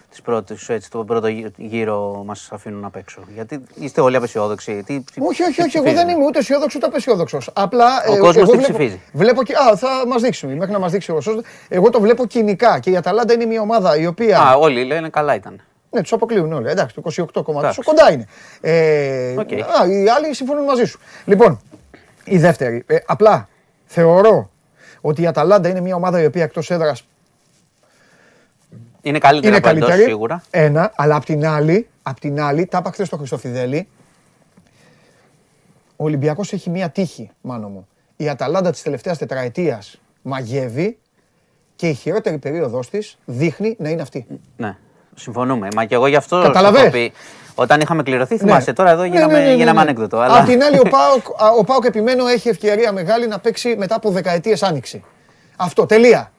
της πρώτης, έτσι, του πρώτο γύ- γύρο μας αφήνουν απ' έξω. Γιατί είστε όλοι απεσιόδοξοι. Τι, τι- Όχι, όχι, τι όχι. Εγώ ψηφίζουμε. δεν είμαι ούτε αισιόδοξος ούτε απεσιόδοξος. Απλά. Ο ε, κόσμος εγώ τι βλέπω, ψηφίζει; Βλέπω και. Α, θα μας δείξει. Μέχρι να μας δείξει ο Σώζοντα. Εγώ το βλέπω κοινικά. Και η Αταλάντα είναι μια ομάδα η οποία. Α, όλοι λένε καλά ήταν. Ναι, τους αποκλείουν όλοι. Εντάξει, το 28 κομμάτι. Εντάξει. Κοντά είναι. Ε, Οκ. Α, οι άλλοι συμφωνούν μαζί σου. Λοιπόν, η δεύτερη. Ε, απλά θεωρώ ότι η Αταλάντα είναι μια ομάδα η οποία εκτός έδρας Είναι καλύτερα είναι από εντός, καλύτερη. σίγουρα. Ένα, αλλά απ' την άλλη, απ' την άλλη, τα είπα χθες στο Χριστοφιδέλη, ο Ολυμπιακός έχει μία τύχη, Μάνο μου. Η Αταλάντα της τελευταίας τετραετίας μαγεύει και η χειρότερη περίοδος της δείχνει να είναι αυτή. Ναι, συμφωνούμε. Μα και εγώ γι' αυτό Καταλαβες; σου έχω πει. Όταν είχαμε κληρωθεί, θυμάσαι, τώρα εδώ Ναι, γίναμε, ναι, ναι, ναι, γίναμε ναι. ανέκδοτο. Αλλά... Απ' την άλλη, ο Πάοκ, α, ο Πάοκ επιμένω έχει ευκαιρία μεγάλη να παίξει μετά από δεκαετίες άνοιξη. Αυτό, τελεία.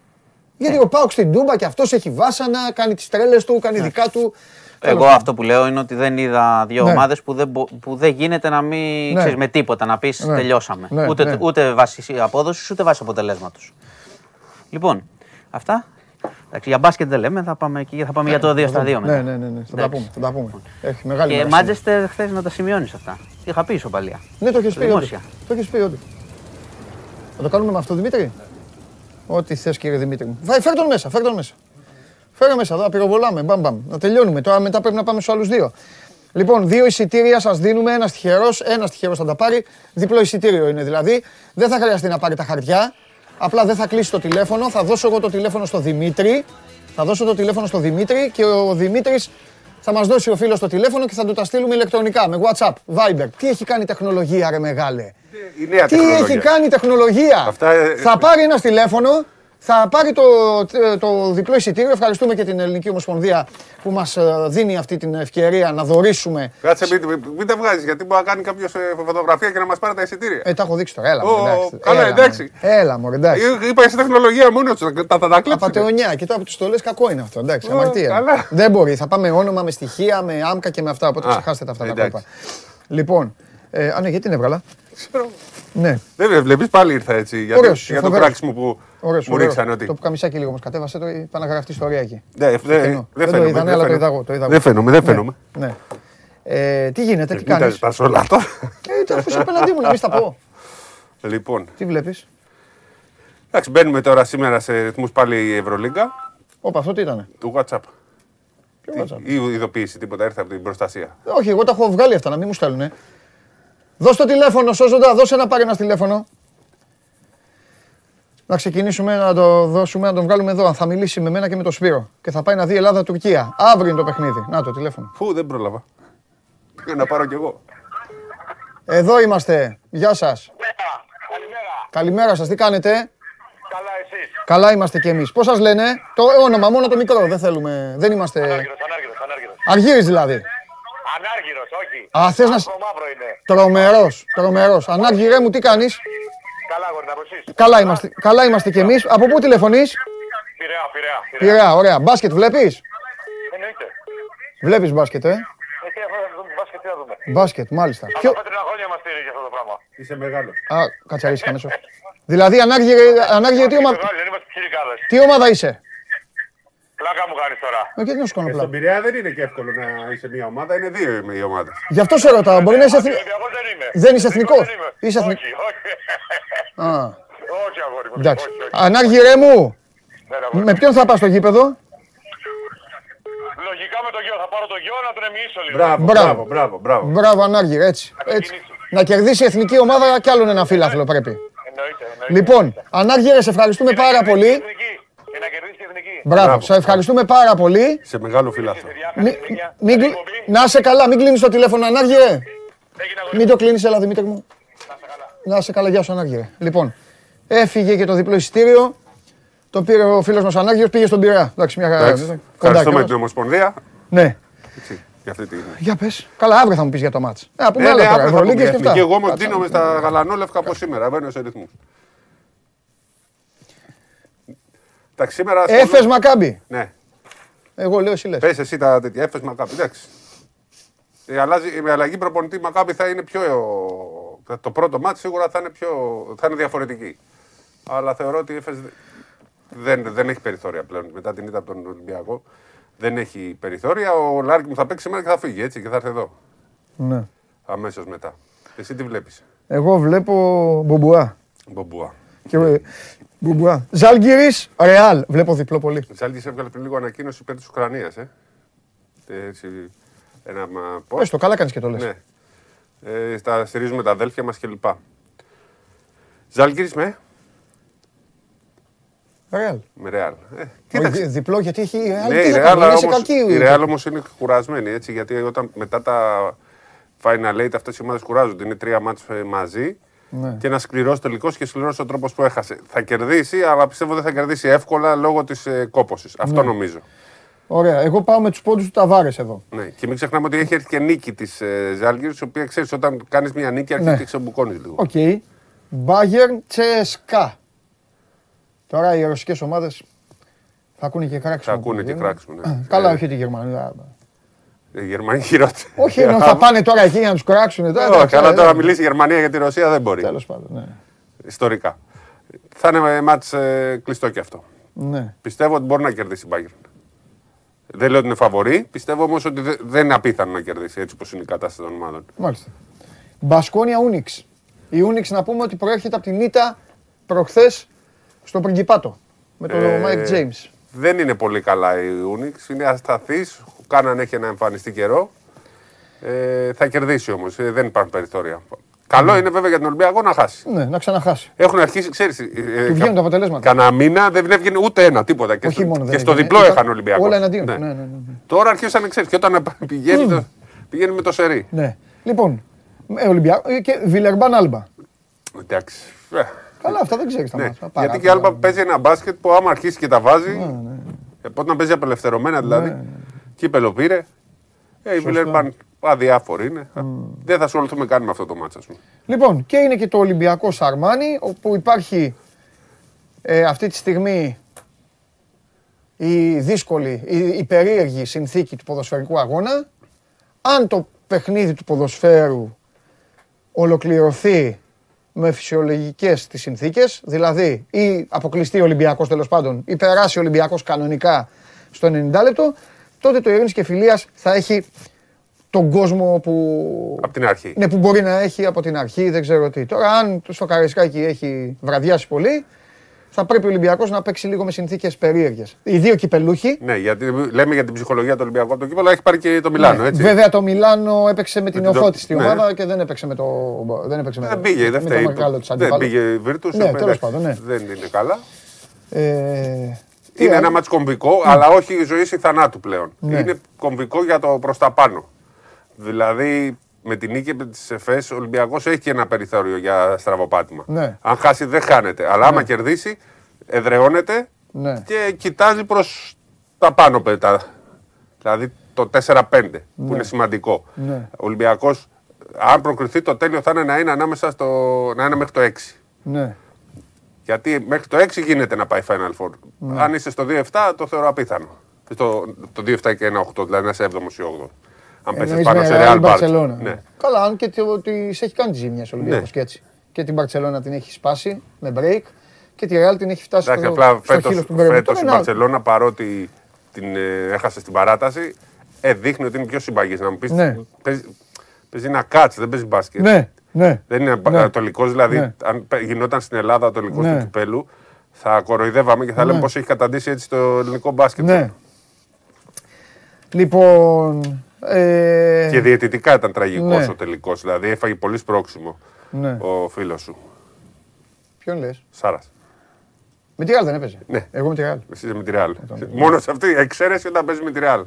Γιατί ο Πάοκ στην Τούμπα και αυτός έχει βάσανα, κάνει τις τρέλες του, κάνει δικά του. Εγώ Τέλος αυτό που λέω είναι ότι δεν είδα δύο Ναι. ομάδες που δεν, μπο- που δεν γίνεται να μην Ναι. ξέρεις, με τίποτα να πεις Ναι. τελειώσαμε. Ναι, ούτε, ναι. ούτε βάσει απόδοσης ούτε βάσει αποτελέσματος. Λοιπόν, αυτά. Εντάξει, για μπάσκετ δεν λέμε, θα πάμε, εκεί, θα πάμε για το 2 στα 2 μετά. Ναι, ναι, ναι, ναι. Θα τα Εντάξει. πούμε. Θα τα πούμε. Έχει μεγάλη Και μέρα Μάντζεστερ χθες να τα σημειώνεις αυτά. Είχα πει ισοπαλία. Ναι, το έχεις πει. Δημόσια. όντως. Το έχεις πει όντως. Θα το κάνουμε με αυτό, Δημήτρη. Ό,τι θες, κύριε Δημήτρη μου. Φέρ τον μέσα, φέρ τον μέσα. Φέρε μέσα εδώ, πυροβολάμε, μπαμ μπαμ. Να τελειώνουμε. Τώρα μετά πρέπει να πάμε στους άλλους δύο. Λοιπόν, δύο εισιτήρια σας δίνουμε, ένας τυχερός, ένας τυχερός θα τα πάρει. Διπλό εισιτήριο είναι δηλαδή. Δεν θα χρειαστεί να πάρει τα χαρτιά. Απλά δεν θα κλείσει το τηλέφωνο. Θα δώσω εγώ το τηλέφωνο στο Δημήτρη. Θα δώσω το τηλέφωνο στο Δημήτρη και ο Δημήτρης θα μας δώσει ο φίλος το τηλέφωνο και θα του τα στείλουμε ηλεκτρονικά με WhatsApp, Viber. Τι έχει κάνει η τεχνολογία ρε μεγάλε; Η νέα Τι τεχνολογία. έχει κάνει η τεχνολογία; Αυτά, ε, Θα πάρει ένας τηλέφωνο, θα πάρει το, το διπλό εισιτήριο. Ευχαριστούμε και την Ελληνική Ομοσπονδία που μας ε, δίνει αυτή την ευκαιρία να δωρήσουμε. Κάτσε, μην, μην, μην τα βγάζεις γιατί μπορεί να κάνει κάποιος φωτογραφία και να μας πάρει τα εισιτήρια. Ε, τα έχω δείξει τώρα. Έλα, Ω, μωρέ, εντάξει. καλά, Έλα, εντάξει. μωρέ. Έλα, μωρέ, εντάξει. Ε, Είπα εσύ τεχνολογία μόνο του, τα θα τα κλέψουν. Απαταιωνιά. Και τώρα που του το λες κακό είναι αυτό. Εντάξει, Ω, αμαρτία. καλά. Δεν μπορεί. Θα πάμε όνομα με στοιχεία, με άμκα και με αυτά. Οπότε Α, ξεχάστε τα αυτά τα εντάξει. κόλπα. Λοιπόν, ε, α, ναι, γιατί την έβγαλα; Ναι, Δεν βλέπεις, πάλι ήρθα έτσι για, Ωραίος, το, για το φοβερός. πράξιμο που ωραίος, μου ωραίος. ρίξανε ότι. Το καμισάκι λίγο μας κατέβασε, το είπα να γραφτεί ιστορία εκεί. Ναι, δε- κενό. Δεν Δεν το φαίνομαι, είδανε, δεν αλλά το φαίνομαι. είδα εγώ, το είδα εγώ. Δεν φαίνομαι, δεν Ναι, φαίνομαι. Ναι. Ε, τι γίνεται, τι Μην τα κάνεις; ζητάς όλα αυτά. Ε, τώρα αφού είσαι απέναντί μου, να μην στα πω. Λοιπόν, Τι βλέπεις; εντάξει, μπαίνουμε τώρα σήμερα σε ρυθμούς πάλι η Ευρωλίγκα Όπα, αυτό τι ήταν. του WhatsApp. Ποιο WhatsApp? Ή ειδοποίηση, τίποτα έρθει από την προστασία. Όχι, εγώ τα έχω βγάλει αυτά, να μην μου στέλνουνε. Δώσ' το τηλέφωνο, σώζοντα, δώσε να πάρει ένα τηλέφωνο. Να ξεκινήσουμε να το δώσουμε, να τον βγάλουμε εδώ. Θα μιλήσει με μένα και με τον Σπύρο. Και θα πάει να δει Ελλάδα-Τουρκία. Αύριο είναι το παιχνίδι. Να το τηλέφωνο. Φου, δεν πρόλαβα. Πήγα να πάρω κι εγώ. Εδώ είμαστε. Γεια σας. Καλημέρα. Καλημέρα σας, τι κάνετε; Καλά εσείς; Καλά είμαστε κι εμείς. Πώς σας λένε; Το όνομα, μόνο το μικρό. Δεν θέλουμε. Δεν είμαστε. Ανάργυρος, ανάργυρος, ανάργυρος. Αργύρης δηλαδή. Ανάργυρος, όχι. Α, θες να... σ- Άσπρο μαύρο είναι. Τρομερός, τρομερός. Ανάργυρε μου, τι κάνεις; Καλά, γόρι, από εσείς. Καλά είμαστε, καλά είμαστε κι εμείς. Από πού τηλεφωνείς; Πειραιά, πειραιά. πειραιά. Πειραιά, ωραία. Μπάσκετ βλέπεις; Εννοείται. Βλέπεις μπάσκετ, ε; Ε, τι αυτό θα δούμε, μπάσκετ, τι θα δούμε. Μπάσκετ, μάλιστα. Από Ποιο... τα πέτρινα χρόνια μας στηρίζει αυτό το πράγμα. Είσαι μεγάλος. Α, κατσαρίστηκα αμέσως. Δηλαδή, ανάργυρε, ανάργυρε τι, Είμαστε ομα... μεγάλοι, δεν είμαστε πιτσιρικάδες. τι ομάδα είσαι; Πλάκα μου κάνεις τώρα. Ε, γιατί να σου κάνω Ε, πλάκα. Στον Πειραιά δεν είναι και εύκολο να είσαι μια ομάδα, είναι δύο οι ομάδες. Γι' αυτό σε ρωτάω. Μπορεί να είσαι εθνικό. Ολυμπιακός δεν είμαι. Δεν είσαι εθνικός; δεν είμαι. Είσαι εθνικό. Όχι, όχι. Α, όχι, αγόρι μου. εντάξει. Όχι, όχι. Ανάργυρε μου, Ναι, αγόρι με μου. ποιον θα πας στο γήπεδο; Λογικά με το γιο. Θα πάρω το γιο να τον εμοιήσω λίγο. Μπράβο, Μπράβο. μπράβο, μπράβο. μπράβο. Μπράβο, Ανάργυρε, έτσι. έτσι. Να κερδίσει η εθνική ομάδα κι άλλον ένα φύλαθλο πρέπει. Εννοείται, εννοείται. Λοιπόν, Ανάργυρε, σε ευχαριστούμε Και να πάρα κερδίσει πολύ. η εθνική. Και να κερδίσει η εθνική. Μπράβο, Μπράβο. σε ευχαριστούμε πάρα πολύ. Σε μεγάλο φιλάθλο. Μη- μην κλει- Να είσαι καλά, μην κλείνεις το τηλέφωνο, Ανάργυρε. Έγινε αγόρι. Μην το κλείνεις, έλα Δημήτρη μου. Να είσαι καλά, γεια σου Ανάργυρε. Λοιπόν, έφυγε και το διπλό εισιτήριο. Το πήρε ο φίλος μας ο Ανάργυρος, πήγε στον Πειραιά. Εντάξει, μια χαρά. Εντάξει. Κοντά Ευχαριστούμε κιόλας. την Ομοσπονδία. Ναι. Έτσι, για αυτή τη... Για πες. Καλά, αύριο θα μου πεις για το μάτς. Ε, να πούμε Ναι, άλλα ναι, τώρα. αύριο θα πούμε Ευρωλίγκες για και αυτά. εθνική. Εγώ όμως Κάτσε να ντύνομαι δούμε. στα γαλανόλευκα από σήμερα. Μπαίνω σε ρυθμούς. Εντάξει, σήμερα... Έφες Μακάμπι. Ναι. Εγώ λέω εσύ λες. Πες εσύ τα τέτοια. Έφες Μακάπη. Εντάξει. Η, αλλάζει, η αλλαγή προπονητή Μακάπη θα είναι πιο... Το πρώτο μάτι σίγουρα θα είναι, πιο, θα είναι διαφορετική. Αλλά θεωρώ ότι η Έφες δεν, δεν έχει περιθώρια πλέον. Μετά την ήττα από τον Ολυμπιακό δεν έχει περιθώρια. Ο Λάρκη μου θα παίξει σήμερα και θα φύγει έτσι και θα έρθει εδώ. Ναι. Αμέσως μετά. Εσύ τι βλέπεις, Εγώ βλέπω Μπομπουά. Μπομπουά. Και... ε, Μπομπουά. Ζάλγκυρης, Ρεάλ. Βλέπω διπλό πολύ. Η Ζάλγκη έβγαλε πριν λίγο ανακοίνωση υπέρ της Ουκρανίας. Ε. Ε, Έτσι, ένα μα- πώς. Πες το, καλά κάνεις και το λες. Ναι. Ε, στα στηρίζουμε τα αδέλφια μας κλπ. Ζάλγκη με, Ρεάλ. με Ρεάλ. Ε, Όχι, κοίταξε. δι- Διπλό γιατί έχει η Ρεάλ. Ναι, τι η θα Ρεάλ κάνει, είναι σε όμως, κακή. η Real όμως είναι κουρασμένη έτσι, γιατί όταν μετά τα Final Eight αυτές οι ομάδες κουράζονται. Είναι τρία ματς ε, μαζί Ναι. και ένα σκληρό τελικό και σκληρό ο τρόπος που έχασε. Θα κερδίσει, αλλά πιστεύω δεν θα κερδίσει εύκολα λόγω της ε, κόπωσης. Αυτό Ναι. νομίζω. Ωραία, εγώ πάω με τους πόντους του Ταβάρες εδώ. Ναι. Και μην ξεχνάμε ότι έχει έρθει και νίκη της ε, Ζαλγκίρις, η οποία ξέρεις όταν κάνεις μια νίκη αρχίζει Ναι. και ξεμπουκώνεις λίγο. Οκ. Μπάγερν Τσέσκα. Τώρα οι ρωσικές ομάδες θα ακούνε και κράξιμο. Θα ακούνε που και βγαίνουν. κράξιμο, ναι. Καλά, Ε. όχι τη Γερμανία. Οι Γερμανοί χειρότεροι. Όχι, ενώ θα πάνε τώρα εκεί για να τους κράξουν. Όχι, αλλά τώρα μιλήσει η Γερμανία για τη Ρωσία δεν μπορεί. Τέλος πάντων, ναι. Ιστορικά. Θα είναι μάτς ε, κλειστό και αυτό. ναι. Πιστεύω ότι μπορεί να κερδίσει η Bayern. Δεν λέω ότι είναι φαβορή. Πιστεύω όμως ότι δε- δεν είναι απίθανο να κερδίσει έτσι όπως είναι η κατάσταση των ομάδων. Μάλιστα. Μπασκόνια Ούνιξ. Η Ούνιξ να πούμε ότι προέρχεται από την ήττα προχθές στο Πριγκιπάτο. Με τον Ε, Μάικ James. Δεν είναι πολύ καλά η Unix. Είναι ασταθής. Ο Κάναν έχει να εμφανιστεί καιρό. Ε, θα κερδίσει όμως. δεν υπάρχουν περιθώρια. Καλό είναι βέβαια για τον Ολυμπιακό να χάσει. Ναι, να ξαναχάσει. Έχουν αρχίσει, ξέρεις. Ε, βγαίνουν τα αποτελέσματα. Κανένα μήνα δεν έβγαινε ούτε ένα, τίποτα. Και, Όχι στο, μόνο και δεν στο έβγαινε, διπλό ήταν έχανε ο Ολυμπιακός. Όλα εναντίον. του. Ναι, ναι, ναι. ναι. Τώρα αρχίσαν, ξέρεις, και όταν πηγαίνει, το, πηγαίνει με το σερί. ναι. Λοιπόν, ε, Ολυμπιακό ε, και Βιλερμπάν Άλμπα. Εντάξει. Ε, Καλά, αυτά δεν ξέρεις τα Ναι. μάτια. Γιατί και η Άλμπα παίζει ένα μπάσκετ που άμα αρχίσει και τα βάζει. Ναι, ε, Πότε να παίζει απελευθερωμένα δηλαδή. Κύπελο πήρε. Ε, η Βιλερμπάν αδιάφορη είναι. Δεν θα ασχοληθούμε καν με αυτό το μάτσα, ας πούμε. Λοιπόν, και είναι και το Ολυμπιακό Σαρμάνι, όπου υπάρχει ε, αυτή τη στιγμή η δύσκολη, η, η περίεργη συνθήκη του ποδοσφαιρικού αγώνα. Αν το παιχνίδι του ποδοσφαίρου ολοκληρωθεί με φυσιολογικές τις συνθήκες, δηλαδή ή αποκλειστεί ο Ολυμπιακός τέλος πάντων ή περάσει ο Ολυμπιακός κανονικά στο 90 λεπτό, τότε το Ειρήνης και Φιλίας θα έχει τον κόσμο που Από την αρχή. ναι, που μπορεί να έχει από την αρχή, δεν ξέρω τι. Τώρα, αν στο Καραϊσκάκι έχει βραδιάσει πολύ, θα πρέπει ο Ολυμπιακός να παίξει λίγο με συνθήκες περίεργες. Οι δύο κυπελούχοι. Ναι, γιατί λέμε για την ψυχολογία του Ολυμπιακού από το κύπελο, έχει πάρει και το Μιλάνο, Ναι, έτσι. Βέβαια το Μιλάνο έπαιξε με την Με την- Νεοφώτιστη ναι. ομάδα και δεν έπαιξε με το. Δεν, έπαιξε με Δεν το- πήγε, δεν με φταίει. το μεγάλο της Δεν αντιπάλου. πήγε η Βίρτους, Ναι, εντάξει, τέλος πάντων, ναι. Δεν είναι καλά. Ε, τι Είναι άλλο. ένα μάτς κομβικό, αλλά όχι η ζωή ή θανάτου πλέον. Ναι. Είναι κομβικό για το προς τα πάνω. Δηλαδή, με την νίκη της ΕΦΕΣ, ο Ολυμπιακός έχει και ένα περιθώριο για στραβοπάτημα. Ναι. Αν χάσει, δεν χάνεται. Αλλά άμα κερδίσει, εδραιώνεται Ναι. και κοιτάζει προς τα πάνω πέτα. Δηλαδή το 4-5, που είναι σημαντικό. Ναι. Ο Ολυμπιακός, αν προκριθεί, το τέλειο θα είναι να είναι ανάμεσα στο. να είναι μέχρι το 6. Ναι. Γιατί μέχρι το 6 γίνεται να πάει Final Four. Ναι. Αν είσαι στο 2-7, το θεωρώ απίθανο. Στο, το 2-7 και ένα 8, δηλαδή να είσαι 7ο ή 8ο. Αν πέσεις Εννοείς πάνω με σε Real Real Barcelona. Barcelona. Ναι. Καλά, αν και το- της έχει κάνει τη ζημιά ο Ολυμπιακός Ναι. και έτσι. Και την Barcelona την έχει σπάσει με break και τη Real την έχει φτάσει Εντάξει, στο, απλά στο χείλος φέτος, του Μπερεμού. φέτος η Τώρα, να- Barcelona παρότι την ε, έχασε στην παράταση, ε, δείχνει ότι είναι πιο συμπαγής. Να μου πεις, Ναι. παίζει, παίζει ένα κάτς, δεν παίζει μπάσκετ. Ναι, ναι. Δεν είναι Ναι. ανατολικό, δηλαδή Ναι. αν πε- γινόταν στην Ελλάδα ανατολικό Ναι. του κυπέλου, θα κοροϊδεύαμε και θα λέμε πώ έχει καταντήσει έτσι το ελληνικό μπάσκετ. Ναι. Λοιπόν. Ε, Και διαιτητικά ήταν τραγικός Ναι. ο τελικός. Δηλαδή έφαγε πολύ σπρώξιμο ναι. ο φίλος σου. Ποιον λες; Σάρας. Με τη Ρεάλ δεν έπαιζε; Ναι. Εγώ με τη Ρεάλ. Εσύ είσαι με τη Ρεάλ. Μόνος σε αυτή η εξαίρεση όταν παίζεις με τη Ρεάλ.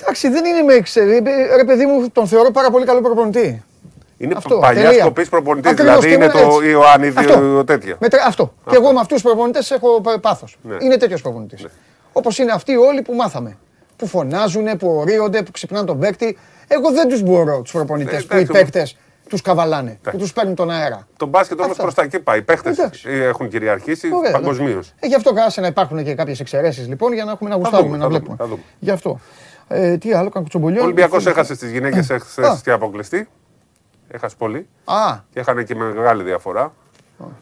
Εντάξει, δεν είναι με εξαιρετική. Ρε παιδί μου, τον θεωρώ πάρα πολύ καλό προπονητή. Είναι Αυτό, παλιάς τελεία. σκοπή προπονητής. Ακριβώς, Δηλαδή και είναι με- το έτσι. Ιωάννη Αυτό. τέτοιο. Με, τρε- αυτό. Και εγώ με αυτούς τους προπονητές έχω πάθος. Ναι. Είναι τέτοιος προπονητής. Όπως είναι αυτοί όλοι που μάθαμε. Που φωνάζουν, που ορίονται, που ξυπνάνε τον παίκτη. Εγώ δεν τους μπορώ τους προπονητές Ε, που οι εντάξει, παίκτες τους καβαλάνε, που τους παίρνουν τον αέρα. Το μπάσκετ όμως Αυτά. προς τα εκεί πάει. Οι παίχτε Εντάξει. έχουν κυριαρχήσει Ωραία, ναι. παγκοσμίως. Ε, γι' αυτό κάσε να υπάρχουν και κάποιες εξαιρέσεις λοιπόν για να έχουμε να γουστάρουμε, δούμε, να θα δούμε, βλέπουμε. θα δούμε. Γι' αυτό. Ε, τι άλλο, Κανκουτσομπολιό. Ο Ολυμπιακός φίλοι- έχασες στι γυναίκες Α. χθε και αποκλειστεί. Έχασε πολύ. Α, Και είχαν και μεγάλη διαφορά.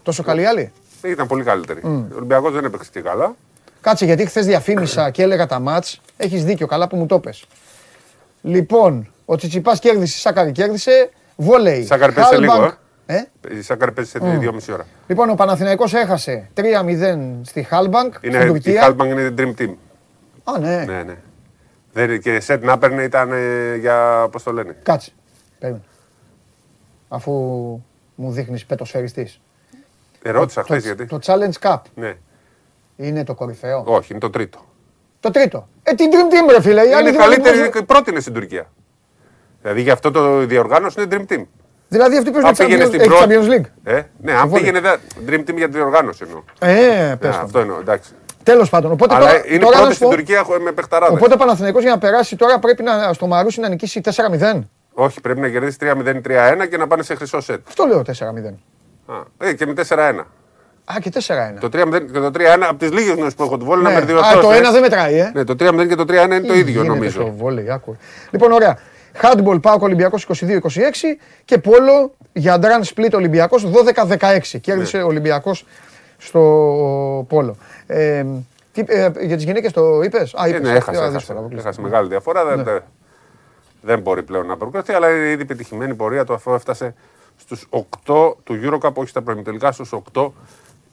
τόσο καλή άλλη; Ήταν πολύ καλύτερη. Ο Ολυμπιακός δεν έπαιξε και καλά. Κάτσε γιατί χθες διαφήμισα και έλεγα τα μάτς. Έχεις δίκιο, καλά που μου το πες. Λοιπόν, ο Τσιτσιπάς κέρδισε, η Σάκκαρη κέρδισε. Βόλεϊ. Σάκκαρη παίζει σε λίγο, Χαλκμπάνκ. ε; Η Σάκκαρη παίζει σε 2,5 ώρα. Λοιπόν, ο Παναθηναϊκός έχασε 3-0 στη Χαλκμπάνκ στην Είναι, η Τουρκία. Χαλκμπάνκ είναι dream team. Α, ναι. Ναι, ναι. Δεν, και σετ να παίρνει ήταν ε, για. Πώς το λένε; Κάτσε. Περίμενε. Αφού μου δείχνεις πετοσφαιριστής. Ερώτησα χθες Το, γιατί. το Challenge Cup Ναι. είναι το κορυφαίο; Όχι, είναι το τρίτο. Το τρίτο. Ε, την Dream Team, ρε φίλε. Οι άλλοι Είναι δεν καλύτερη, μπορούν- η πρώτη είναι στην Τουρκία. Δηλαδή γι' αυτό το διοργάνωση είναι dream team. Δηλαδή αυτοί παίζουν Αν πήγαινε Champions, στην έχει πρώτη. Champions League. Ε, ναι, αν Βόλεϊ. πήγαινε. δε- Dream team για τη διοργάνωση εννοώ. Ε, Ναι, πες το. αυτό εννοώ, εντάξει. Τέλος πάντων. Οπότε Αλλά τώρα, είναι τώρα να πρώτη σου στην πω, Τουρκία έχω- με παιχταράδες. Οπότε ο Παναθηναϊκός για να περάσει τώρα πρέπει να, στο Μαρούσι να νικήσει 4-0. Όχι, πρέπει να κερδίσει 3-0-3-1 και να πάνε σε χρυσό σετ. Αυτό λέω 4-0. Α, ε, και με 4-1. Α, και 4-1. Το 3-0 και το 3-1 από τις λίγες γνώσεις που έχω του βόλου Ναι. να με Α, το ένα δεν μετράει, ε. Ναι, το 3-0 και το 3-1 είναι το Τι ίδιο γίνεται νομίζω. Στο βόλεϊ, άκου. Λοιπόν, ωραία. Handball Πάοκ Ολυμπιακός 22-26 και Πόλο για Ντραν Σπλίτ Ολυμπιακός 12-16. Κέρδισε Ναι. ο Ολυμπιακός στο Πόλο. Ε, τι, ε, για τις γυναίκες το είπες; Α, Ε, είπες. ναι, Α, έχασε, δύσκολα, έχασε, αποκλειστικά. έχασε μεγάλη διαφορά. Δεν, δεν- δεν μπορεί πλέον να προκριθεί, αλλά είναι ήδη πετυχημένη πορεία του αφού έφτασε στους 8 του Eurocup, όχι στα προημιτελικά, στους 8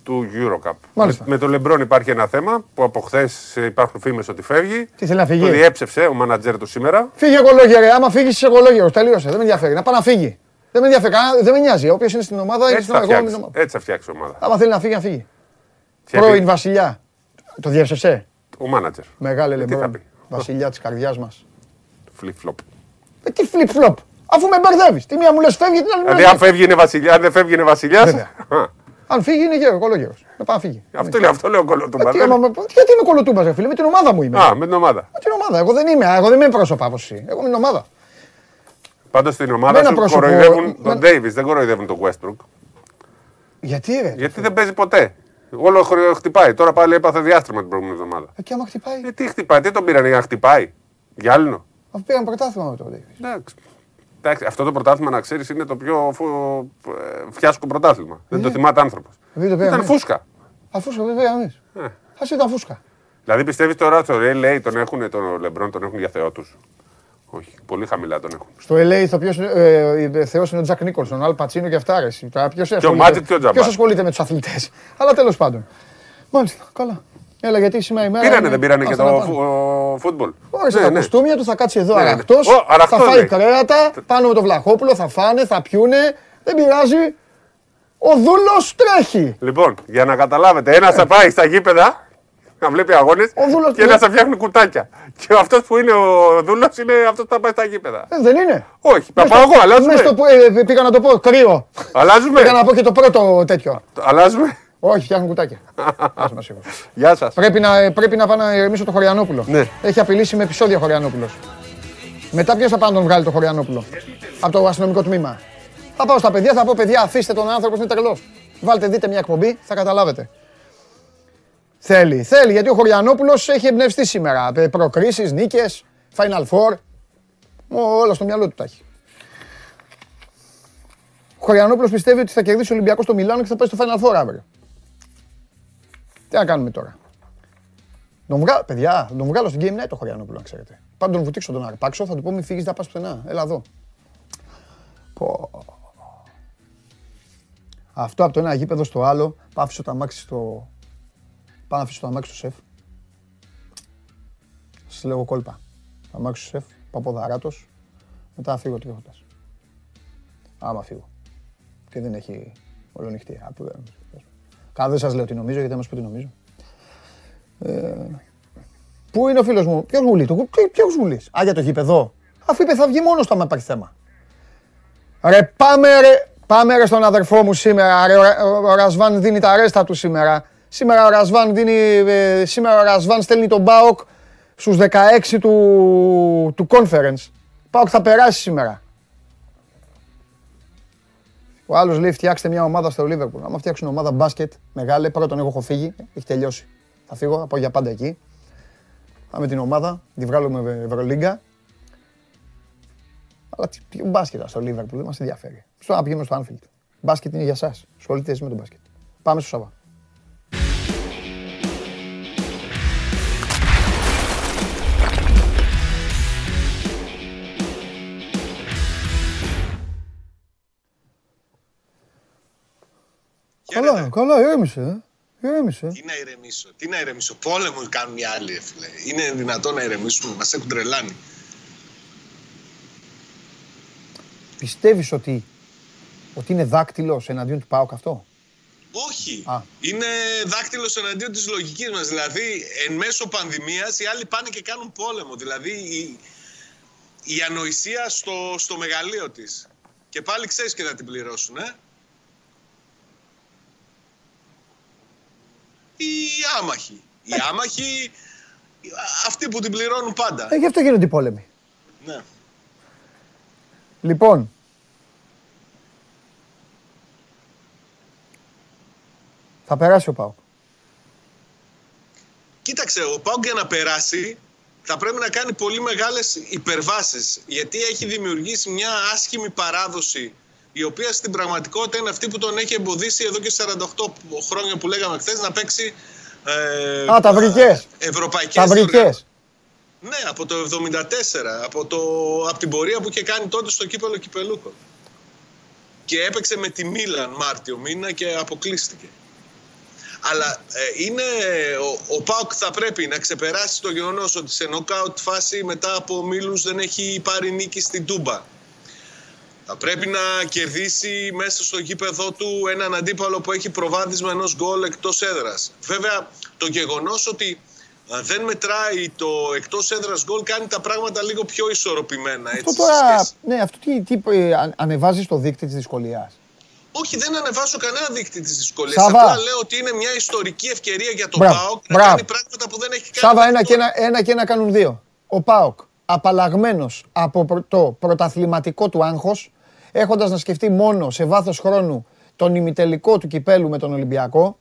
του Eurocup. Μάλιστα. Με, με τον Λεμπρόν υπάρχει ένα θέμα που από χθες υπάρχουν φήμες ότι φεύγει. Τι θέλει να φύγει; Το διέψευσε ο μάνατζερ του σήμερα. Φύγε εγωλόγερε. Άμα φύγεις, είσαι εγωλόγερο. Τελείωσε. Δεν με ενδιαφέρει. Να πάει να φύγει. Δεν με ενδιαφέρει. κανένα- Δεν με νοιάζει. Όποιο είναι στην ομάδα είναι Έτσι στην θα, ομάδα. Εγώ είμαι φτιάξει, στην ομάδα. έτσι θα φτιάξει ομάδα. Άμα θέλει να φύγει, να φύγει. Φτιάχνει Πρώην Βασιλιά. Το διεύσεψε. Ο μάνατζερ. Μεγάλε Ε, τι θα λεμπρόν. πει. Βασιλιά της καρδιάς μας. Flip-flop. Ε, τι flip flop. Αφού με μπερδεύεις. Τι μία μου λες φεύγει, την άλλη μου Δηλαδή, λες αν φεύγει είναι βασιλιά, αν δεν φεύγει είναι βασιλιάς. Βέβαια. Αν φύγει είναι γέρο, κολόγερος. Να πάει να φύγει. Αυτό, λέει, αυτό λέω κολοτούμπας. Ε, τι, δεν- άμα με- Γιατί είμαι κολοτούμπας, ρε φίλε, με την ομάδα μου είμαι. Α, με την ομάδα. Με την ομάδα. Εγώ δεν είμαι, εγώ δεν είμαι πρόσωπα όπως εσύ. Εγώ είμαι την ομάδα. Πάντως στην Με ομάδα ένα σου πρόσωπο- κοροϊδεύουν με- τον Ντέιβι, δεν κοροϊδεύουν τον Westbrook. Γιατί ρε. Γιατί δεν παίζει ποτέ. Όλο χρ- χτυπάει. Τώρα πάλι έπαθε διάστημα την προηγούμενη εβδομάδα. Ε, Και άμα χτυπάει, Ε, τι χτυπάει, τι τον πήραν για να χτυπάει. Γυάλινο. Αφού πήγαν πρωτάθλημα με το Davis. Εντάξει. Εντάξει, αυτό το πρωτάθλημα να ξέρεις είναι το πιο φου... ε, φιάσκο πρωτάθλημα. Δεν το θυμάται άνθρωπος. Δεν το Ήταν πήγαμε. φούσκα. Αφού σου βέβαια εμείς. Ε. Α ήταν φούσκα. Δηλαδή πιστεύεις τώρα στο LA τον έχουν, τον Λεμπρόν τον έχουν για θεό τους; Όχι, πολύ χαμηλά τον έχουν. Στο LA ηθοποιός, ε, ε, θεός είναι ο Τζακ Νίκολσον, ο Αλ Πατσίνο και αυτά ρε. Τώρα ποιος ασχολείται, Μάτιτς και ο Τζαμπάρ. ποιος ασχολείται με τους αθλητές; Αλλά τέλος πάντων. Μάλιστα, καλά. Έλα γιατί σήμερα η μέρα Πήρανε, είναι- δεν πήρανε και Άστα το να πάνε. φου- ο, φούτμπολ. Όχι, Ναι, τα ναι. κοστούμια του θα κάτσει εδώ Ναι, ναι. αραχτός, Ω, αραχτός θα φάει λέει. κρέατα, πάνω με το βλαχόπουλο, θα φάνε, θα πιούνε, δεν πειράζει. Ο δούλος τρέχει. Λοιπόν, για να καταλάβετε, ένας θα πάει στα γήπεδα να βλέπει αγώνες Ο δούλος- και ένας θα φτιάχνει κουτάκια. Και αυτός που είναι ο δούλος είναι αυτός που θα πάει στα γήπεδα. Ε, δεν είναι. Όχι, θα Μες πάω στο- εγώ, αλλάζουμε. μες στο που- ε, πήγα να το πω, κρύο. Αλλάζουμε. Πήγα να πω και το πρώτο τέτοιο. Αλλάζουμε. Όχι, φτιάχνουν κουτάκια. Ας μας σίγουρα. Γεια σας. Πρέπει να, πρέπει να πάω να ηρεμήσω το Χωριανόπουλο. Ναι. Έχει απειλήσει με επεισόδια ο Χωριανόπουλος. Μετά ποιος θα πάει να τον βγάλει το Χωριανόπουλο; Από το αστυνομικό τμήμα. Θα πάω στα παιδιά, θα πω παιδιά, αφήστε τον άνθρωπο, είναι τρελός. Βάλτε, δείτε μια εκπομπή, θα καταλάβετε. Θέλει, θέλει, γιατί ο Χωριανόπουλος έχει εμπνευστεί σήμερα. Ε, Προκρίσεις, νίκες, Final Four. Ό, Όλα στο μυαλό του τα έχει. Ο Χωριανόπουλος πιστεύει ότι θα κερδίσει ο Ολυμπιακός στο Μιλάνο και θα πάει στο Final Four αύριο. Τι να κάνουμε τώρα; Τον βγάλω, παιδιά, τον βγάλω στην Game Night το Χωριανόπουλο, να ξέρετε. Πάντα τον βουτήξω τον αρπάξω, θα του πω μην φύγεις, δεν πας πουθενά. Έλα εδώ. Πω. Αυτό από το ένα γήπεδο στο άλλο, πάω αφήσω το αμάξι στο... Πάω να αφήσω το αμάξι στο σεφ. Σας λέγω κόλπα. Το αμάξι στο σεφ, πάω από δαράτος, μετά θα φύγω τρίχοντας. Άμα φύγω. Και δεν έχει ολονυχτή. Καλά δεν σας λέω τι νομίζω, γιατί δεν μας πω τι νομίζω. Ε, Πού είναι ο φίλος μου, ποιος γουλή, το, γου- ποιο- ποιος γουλής. Α, για το γήπεδο. Αφού είπε θα βγει μόνος του άμα υπάρχει θέμα. Ρε πάμε ρε, πάμε ρε στον αδερφό μου σήμερα. Ρε, ο, ο Ρασβάν δίνει τα ρέστα του σήμερα. Σήμερα ο Ρασβάν δίνει, ε, σήμερα ο Ρασβάν στέλνει τον ΠΑΟΚ στους 16 του, του conference. ΠΑΟΚ θα περάσει σήμερα. Ο άλλος λέει: Φτιάξτε μια ομάδα στο Λίβερπουλ. Άμα φτιάξουν ομάδα μπάσκετ μεγάλη, πρώτον εγώ έχω φύγει, έχει τελειώσει. Θα φύγω, θα πάω για πάντα εκεί. Πάμε την ομάδα, τη βγάλουμε Ευρωλίγκα. Αλλά τι ποιο μπάσκετ στο Λίβερπουλ δεν μας ενδιαφέρει. Στο να πηγαίνουμε στο Anfield. Μπάσκετ είναι για εσάς. Ασχολείστε εσείς με το μπάσκετ. Πάμε στο Σαββά. Καλά, καλά, ηρέμησε. ε. Ηρέμησε. Τι να ηρεμήσω, τι να ηρεμήσω. Πόλεμο κάνουν οι άλλοι, ρε φίλε. Είναι δυνατόν να ηρεμήσουμε, μας έχουν τρελάνει. Πιστεύεις ότι, ότι είναι δάκτυλος εναντίον του ΠΑΟΚ αυτό; Όχι. Α. Είναι δάκτυλος εναντίον της λογικής μας. Δηλαδή, εν μέσω πανδημίας, οι άλλοι πάνε και κάνουν πόλεμο. Δηλαδή, η, η ανοησία στο, στο μεγαλείο της. Και πάλι ξέρεις και να την πληρώσουν, ε. Οι άμαχοι. Οι άμαχοι, αυτοί που την πληρώνουν πάντα. Ε, γι' αυτό γίνονται οι πόλεμοι. Ναι. Λοιπόν, θα περάσει ο ΠΑΟΚ. Κοίταξε, ο Πάουκ για να περάσει θα πρέπει να κάνει πολύ μεγάλες υπερβάσεις γιατί έχει δημιουργήσει μια άσχημη παράδοση η οποία στην πραγματικότητα είναι αυτή που τον έχει εμποδίσει εδώ και 48 χρόνια που λέγαμε χθες να παίξει ε, Α, τα βρήκες. ευρωπαϊκές Τα βρήκες. Ναι, από το 74, από, το, από την πορεία που είχε κάνει τότε στο κύπελο Κυπελούκο. Και έπαιξε με τη Μίλαν Μάρτιο μήνα και αποκλείστηκε. Αλλά ε, είναι, ο, ο Πάουκ θα πρέπει να ξεπεράσει το γεγονός ότι σε νοκάουτ φάση μετά από μίλους δεν έχει πάρει νίκη στην Τούμπα. Θα πρέπει να κερδίσει μέσα στο γήπεδο του έναν αντίπαλο που έχει προβάδισμα ενός γκολ εκτός έδρας. Βέβαια, το γεγονός ότι α, δεν μετράει το εκτός έδρας γκολ κάνει τα πράγματα λίγο πιο ισορροπημένα. Αυτό Έτσι, σε τώρα, σχέση. ναι, αυτό τι, τι ε, αν- ανεβάζει το δείκτη της δυσκολίας; Όχι, δεν ανεβάζω κανένα δείκτη της δυσκολίας. Σάβα. Απλά λέω ότι είναι μια ιστορική ευκαιρία για τον Μπράβο, ΠΑΟΚ να μπράβο. κάνει πράγματα που δεν έχει κάνει. Σάβα, μέχρι ένα και τώρα. ένα, ένα και ένα κάνουν δύο. Ο ΠΑΟΚ, απαλλαγμένος από πρω- το πρωταθληματικό του άγχος, έχοντας να σκεφτεί μόνο σε βάθος χρόνου τον ημιτελικό του κυπέλου με τον Ολυμπιακό,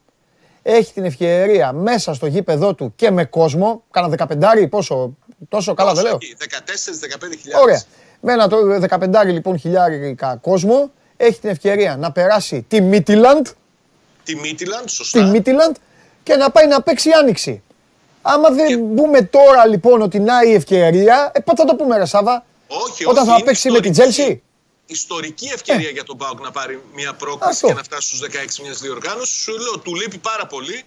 έχει την ευκαιρία μέσα στο γήπεδό του και με κόσμο, κάνα δεκαπεντάρι, πόσο, τόσο καλά δεν Όσο λέω. εκεί, 14-15 χιλιάδες. Ωραία. Με ένα το 15 λοιπόν χιλιάρικα κόσμο, έχει την ευκαιρία να περάσει τη Μίτιλαντ, Τη Μίτιλαντ, σωστά. τη Μίτιλαντ και να πάει να παίξει άνοιξη. Άμα δεν Και- μπούμε τώρα λοιπόν ότι να η ευκαιρία, ε, πότε θα το πούμε ρε Σάβα, Όχι, όταν όχι, θα είναι παίξει με την ιστορική- Τζέλσι. Ιστορική ευκαιρία για τον ΠΑΟΚ να πάρει μια πρόκληση Αυτό. και να φτάσει στους 16 μιας διοργάνωσης. Σου λέω, του λείπει πάρα πολύ.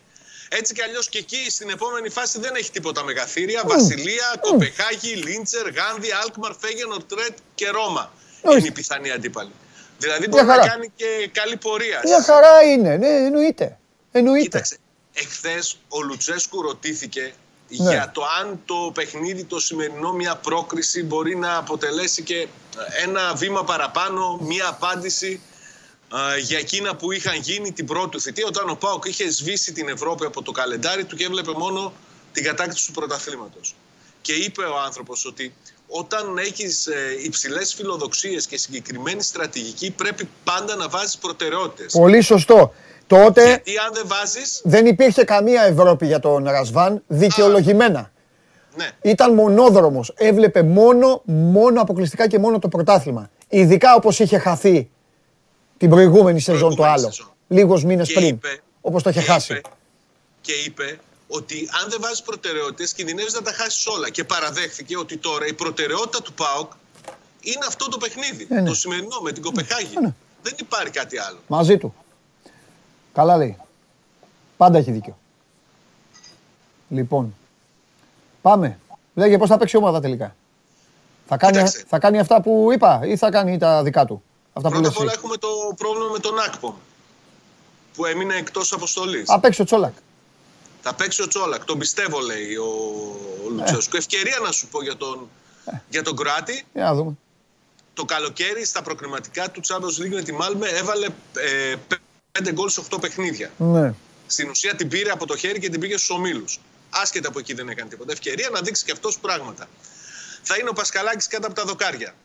Έτσι κι αλλιώς και εκεί στην επόμενη φάση δεν έχει τίποτα μεγαθύρια. Βασιλεία, Κοπεχάγη, Λίντσερ, Γάνδη, Αλκμαρ, Φέγενορ, Τρέτ και Ρώμα. Ορίστε. Είναι οι πιθανοί αντίπαλοι. Δηλαδή μπορεί Μια να χαρά. κάνει και καλή πορεία. Μια χαρά είναι, ναι, εννοείται. Εννοείται. Κοίταξε, εχθές ο Λουτσέσκου ρωτήθηκε Ναι. για το αν το παιχνίδι το σημερινό μια πρόκριση μπορεί να αποτελέσει και ένα βήμα παραπάνω, μια απάντηση α, για εκείνα που είχαν γίνει την πρώτη του θητεία όταν ο Πάοκ είχε σβήσει την Ευρώπη από το καλεντάρι του και έβλεπε μόνο την κατάκτηση του πρωταθλήματος. Και είπε ο άνθρωπος ότι όταν έχεις ε, υψηλές φιλοδοξίες και συγκεκριμένη στρατηγική πρέπει πάντα να βάζεις προτεραιότητες. Πολύ σωστό. Τότε Γιατί αν δεν βάζεις, δεν υπήρχε καμία Ευρώπη για τον Ρασβάν, δικαιολογημένα. ναι, Ήταν μονόδρομος. Έβλεπε μόνο, μόνο αποκλειστικά και μόνο το πρωτάθλημα. Ειδικά όπως είχε χαθεί την προηγούμενη σεζόν το Προηγούμενη άλλο. σεζόν. Λίγους μήνες Και πριν. είπε- Όπως το είχε και χάσει. είπε- και είπε ότι αν δεν βάζεις προτεραιότητες, κινδυνεύεις να τα χάσεις όλα. Και παραδέχθηκε ότι τώρα η προτεραιότητα του ΠΑΟΚ είναι αυτό το παιχνίδι. Ε, ναι. Το σημερινό με την Κοπεχάγη. ναι. Δεν υπάρχει κάτι άλλο. Μαζί του. Καλά λέει. Πάντα έχει δίκιο. Λοιπόν, πάμε. Λέγε πώς θα παίξει η ομάδα τελικά. Θα κάνει, Κοίταξε. θα κάνει αυτά που είπα ή θα κάνει τα δικά του; Αυτά που Πρώτα λες απ' όλα εσύ. έχουμε το πρόβλημα με τον Άκπομ που έμεινε εκτός αποστολής. Θα παίξει ο Τσόλακ. Θα παίξει ο Τσόλακ. Τον πιστεύω, λέει ο, ο Λουτσέσκου. Ευκαιρία να σου πω για τον, για τον Κροάτη. Για να δούμε. Το καλοκαίρι στα προκριματικά του Champions League με τη Μάλμε έβαλε ε, 5 γκολ σε 8 παιχνίδια. Ναι. Στην ουσία την πήρε από το χέρι και την πήγε στους ομίλους. Άσχετα από εκεί δεν έκανε τίποτα. Ευκαιρία να δείξει και αυτός πράγματα. Θα είναι ο Πασκαλάκη κάτω από τα δοκάρια.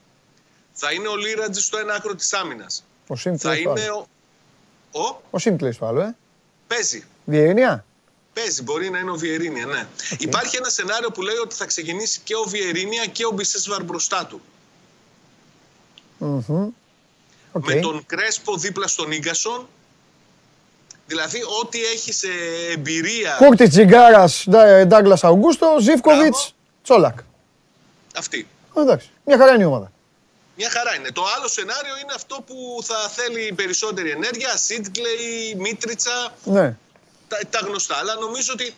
Θα είναι ο Λίρατζης στο ένα άκρο της άμυνας. Ο Σιμ Θα κλαις το είναι άλλο. ο; Ο. Ο Σιμ κλαις το άλλο, ε. Παίζει. Διερήνια. Παίζει, μπορεί να είναι ο Βιερίνια, ναι. Υπάρχει ένα σενάριο που λέει ότι θα ξεκινήσει και ο Βιερίνια και ο Μπισέσβαρ μπροστά του. Μμμ. Οκ. Με τον Κρέσπο δίπλα στον Ίνγκασον. Δηλαδή, ό,τι έχει σε εμπειρία Κούρτιτς, Τσιγγάρας, Ντα- Ντάγκλας Αουγκούστο, Ζίβκοβιτς, Μπράβο. Τσόλακ. αυτή. Εντάξει, μια χαρά είναι η ομάδα. Μια χαρά είναι. Το άλλο σενάριο είναι αυτό που θα θέλει περισσότερη ενέργεια. Σίντκλεϊ, Μίτριτσα, Ναι. τα, τα γνωστά. Αλλά νομίζω ότι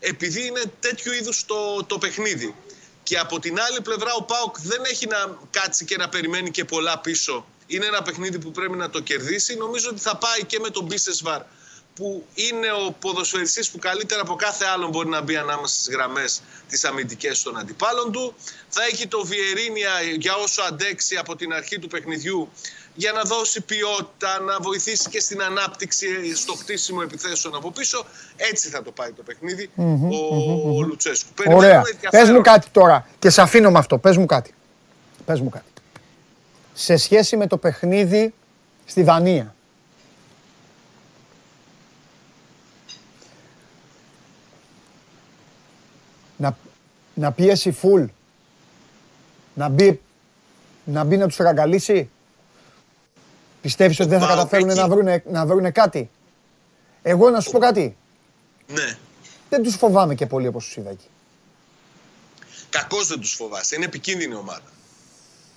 επειδή είναι τέτοιου είδους το, το παιχνίδι και από την άλλη πλευρά ο Πάοκ δεν έχει να κάτσει και να περιμένει και πολλά πίσω. Είναι ένα παιχνίδι που πρέπει να το κερδίσει. Νομίζω ότι θα πάει και με τον Μπίσεσβαρ που είναι ο ποδοσφαιριστής που καλύτερα από κάθε άλλον μπορεί να μπει ανάμεσα στις γραμμές τις αμυντικές των αντιπάλων του. Θα έχει το Βιερίνια για όσο αντέξει από την αρχή του παιχνιδιού για να δώσει ποιότητα, να βοηθήσει και στην ανάπτυξη, στο χτίσιμο επιθέσεων από πίσω. Έτσι θα το πάει το παιχνιδι ο, ο Λουτσέσκου. Ωραία. Περιμένουμε Πες ενδιαφέρον. μου κάτι τώρα και σε αφήνω με αυτό. Πες μου κάτι. Πες μου κάτι. Σε σχέση με το παιχνίδι στη Δανία. Να, να πιέσει φουλ. Να μπει να, μπει να τους ραγκαλίσει. Πιστεύεις ότι δεν θα Πάω καταφέρουν εκεί. να βρούνε, να βρούνε κάτι; Εγώ να σου πω κάτι. Ναι. Δεν τους φοβάμαι και πολύ όπως τους είδα εκεί. Κακώς δεν τους φοβάσαι. Είναι επικίνδυνη ομάδα.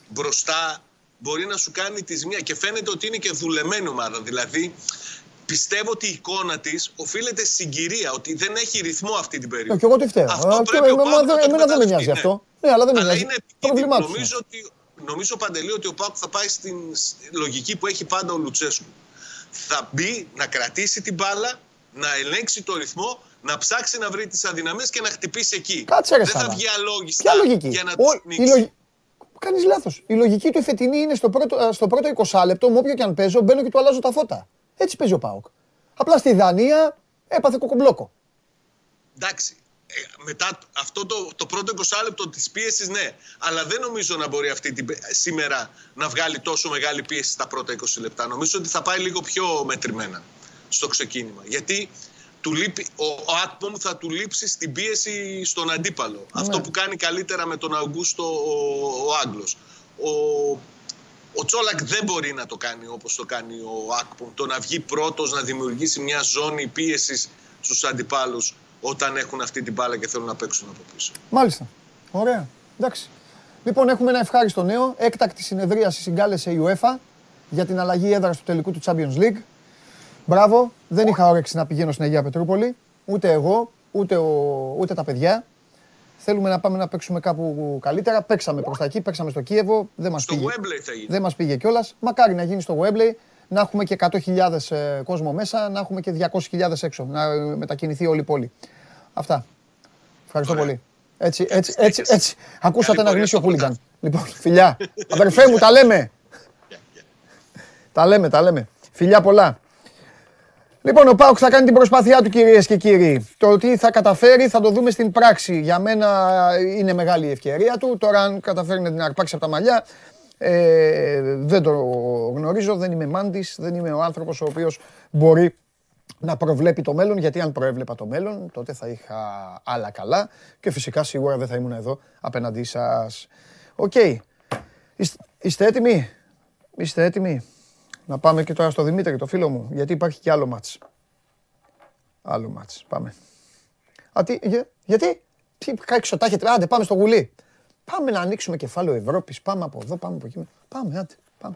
Μπροστά μπορεί να σου κάνει τη ζημιά και φαίνεται ότι είναι και δουλεμένη ομάδα. Δηλαδή, πιστεύω ότι η εικόνα της οφείλεται στη συγκυρία, ότι δεν έχει ρυθμό αυτή την περίοδο. Ε, και εγώ τι φταίω. Αυτό Αυτό πρέπει ο εμένα Πάοκ να δεν- το εμένα δεν με εκμεταλλευτεί, νοιάζει ναι. αυτό. Ναι, αλλά δεν με Αλλά νοιάζει. είναι επικίνδυνο. Πρόβλημά τους είναι. Νομίζω ότι, νομίζω παντελή ότι ο Πάοκ θα πάει στην σ- λογική που έχει πάντα ο Λουτσέσκου. Θα μπει να κρατήσει την μπάλα, να ελέγξει το ρυθμό, να ψάξει να βρει τις αδυναμίες και να χτυπήσει εκεί. Κάτσε ρε Δεν θα Σάβα. βγει αλόγιστα Ποια λογική; για να Ο- τους η πνίξει. λογι- Κάνεις λάθος. Η λογική του η φετινή είναι στο πρώτο, α, στο πρώτο 20 λεπτό, με όποιο και αν παίζω, μπαίνω και του αλλάζω τα φώτα. Έτσι παίζει ο Πάοκ. Απλά στη Δανία έπαθε κοκομπλόκο. Εντάξει. Ε, μετά αυτό το, το πρώτο 20 λεπτό της πίεσης, ναι. Αλλά δεν νομίζω να μπορεί αυτή την, σήμερα να βγάλει τόσο μεγάλη πίεση στα πρώτα 20 λεπτά. Νομίζω ότι θα πάει λίγο πιο μετρημένα στο ξεκίνημα. Γιατί του λείπει, ο, ο Άτπομ θα του λείψει στην πίεση στον αντίπαλο. Αυτό που κάνει καλύτερα με τον Αυγούστο ο, ο Άγγλος. Ο, ο Τσόλακ δεν μπορεί να το κάνει όπως το κάνει ο Άκπομ. Το να βγει πρώτος, να δημιουργήσει μια ζώνη πίεσης στους αντιπάλους όταν έχουν αυτή την μπάλα και θέλουν να παίξουν από πίσω. Μάλιστα. Ωραία. Εντάξει. Λοιπόν, έχουμε ένα ευχάριστο νέο. Έκτακτη συνεδρίαση συγκάλεσε η UEFA για την αλλαγή έδρας του τελικού του Champions League. Μπράβο. Δεν είχα όρεξη να πηγαίνω στην Αγία Πετρούπολη. Ούτε εγώ, ούτε, ο, ούτε τα παιδιά. Θέλουμε να πάμε να παίξουμε κάπου καλύτερα. Παίξαμε προς τα εκεί, παίξαμε στο Κίεβο. Δεν μας Στο πήγε. Wembley θα γίνει. Δεν μας πήγε κιόλας. Μακάρι να γίνει στο Wembley, να έχουμε και 100.000 ε, κόσμο μέσα, να έχουμε και 200.000 έξω, να ε, μετακινηθεί όλη η πόλη. Αυτά. Ευχαριστώ Ωραία. πολύ. Έτσι, έτσι, στέκεσαι. έτσι, έτσι. Ακούσατε Καλή ένα πορεία γνήσιο στο χούλιγκαν. Λοιπόν, φιλιά. Αδερφέ μου, τα λέμε. Τα λέμε, τα λέμε. Φιλιά πολλά. Λοιπόν, ο Πάουκ θα κάνει την προσπάθειά του, κυρίες και κύριοι. Το τι θα καταφέρει θα το δούμε στην πράξη. Για μένα είναι μεγάλη η ευκαιρία του. Τώρα, αν καταφέρει να την αρπάξει από τα μαλλιά, ε, δεν το γνωρίζω. Δεν είμαι μάντης, δεν είμαι ο άνθρωπος ο οποίος μπορεί να προβλέπει το μέλλον. Γιατί αν προέβλεπα το μέλλον, τότε θα είχα άλλα καλά και φυσικά σίγουρα δεν θα ήμουν εδώ απέναντί σας. Οκ. Είστε, είστε έτοιμοι; Είστε έτοιμοι; Να πάμε και τώρα στο Δημήτρη, το φίλο μου, γιατί υπάρχει και άλλο ματς. Άλλο ματς. Πάμε. Α, τι, για- γιατί, τι, κάξω, τα έχετε, άντε πάμε στο γουλί. Πάμε να ανοίξουμε κεφάλαιο Ευρώπης, πάμε από εδώ, πάμε από εκεί. Πάμε, άντε, πάμε.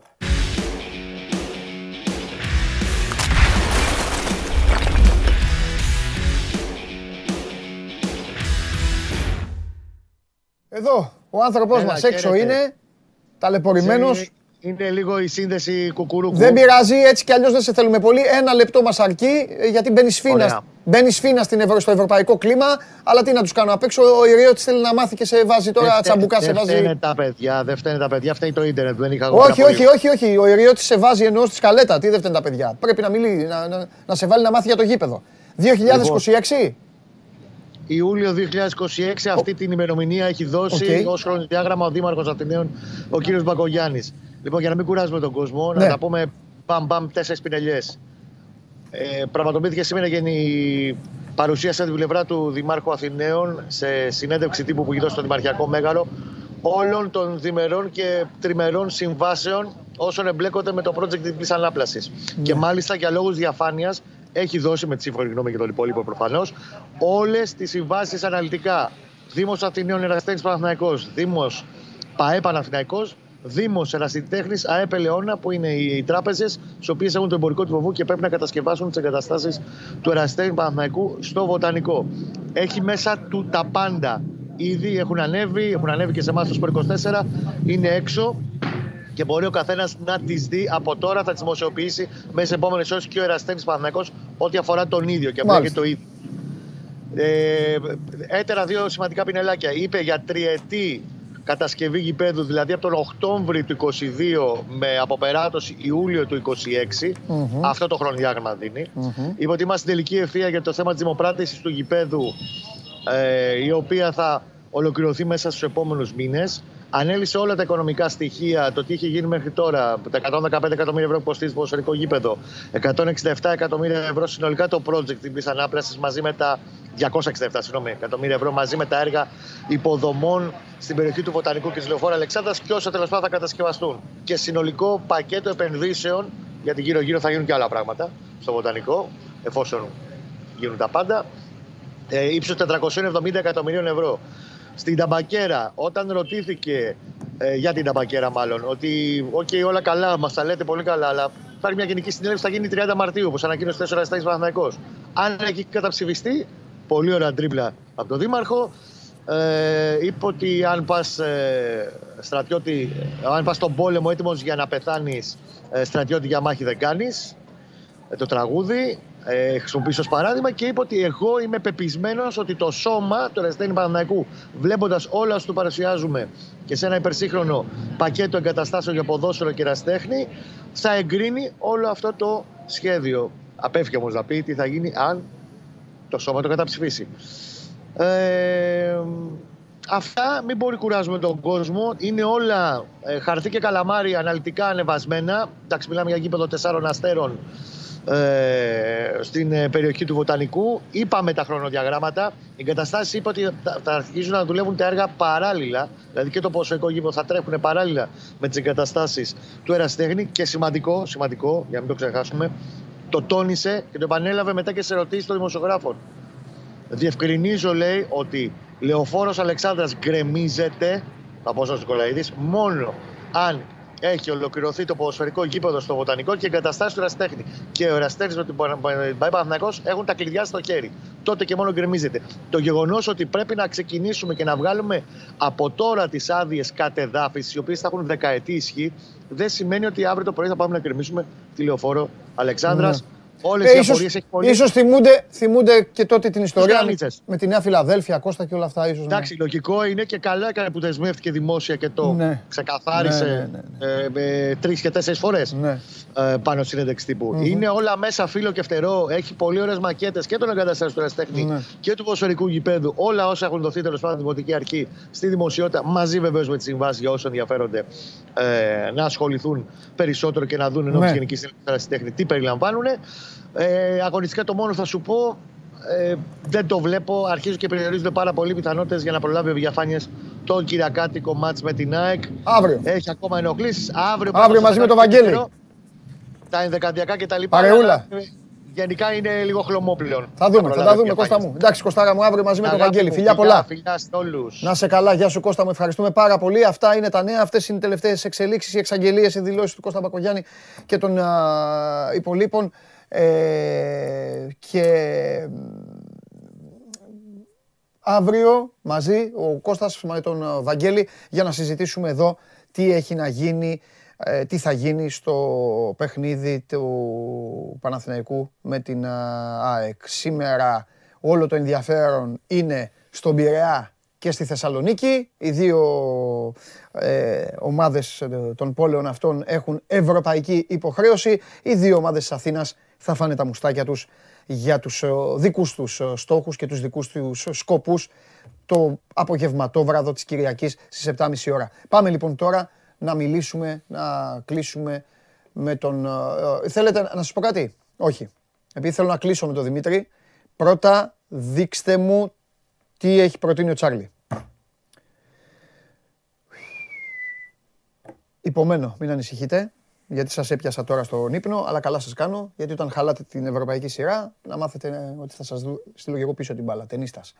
Εδώ, ο άνθρωπος Έλα, μας έξω χαίρετε. είναι, ταλαιπωρημένος. Είναι, είναι λίγο η σύνδεση κουκουρούκου. Δεν πειράζει, έτσι κι αλλιώς δεν σε θέλουμε πολύ. Ένα λεπτό μας αρκεί, ε, γιατί μπαίνει σφίνα, Ωραία. μπαίνεις σφίνα στην Ευρω, στο ευρωπαϊκό κλίμα. Αλλά τι να τους κάνω απ' έξω, ο Ιριώτης θέλει να μάθει και σε βάζει τώρα Δεν φταί- τσαμπουκά, σε Δεν βάζει. φταίνε τα παιδιά, δεν φταίνε τα παιδιά, φταίει το ίντερνετ. Δεν είχα εγώ Όχι, πριν από όχι, λίγο. όχι, όχι. Ο Ιριώτης σε βάζει εννοώ στη σκαλέτα. Τι δεν φταίνουν τα παιδιά. Πρέπει να, μιλεί, να, να, να σε βάλει να μάθει για το γήπεδο. 2026. Ιούλιο 2026 αυτή την ημερομηνία έχει δώσει Οκ. ως χρονοδιάγραμμα ο Δήμαρχος Αθηναίων, ο κύριος Μπακογιάννης. Λοιπόν, για να μην κουράζουμε τον κόσμο, Ναι. να τα πούμε μπαμ μπαμ τέσσερις πινελιές. Ε, πραγματοποιήθηκε σήμερα και η παρουσίαση από την πλευρά του Δημάρχου Αθηναίων σε συνέντευξη τύπου που έχει δώσει στο Δημαρχιακό Μέγαρο όλων των διμερών και τριμερών συμβάσεων όσων εμπλέκονται με το project διπλής ανάπλασης. Και μάλιστα για λόγους διαφάνειας έχει δώσει με τη σύμφωνη γνώμη και τον υπόλοιπο προφανώς όλες τις συμβάσεις αναλυτικά. Δήμος Αθηναίων Εραστέχνης Παναθηναϊκός, Δήμος ΠαΕ Παναθηναϊκός, Δήμος Ερασιτέχνης, ΑΕΠ Ελαιώνα, που είναι οι, οι τράπεζες, στις οποίες έχουν το εμπορικό του βοβού και πρέπει να κατασκευάσουν τις εγκαταστάσεις του Ερασιτέχνη Παναθηναϊκού στο Βοτανικό. Έχει μέσα του τα πάντα. Ήδη έχουν ανέβει, έχουν ανέβει και σε εμάς το Σπορ 24, είναι έξω και μπορεί ο καθένας να τις δει από τώρα. Θα τις δημοσιοποιήσει μέσα στις επόμενες ώρες και ο Ερασιτέχνη Παναθηναϊκός ό,τι αφορά τον ίδιο και απλά και Μάλιστα. το ίδιο. Ε, έτερα δύο σημαντικά πινελάκια. Είπε για τριετή κατασκευή γηπέδου, δηλαδή από τον Οκτώβρη του 22 με αποπεράτωση Ιούλιο του 26. Μμμ. Αυτό το χρονοδιάγραμμα δίνει. Μμμ. Είπε ότι είμαστε στην τελική ευθεία για το θέμα της δημοπράτησης του γηπέδου, ε, η οποία θα ολοκληρωθεί μέσα στους επόμενους μήνες. Ανέλησε όλα τα οικονομικά στοιχεία, το τι είχε γίνει μέχρι τώρα, τα 115 εκατομμύρια ευρώ που κοστίζει το ποδοσφαιρικό γήπεδο, 167 εκατομμύρια ευρώ συνολικά το project της ανάπλασης μαζί με τα 267 συγγνώμη, εκατομμύρια ευρώ μαζί με τα έργα υποδομών στην περιοχή του Βοτανικού και της Λεωφόρα Αλεξάνδρας και όσα τέλος πάντων θα κατασκευαστούν. Και συνολικό πακέτο επενδύσεων, γιατί γύρω-γύρω θα γίνουν και άλλα πράγματα στο Βοτανικό, εφόσον γίνουν τα πάντα, ε, ύψος 470 εκατομμυρίων ευρώ. Στην Ταμπακέρα, όταν ρωτήθηκε ε, για την Ταμπακέρα μάλλον, ότι οκ, όλα καλά, μας τα λέτε πολύ καλά, αλλά υπάρχει μια γενική συνέλευση που θα γίνει 30 Μαρτίου, όπως ανακοίνωσε 4 Αστάγης Παναθηναϊκός. Αν έχει καταψηφιστεί, πολύ ωραία τρίπλα από τον Δήμαρχο, ε, είπε ότι αν πας ε, στρατιώτη, αν πας στον πόλεμο έτοιμος για να πεθάνεις ε, στρατιώτη για μάχη δεν κάνεις ε, το τραγούδι, ε, χρησιμοποιήσω ως παράδειγμα και είπε ότι εγώ είμαι πεπισμένος ότι το σώμα του Ερασιτέχνη Παναθηναϊκού βλέποντας όλα όσα του παρουσιάζουμε και σε ένα υπερσύγχρονο πακέτο εγκαταστάσεων για ποδόσφαιρο και ερασιτέχνη θα εγκρίνει όλο αυτό το σχέδιο. Απέφυγε όμως να πει τι θα γίνει αν το σώμα το καταψηφίσει. Ε, αυτά μην μπορεί κουράζουμε τον κόσμο. Είναι όλα ε, χαρτί και καλαμάρι αναλυτικά ανεβασμένα. Εντάξει, μιλάμε για γήπεδο τεσσάρων αστέρων ε, στην ε, περιοχή του Βοτανικού. Είπαμε τα χρονοδιαγράμματα. Οι εγκαταστάσεις είπε ότι θα, θα αρχίσουν να δουλεύουν τα έργα παράλληλα. Δηλαδή και το ποσοϊκό γήπεδο θα τρέχουν παράλληλα με τις εγκαταστάσεις του Εραστέχνη. Και σημαντικό, σημαντικό, για να μην το ξεχάσουμε, το τόνισε και το επανέλαβε μετά και σε ερωτήσεις των δημοσιογράφων. Διευκρινίζω, λέει, ότι Λεωφόρος Αλεξάνδρας γκρεμίζεται, Απόστολος Νικολαίδης, μόνο αν έχει ολοκληρωθεί το ποδοσφαιρικό γήπεδο στο Βοτανικό και εγκαταστάσεις του Εραστέχνη. Και ο Εραστέχνη με την Μπάι Παναθηναϊκός έχουν τα κλειδιά στο χέρι. Τότε και μόνο γκρεμίζεται. Το γεγονός ότι πρέπει να ξεκινήσουμε και να βγάλουμε από τώρα τις άδειες κατεδάφισης, οι οποίες θα έχουν δεκαετή ισχύ, δεν σημαίνει ότι αύριο το πρωί θα πάμε να γκρεμίσουμε τη λεωφόρο Αλεξάνδρας. Ναι. Όλες Ε, οι ίσως, απορίες έχεις πολύ. ίσως θυμούνται, θυμούνται και τότε την ιστορία με, γρανίτσες. με τη Νέα Φιλαδέλφια, Κώστα και όλα αυτά. Ίσως, ναι. Εντάξει, λογικό είναι και καλά έκανε που δεσμεύτηκε δημόσια και το Ναι. ξεκαθάρισε Ναι, ναι, ε, ε, τρεις και τέσσερις φορές Ναι. ε, πάνω στη συνέντευξη τύπου. Είναι όλα μέσα φύλλο και φτερό. Έχει πολύ ωραίες μακέτες και των εγκαταστάσεων του Εραστέχνη Ναι. και του ποδοσφαιρικού γηπέδου. Όλα όσα έχουν δοθεί τέλος πάντων δημοτική αρχή στη δημοσιότητα, μαζί βεβαίως με τις συμβάσεις για όσους ενδιαφέρονται ε, να ασχοληθούν περισσότερο και να δουν ενώ Ναι. τη Γενική Συνέλευση του Ερασιτέχνη τι περιλαμβάνουν. Ε, αγωνιστικά το μόνο θα σου πω. Ε, δεν το βλέπω. Αρχίζουν και περιορίζονται πάρα πολύ πιθανότητες για να προλάβει ο Διαφάνεια το Κυριακάτικο μάτς με την ΑΕΚ. Αύριο. Έχει ακόμα ενοχλήσεις. Αύριο, Αύριο πρέπει να μαζί με στο το Βαγγέλη. δεύτερο. Τα ενδεκαδιακά και τα λοιπά. Παρεούλα. Αλλά, ε, γενικά είναι λίγο χλωμό πλέον. Θα δούμε, θα τα Προλάβει δούμε πια Κώστα πάγιες. μου. Εντάξει, Κωστάρα μου, αύριο μαζί με τον Αγάπη Βαγγέλη. μου, Φιλιά πολλά. Φιλιά σε όλους. Να σε καλά, γεια σου Κώστα μου, ευχαριστούμε πάρα πολύ. Αυτά είναι τα νέα, αυτές είναι οι τελευταίες εξελίξεις, οι εξαγγελίες, οι δηλώσεις του Κώστα Μπακογιάννη και των α, υπολείπων. Ε, και μ, αύριο μαζί ο Κώστας με τον α, Βαγγέλη για να συζητήσουμε εδώ τι έχει να γίνει, ε, τι θα γίνει στο παιχνίδι του Παναθηναϊκού με την α, ΑΕΚ. Σήμερα όλο το ενδιαφέρον είναι στον Πειραιά και στη Θεσσαλονίκη. Οι δύο ε, ομάδες ε, των πόλεων αυτών έχουν ευρωπαϊκή υποχρέωση. Οι δύο ομάδες της Αθήνας θα φάνε τα μουστάκια τους για τους ε, δικούς τους ε, στόχους και τους δικούς τους σκοπούς το απογευματόβραδο της Κυριακής στις 7.30 ώρα. Πάμε λοιπόν τώρα να μιλήσουμε, να κλείσουμε με τον... ε, ε, θέλετε να σας πω κάτι; Όχι. Επειδή θέλω να κλείσω με τον Δημήτρη, πρώτα δείξτε μου τι έχει προτείνει ο Τσάρλι. Υπομένω, μην ανησυχείτε, γιατί σας έπιασα τώρα στον ύπνο, αλλά καλά σας κάνω, γιατί όταν χαλάτε την ευρωπαϊκή σειρά, να μάθετε ε, ότι θα σας δω- στείλω και εγώ πίσω την μπάλα, ταινίστας.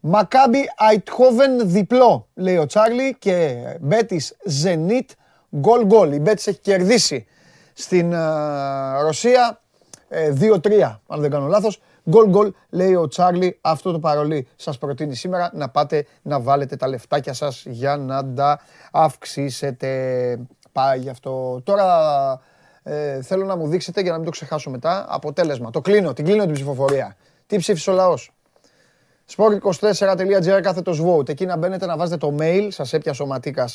Μακάμπι Αιτχόβεν διπλό, λέει ο Τσάρλι και Μπέτης Ζενίτ γκολ γκολ. Η Μπέτης έχει κερδίσει στην ε, Ρωσία ε, 2-3, αν δεν κάνω λάθος. Γκολ γκολ, λέει ο Τσάρλι, αυτό το παρολί σας προτείνει σήμερα να πάτε να βάλετε τα λεφτάκια σας για να τα αυξήσετε. Πάει γι' αυτό. Τώρα ε, θέλω να μου δείξετε για να μην το ξεχάσω μετά. Αποτέλεσμα. Το κλείνω, την κλείνω την ψηφοφορία. Τι ψήφισε ο λαός; Sport24.gr κάθετος vote. Εκεί να μπαίνετε να βάζετε το mail. Σας έπιασε ο Ματίκα.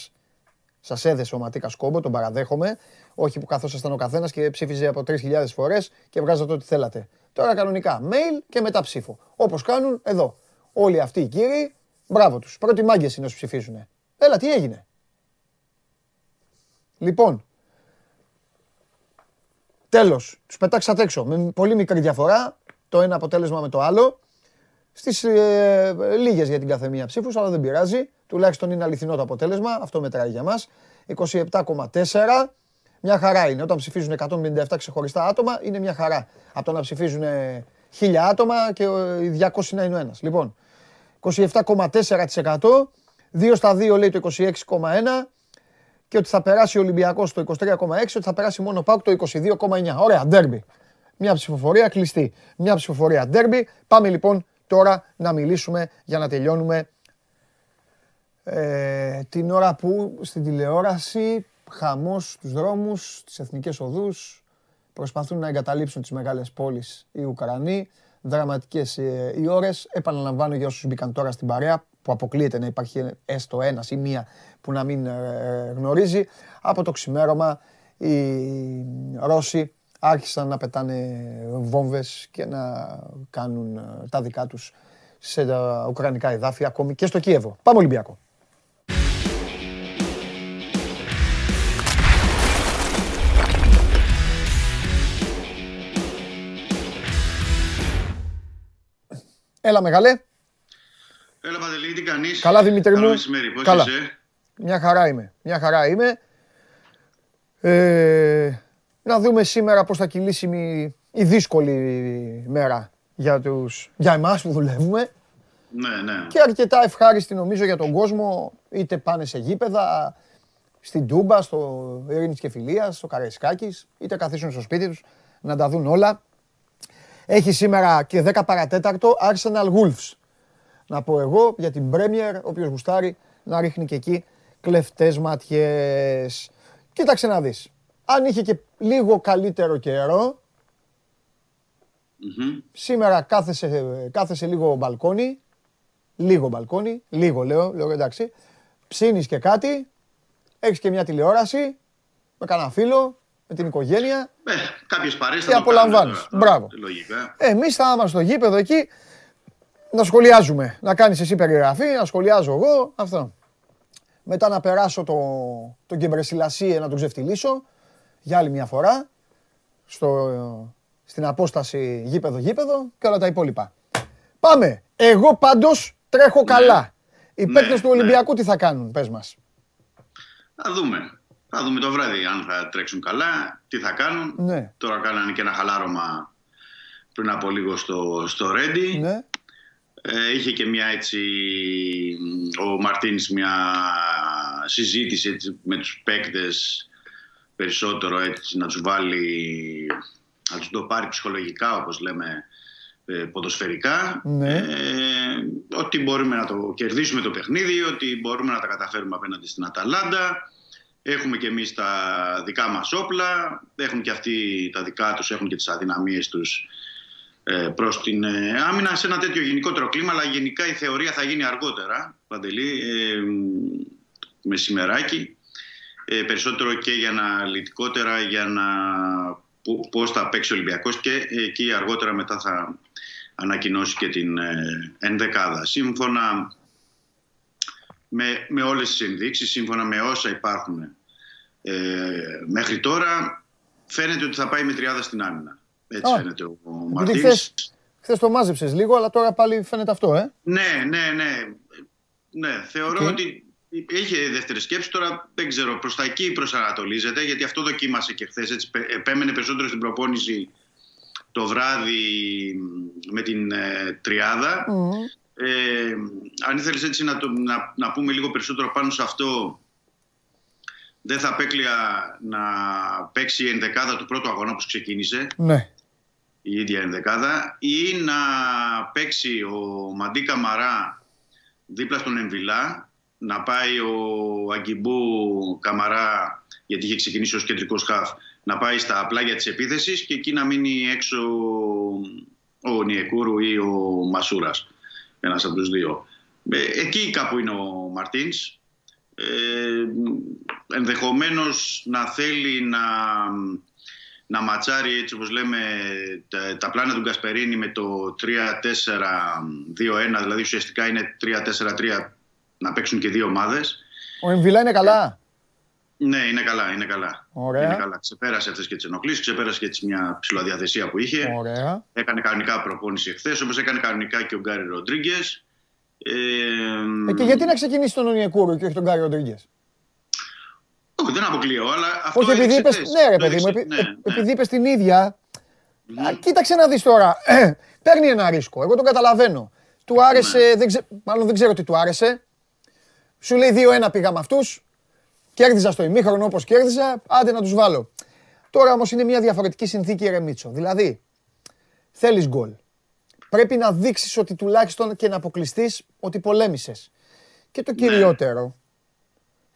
Σας έδεσε ο Ματίκα κόμπο, τον παραδέχομαι. Όχι που καθόσασταν ο καθένας και ψήφιζε από 3.000 φορές και βγάζατε ό,τι θέλατε. Τώρα κανονικά mail και μετά ψήφο. Όπως κάνουν εδώ. Όλοι αυτοί οι κύριοι, μπράβο τους. Πρώτοι μάγκες είναι όσοι ψηφίζουν. Έλα, τι έγινε; Λοιπόν, τέλος, τους πετάξατε έξω με πολύ μικρή διαφορά το ένα αποτέλεσμα με το άλλο στις ε, λίγες για την καθεμία ψήφους, αλλά δεν πειράζει. Τουλάχιστον είναι αληθινό το αποτέλεσμα, αυτό μετράει για μας. 27,4. Μια χαρά είναι. Όταν ψηφίζουν 157 ξεχωριστά άτομα, είναι μια χαρά. Από το να ψηφίζουν 1000 άτομα και ε, οι 200 να είναι ο ένας. Λοιπόν, 27,4%. 2 στα 2 λέει το 26,1% και ότι θα περάσει ο Ολυμπιακός το 23,6, ότι θα περάσει μόνο ο ΠΑΟΚ το 22,9. Ωραία, ντέρμπι. Μια ψηφοφορία κλειστή. Μια ψηφοφορία ντέρμπι. Πάμε λοιπόν τώρα να μιλήσουμε για να τελειώνουμε ε, την ώρα που στην τηλεόραση χαμός στους δρόμους, στις εθνικές οδούς προσπαθούν να εγκαταλείψουν τις μεγάλες πόλεις οι Ουκρανοί. Δραματικές ε, οι ώρες. Επαναλαμβάνω για όσους μπήκαν τώρα στην παρέα που αποκλείεται να υπάρχει έστω ένας ή μία που να μην ε, γνωρίζει. Από το ξημέρωμα οι Ρώσοι άρχισαν να πετάνε βόμβες και να κάνουν ε, τα δικά τους σε τα ουκρανικά εδάφη, ακόμη και στο Κίεβο. Πάμε Ολυμπιακό. Έλα μεγάλε. Έλα Παντελή, τι κάνεις; Καλά Δημήτρη Καλό μου. μεσημέρι, πώς Καλά. είσαι; Μια χαρά είμαι. Μια χαρά είμαι. Ε, να δούμε σήμερα πώς θα κυλήσει η, η δύσκολη μέρα για, τους, για εμάς που δουλεύουμε. Ναι, ναι. Και αρκετά ευχάριστη νομίζω για τον κόσμο. Είτε πάνε σε γήπεδα, στην Τούμπα, στο Ειρήνης και Φιλίας, στο Καραϊσκάκης, είτε καθίσουν στο σπίτι τους να τα δουν όλα. Έχει σήμερα και 10 παρατέταρτο Arsenal Wolves. Να πω εγώ για την Premier, όποιος γουστάρει, να ρίχνει και εκεί κλεφτές ματιές. Κοίταξε να δεις. Αν είχε και λίγο καλύτερο καιρό, Μμμ. σήμερα κάθεσε, κάθεσε λίγο μπαλκόνι, λίγο μπαλκόνι, λίγο λέω, λέω εντάξει, ψήνεις και κάτι, έχεις και μια τηλεόραση, με κανένα φίλο, με την οικογένεια, Ε, κάποιες παρέες Και θα το κάνουν απολαμβάνεις. τώρα, Μπράβο. Λογικά. Εμείς θα είμαστε στο γήπεδο εκεί να σχολιάζουμε. Να κάνεις εσύ περιγραφή, να σχολιάζω εγώ. Αυτό. Μετά να περάσω το, τον Κεμπρεσιλασίε να τον ξεφτυλίσω για άλλη μια φορά στο, στην απόσταση γήπεδο-γήπεδο και όλα τα υπόλοιπα. Πάμε. Εγώ πάντως τρέχω καλά. Οι Ναι, παίκτες του ναι. Ολυμπιακού τι θα κάνουν, πες μας; Θα δούμε. Θα δούμε το βράδυ αν θα τρέξουν καλά, τι θα κάνουν. Ναι. Τώρα κάνανε και ένα χαλάρωμα πριν από λίγο στο, στο Ρέντι. Ναι. Ε, είχε και μια έτσι, ο Μαρτίνς μια συζήτηση έτσι, με τους παίκτες περισσότερο έτσι, να τους βάλει, να τους το πάρει ψυχολογικά όπως λέμε ε, ποδοσφαιρικά. Ναι. Ε, ότι μπορούμε να το κερδίσουμε το παιχνίδι, ότι μπορούμε να τα καταφέρουμε απέναντι στην Αταλάντα. Έχουμε και εμείς τα δικά μας όπλα, έχουν και αυτοί τα δικά τους, έχουν και τις αδυναμίες τους ε, προς την ε, άμυνα σε ένα τέτοιο γενικότερο κλίμα, αλλά γενικά η θεωρία θα γίνει αργότερα, Παντελή, ε, μεσημεράκι. Ε, περισσότερο και για να αναλυτικότερα για να πο- πώς θα παίξει ο Ολυμπιακός και εκεί αργότερα μετά θα ανακοινώσει και την ε, ενδεκάδα. Σύμφωνα με, με όλες τις ενδείξεις, σύμφωνα με όσα υπάρχουν ε, μέχρι τώρα, φαίνεται ότι θα πάει με τριάδα στην άμυνα. Έτσι Α, φαίνεται ο, ο Γιατί Μαρτίνς. χθες, χθες το μάζεψες λίγο, αλλά τώρα πάλι φαίνεται αυτό, ε. Ναι, ναι, ναι. Ναι, θεωρώ Οκ. ότι είχε δεύτερη σκέψη. Τώρα δεν ξέρω, προς τα εκεί προσανατολίζεται, γιατί αυτό δοκίμασε και χθες. Επέμενε περισσότερο στην προπόνηση το βράδυ με την ε, τριάδα. Ε, αν ήθελες έτσι να, το, να, να πούμε λίγο περισσότερο πάνω σε αυτό, δεν θα απέκλεια να παίξει η ενδεκάδα του πρώτου αγώνα που ξεκίνησε Ναι. Η ίδια ενδεκάδα ή να παίξει ο Μαντί Καμαρά δίπλα στον Εμβιλά να πάει ο Αγκιμπού Καμαρά γιατί είχε ξεκινήσει ως κεντρικός χαφ να πάει στα πλάγια της επίθεσης και εκεί να μείνει έξω ο Νιεκούρου ή ο Μασούρας ένας από τους δύο. Ε, εκεί κάπου είναι ο Μαρτίνς. Ε, ενδεχομένως να θέλει να να ματσάρει έτσι όπως λέμε τα, τα πλάνα του Γκασπερίνη με το 3-4-2-1 δηλαδή ουσιαστικά είναι 3-4-3 να παίξουν και δύο ομάδες Ο Εμβιλά είναι καλά; ναι είναι καλά, είναι καλά Ωραία. είναι καλά. ξεπέρασε αυτές και τις ενοχλήσεις ξεπέρασε και έτσι μια ψηλοδιαθεσία που είχε Ωραία. έκανε κανονικά προπόνηση εχθές όπως έκανε κανονικά και ο Γκάρι Ροντρίγκες ε, Ε, και γιατί να ξεκινήσει τον Ονιεκούρου και όχι τον Γκάρι Ροντρίγκες; Όχι, δεν αποκλείω αλλά αυτό Όχι, επειδή έδειξε είπες, χθες. ναι ρε Το παιδί μου, έδειξε- επει- ναι, ε, ναι. επειδή είπες την ίδια, α, κοίταξε να δεις τώρα, παίρνει ένα ρίσκο, εγώ τον καταλαβαίνω. Του άρεσε, Ναι. δεν ξε- μάλλον δεν ξέρω τι του άρεσε, σου λέει 2-1 πήγα με αυτούς, κέρδιζα στο ημίχρονο όπως κέρδιζα, άντε να τους βάλω. Τώρα όμως είναι μια διαφορετική συνθήκη ρε Μίτσο, δηλαδή θέλεις γκολ. Πρέπει να δείξεις ότι τουλάχιστον και να αποκλειστείς ότι πολέμησες. Και το κυριότερο,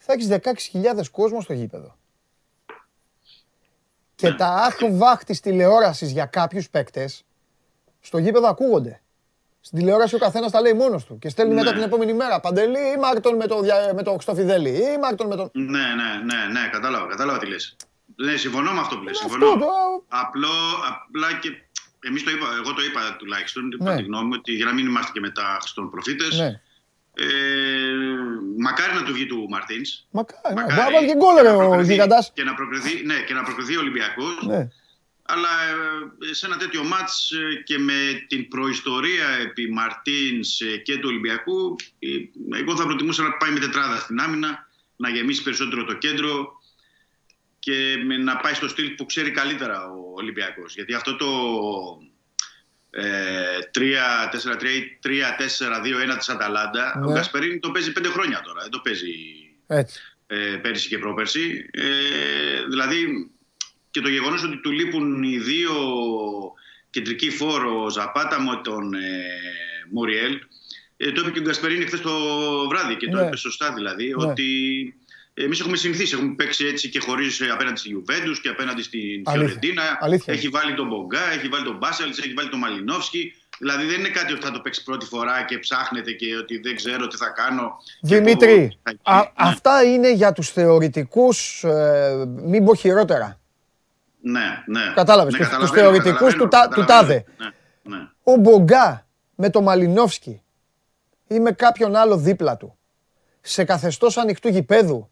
θα έχεις 16.000 κόσμο στο γήπεδο. Και τα αχ βάχ της τηλεόρασης για κάποιους παίκτες στο γήπεδο ακούγονται. Στην τηλεόραση ο καθένας τα λέει μόνος του και στέλνει μετά την επόμενη μέρα. Παντελή ή Μάρτον με το, δια- με το Χρυστοφιδέλη ή Μάρτον με τον... Ναι, ναι, ναι, ναι, κατάλαβα, κατάλαβα τι λες. Ναι, συμφωνώ με αυτό που λες, Αυτό συμφωνώ. το... Απλό, απλά και εμείς το είπα, εγώ το είπα τουλάχιστον, είπα Ναι. τη γνώμη μου, ότι για να μην είμαστε και μετά στον προφήτες, Ναι. ε, μακάρι να του βγει του Μαρτίνς. Μακάρι, ναι. Μακάρι. Μπορεί να βάλει και γκολ ρε να ο προκριθεί- γίγαντας. Και να προκριθεί, ναι, και να προκριθεί ο Ολυμπιακός. Ναι. Αλλά ε, σε ένα τέτοιο μάτς ε, και με την προϊστορία επί Μαρτίνς ε, και του Ολυμπιακού, ε, εγώ θα προτιμούσα να πάει με τετράδα στην άμυνα, να γεμίσει περισσότερο το κέντρο και με- να πάει στο στυλ που ξέρει καλύτερα ο Ολυμπιακός. Γιατί αυτό το ε, 3-4-3 ή 3-4-2-1 της Αταλάντα, ο Ναι. Γκασπερίνη το παίζει πέντε χρόνια τώρα, δεν το παίζει Έτσι. ε, πέρυσι και πρόπερσι. Ε, δηλαδή και το γεγονός ότι του λείπουν οι δύο κεντρικοί φόρο, ο Ζαπάτα με τον ε, Μουριέλ, ε, το είπε και ο Γκασπερίνη χθες το βράδυ και το Ναι. είπε σωστά δηλαδή, Ναι. ότι εμείς έχουμε συνηθίσει, έχουμε παίξει έτσι και χωρίς ε, απέναντι στη Γιουβέντους και απέναντι στην Αλήθεια. Φιωρεντίνα. Αλήθεια. Έχει βάλει τον Μπογκά, έχει βάλει τον Μπάσελτς, έχει βάλει τον Μαλινόφσκι. Δηλαδή δεν είναι κάτι ότι θα το παίξει πρώτη φορά και ψάχνετε και ότι δεν ξέρω τι θα κάνω. και Δημήτρη, πού θα εκεί. α- Ναι. αυτά είναι για τους θεωρητικούς, ε, μην πω χειρότερα. Ναι, ναι. Κατάλαβες, Ναι, τους- καταλαβαίνω, τους θεωρητικούς του τα- του καταλαβαίνω. τάδε. Ναι, ναι. Ο Μπογκά με το Μαλινόφσκι ή με κάποιον άλλο δίπλα του σε καθεστώς ανοιχτού γηπέδου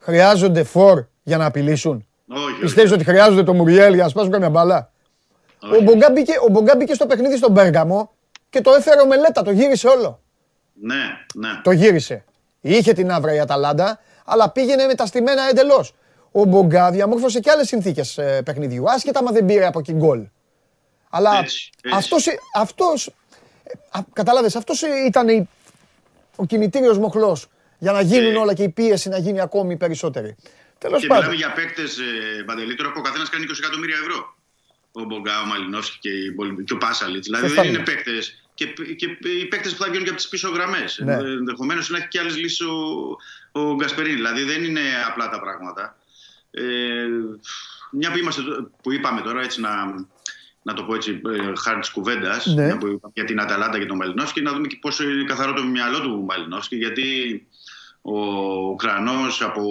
χρειάζονται φορ για να απειλήσουν; Όχι, όχι. Πιστεύεις ότι χρειάζονται το Μουριέλ για να σπάσουν καμιά μπάλα; Ο όχι. Μπογκά, μπήκε, ο Μπογκά μπήκε στο παιχνίδι στον Πέργαμο και το έφερε ο Μελέτα, το γύρισε όλο. Ναι, ναι. Το γύρισε. Είχε την άβρα η Αταλάντα, αλλά πήγαινε με τα στημένα εντελώς. Ο Μπογκά διαμόρφωσε και άλλες συνθήκες παιχνιδιού, άσχετα μα δεν πήρε από εκεί γκολ. Αλλά Έτσι, έτσι. αυτός, αυτός, ε, α, κατάλαβες, αυτός ε, ήταν η- ο κινητήριος μοχλός για να γίνουν όλα και η πίεση να γίνει ακόμη περισσότερη. Τέλος Και πάντων. μιλάμε για παίκτες, ε, Παντελή, τώρα που ο καθένας κάνει 20 εκατομμύρια ευρώ. Ο Μπογκά, ο Μαλινόφσκι και, η Πολυ- και ο Πάσαλιτ. Δηλαδή Σωστά δεν είναι μιλάς. παίκτες. Και, και οι παίκτες που θα βγαίνουν και από τις πίσω γραμμές. Ναι. Ενδεχομένως να έχει και άλλες λύσεις ο, ο Γκασπερίνη. Δηλαδή δεν είναι απλά τα πράγματα. Ε, μια που, είμαστε, τω- που είπαμε τώρα, έτσι να, να το πω έτσι, ε, χάρη τη κουβέντας, Ναι. για την Αταλάντα και τον Μαλινόφσκι, να δούμε και πόσο είναι καθαρό το μυαλό του Μαλινόφσκι. Γιατί ο Ουκρανός από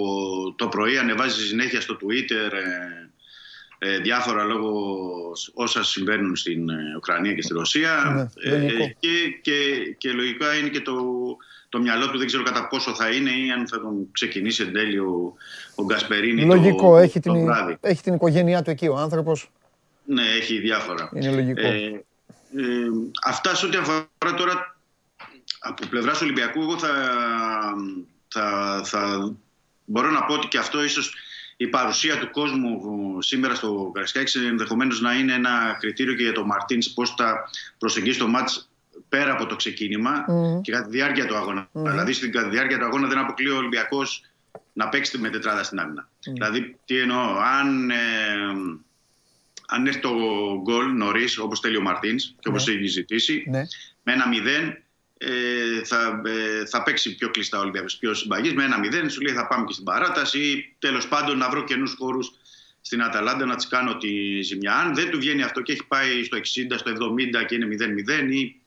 το πρωί ανεβάζει συνέχεια στο Twitter ε, ε, διάφορα λόγω όσα συμβαίνουν στην ε, Ουκρανία και στη Ρωσία. Ναι, λογικό. και, και, και λογικά είναι και το, το μυαλό του, δεν ξέρω κατά πόσο θα είναι ή αν θα τον ξεκινήσει εν τέλει ο, ο Γκασπερίνη Λογικό, το, έχει, το την, βράδυ. έχει την οικογένειά του εκεί ο άνθρωπος. Ναι, έχει διάφορα. Είναι λογικό. Ε, ε, αυτά σε ό,τι αφορά τώρα από πλευράς Ολυμπιακού, εγώ θα, θα, θα μπορώ να πω ότι και αυτό ίσως η παρουσία του κόσμου σήμερα στο Καρασκάκη ενδεχομένως να είναι ένα κριτήριο και για τον Μαρτίνς πώς θα προσεγγίσει το μάτς πέρα από το ξεκίνημα Μμμ. και κατά τη διάρκεια του αγώνα. Δηλαδή στην κατά τη διάρκεια του αγώνα δεν αποκλείει ο Ολυμπιακός να παίξει με τετράδα στην άμυνα. Δηλαδή, τι εννοώ, αν, ε, αν έρθει το γκολ νωρίς, όπως θέλει ο Μαρτίνς και όπως έχει ζητήσει, Ναι. με ένα 0 ε, θα, ε, θα παίξει πιο κλειστά ο Ολυμπιακός, πιο συμπαγής. Με ένα 0 σου λέει θα πάμε και στην παράταση ή τέλος πάντων να βρω καινούς χώρους στην Αταλάντα να της κάνω τη ζημιά. Αν δεν του βγαίνει αυτό και έχει πάει στο 60, στο 70 και είναι 0-0 ή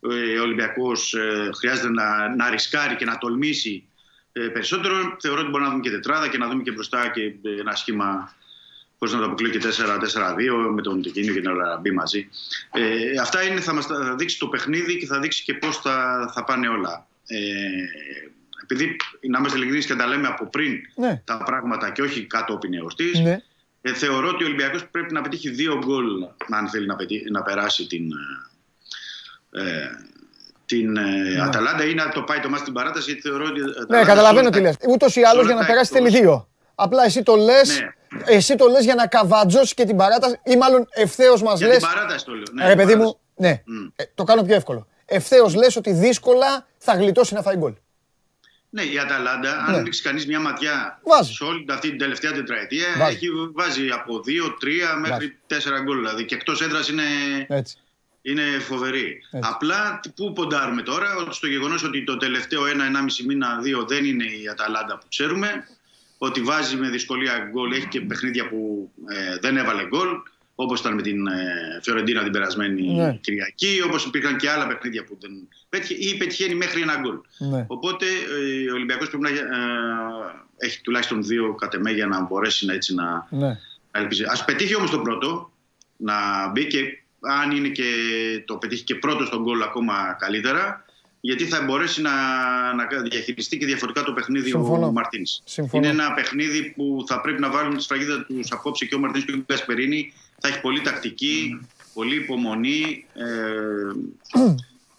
ε, ο Ολυμπιακός ε, χρειάζεται να, να ρισκάρει και να τολμήσει ε, περισσότερο, θεωρώ ότι μπορούμε να δούμε και τετράδα και να δούμε και μπροστά και ε, ένα σχήμα πώς να το αποκλείω και 4-4-2 με τον Τεκίνιο και τον Αραμπή μαζί. Ε, αυτά είναι, θα μας τα δείξει το παιχνίδι και θα δείξει και πώς θα, θα πάνε όλα. Ε, επειδή να είμαστε ειλικρινείς και τα λέμε από πριν Ναι. τα πράγματα και όχι κατόπιν εορτής, Ναι. ε, θεωρώ ότι ο Ολυμπιακός πρέπει να πετύχει δύο γκολ αν θέλει να, πετύ- να περάσει την, ε, την ε, Αταλάντα ή να το πάει το μάτι στην παράταση γιατί θεωρώ ότι... η Ναι, Αταλάντα καταλαβαίνω σε τι όλα λες. τα- Ούτως ή σε άλλως όλα για να τα περάσει εκτός. θέλει δύο. Απλά εσύ το λες, Ναι. Εσύ το λες για να καβατζώσει και την παράταση ή μάλλον ευθέως μας Για λες. την παράταση το λέω. Ναι, Ρε την παιδί παράταση. μου, ναι, Μμ. Ε, το κάνω πιο εύκολο. Ευθέως λες ότι δύσκολα θα γλιτώσει να φάει γκολ. Ναι, η Αταλάντα, αν Ναι. ρίξει κανείς μια ματιά Βάζει. σε όλη αυτή την τελευταία τετραετία, Βάζει. έχει βάζει από 2-3 μέχρι 4 γκολ. Δηλαδή και εκτός έδρας είναι, Έτσι. είναι φοβερή. Έτσι. Απλά πού ποντάρουμε τώρα, ότι στο γεγονός ότι το τελευταίο 1-1,5 μήνα, 2 δεν είναι η Αταλάντα που ξέρουμε. Ότι βάζει με δυσκολία γκολ, έχει και παιχνίδια που ε, δεν έβαλε γκολ. Όπως ήταν με την ε, Φιωρεντίνα την περασμένη Ναι. Κυριακή, όπως υπήρχαν και άλλα παιχνίδια που δεν πέτυχε ή πετυχαίνει μέχρι ένα γκολ. Ναι. Οπότε ε, ο Ολυμπιακός πρέπει να ε, έχει τουλάχιστον δύο κατ' εμέ για να μπορέσει να, έτσι, να, Ναι. να ελπίζει. Ας πετύχει όμως το πρώτο, να μπει και αν είναι και το πετύχει και πρώτο στον γκολ ακόμα καλύτερα, γιατί θα μπορέσει να, να διαχειριστεί και διαφορετικά το παιχνίδι Συμφωνώ. ο Μαρτίνς. Συμφωνώ. Είναι ένα παιχνίδι που θα πρέπει να βάλουν τη σφραγίδα τους απόψε και ο Μαρτίνς και ο Γκασπερίνη. Θα έχει πολύ τακτική, πολύ υπομονή. Ε,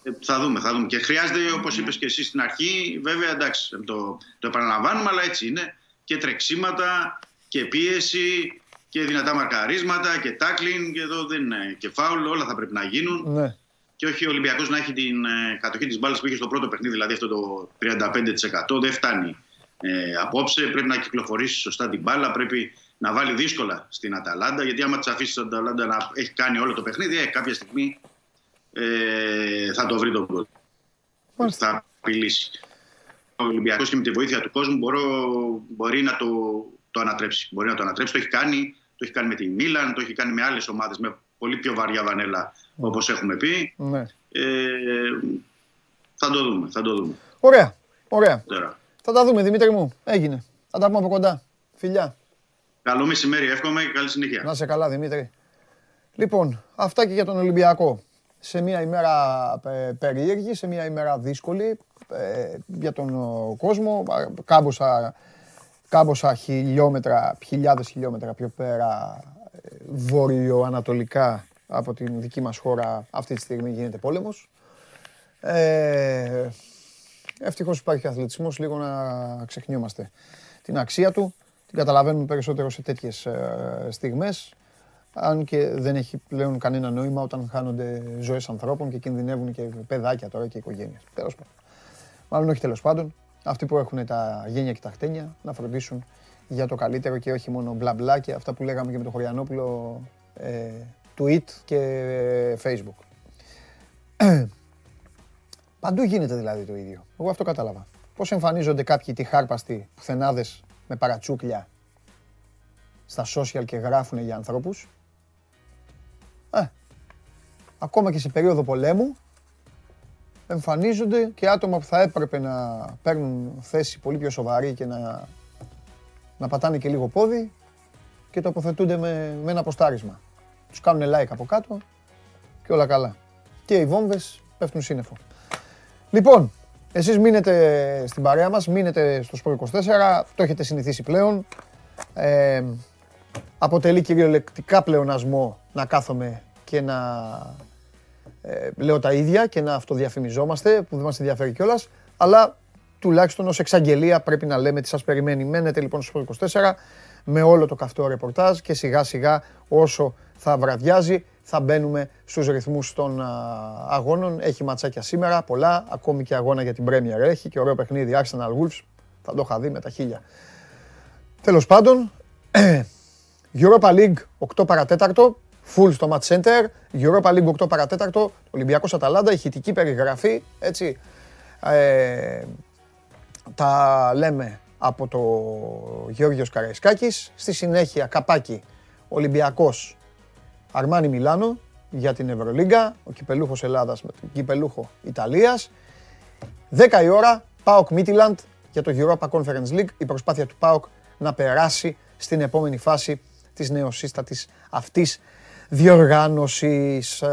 ε, θα δούμε, θα δούμε. Και χρειάζεται, όπως είπες και εσύ στην αρχή, βέβαια εντάξει, το, το επαναλαμβάνουμε, αλλά έτσι είναι. Και τρεξίματα και πίεση και δυνατά μαρκαρίσματα και τάκλιν. Και εδώ δεν είναι και φάουλ, όλα θα πρέπει να γίνουν. Ναι. Και όχι ο Ολυμπιακός να έχει την ε, κατοχή της μπάλας που είχε στο πρώτο παιχνίδι, δηλαδή αυτό το 35%. Δεν φτάνει. Ε, απόψε πρέπει να κυκλοφορήσει σωστά την μπάλα, πρέπει να βάλει δύσκολα στην Αταλάντα. Γιατί άμα της αφήσεις την Αταλάντα να έχει κάνει όλο το παιχνίδι, ε, κάποια στιγμή ε, θα το βρει τον γκολ. Θα απειλήσει. Ο Ολυμπιακός και με τη βοήθεια του κόσμου μπορώ, μπορεί να το, το ανατρέψει. Μπορεί να το ανατρέψει. Το έχει κάνει, το έχει κάνει με τη Μίλαν, το έχει κάνει με άλλες ομάδες με πολύ πιο βαριά βανέλα όπως έχουμε πει. ναι. Ε, θα το δούμε, θα το δούμε Ωραία, ωραία. τώρα. Θα τα δούμε, Δημήτρη μου. Έγινε. Θα τα πούμε από κοντά. Φιλιά. Καλό μεσημέρι, εύχομαι και καλή συνέχεια. Να σε καλά, Δημήτρη. Λοιπόν, αυτά και για τον Ολυμπιακό. Σε μια ημέρα ε, περίεργη, σε μια ημέρα δύσκολη ε, για τον ο, κόσμο. Α, Κάμποσα, κάμποσα χιλιόμετρα, χιλιάδες χιλιόμετρα πιο πέρα, ε, βόρειο-ανατολικά από την δική μας χώρα αυτή τη στιγμή γίνεται πόλεμος. Ε, ευτυχώς υπάρχει και αθλητισμός, λίγο να ξεχνιόμαστε την αξία του. Την καταλαβαίνουμε περισσότερο σε τέτοιες ε, στιγμές. Αν και δεν έχει πλέον κανένα νόημα όταν χάνονται ζωές ανθρώπων και κινδυνεύουν και παιδάκια τώρα και οικογένειες. Τέλος πάντων. Μάλλον όχι τέλος πάντων. Αυτοί που έχουν τα γένια και τα χτένια να φροντίσουν για το καλύτερο και όχι μόνο μπλα μπλα και αυτά που λέγαμε και με τον Χωριανόπουλο ε, tweet και ε, facebook. Παντού γίνεται δηλαδή το ίδιο. Εγώ αυτό κατάλαβα. Πώς εμφανίζονται κάποιοι τυχάρπαστοι πουθενάδες με παρατσούκλια στα social και γράφουν για ανθρώπους; Ε, ακόμα και σε περίοδο πολέμου εμφανίζονται και άτομα που θα έπρεπε να παίρνουν θέση πολύ πιο σοβαρή και να, να πατάνε και λίγο πόδι και τοποθετούνται με, με ένα αποστάρισμα. Τους κάνουν like από κάτω και όλα καλά. Και οι βόμβες πέφτουν σύννεφο. Λοιπόν, εσείς μείνετε στην παρέα μας, μείνετε στο Σπορ 24, το έχετε συνηθίσει πλέον. Ε, αποτελεί κυριολεκτικά πλεονασμό να κάθομαι και να ε, λέω τα ίδια και να αυτοδιαφημιζόμαστε, που δεν μας ενδιαφέρει κιόλας, αλλά τουλάχιστον ως εξαγγελία πρέπει να λέμε τι σας περιμένει. Μένετε λοιπόν στο Sport 24 με όλο το καυτό ρεπορτάζ και σιγά σιγά όσο θα βραδιάζει θα μπαίνουμε στους ρυθμούς των α, αγώνων. Έχει ματσάκια σήμερα, πολλά, ακόμη και αγώνα για την Premier έχει και ωραίο παιχνίδι Arsenal Wolves, θα το είχα δει με τα χίλια. Τέλος πάντων, Europa League 8 παρατέταρτο, full στο Match Center, Europa League 8 παρατέταρτο, Ολυμπιακός Αταλάντα, ηχητική περιγραφή, έτσι. Ε, τα λέμε από το Γεώργιος Καραϊσκάκης. Στη συνέχεια καπάκι Ολυμπιακός Αρμάνι Μιλάνο για την Ευρωλίγκα, ο κυπελούχος Ελλάδας με τον κυπελούχο Ιταλίας. 10 η ώρα, ΠΑΟΚ Μίτιλαντ για το Europa Conference League, η προσπάθεια του ΠΑΟΚ να περάσει στην επόμενη φάση της νεοσύστατης αυτής διοργάνωσης ε,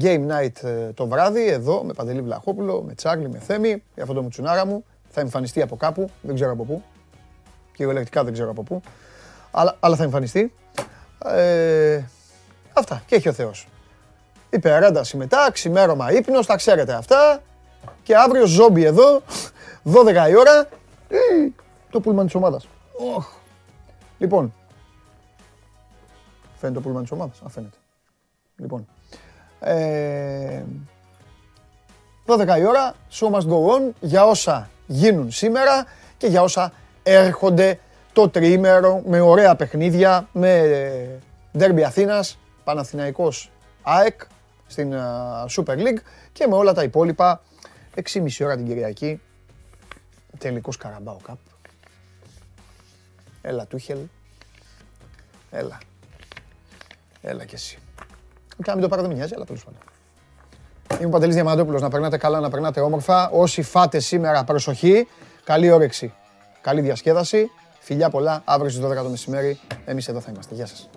Game Night ε, το βράδυ, εδώ με Παντελή Βλαχόπουλο, με Τσάρλι, με Θέμη, για αυτό το μουτσουνάρα μου. Θα εμφανιστεί από κάπου, δεν ξέρω από πού. Κυριολεκτικά δεν ξέρω από πού. Αλλά, αλλά θα εμφανιστεί. Ε, αυτά. Και έχει ο Θεός. Υπερένταση μετά, ξημέρωμα ύπνος, τα ξέρετε αυτά. Και αύριο ζόμπι εδώ, 12 η ώρα, ε, το πούλμαν της ομάδας. Οχ. Λοιπόν, Φαίνεται το πούλμαν της ομάδας. Α, φαίνεται. Λοιπόν. Ε, 12 η ώρα, show must go on, για όσα γίνουν σήμερα και για όσα έρχονται το τριήμερο με ωραία παιχνίδια, με Derby Αθήνας, Παναθηναϊκός ΑΕΚ στην Super League και με όλα τα υπόλοιπα 6,5 ώρα την Κυριακή, τελικός Καραμπάο Cup. Έλα Τούχελ, έλα. Έλα κι εσύ. Και αν μην το πάρω δεν με νοιάζει, αλλά τέλος πάντων. Είμαι ο Παντελής Διαμαντόπουλος, να περνάτε καλά, να περνάτε όμορφα. Όσοι φάτε σήμερα, προσοχή, καλή όρεξη, καλή διασκέδαση. Φιλιά πολλά, αύριο στις 12 το μεσημέρι, εμείς εδώ θα είμαστε. Γεια σας.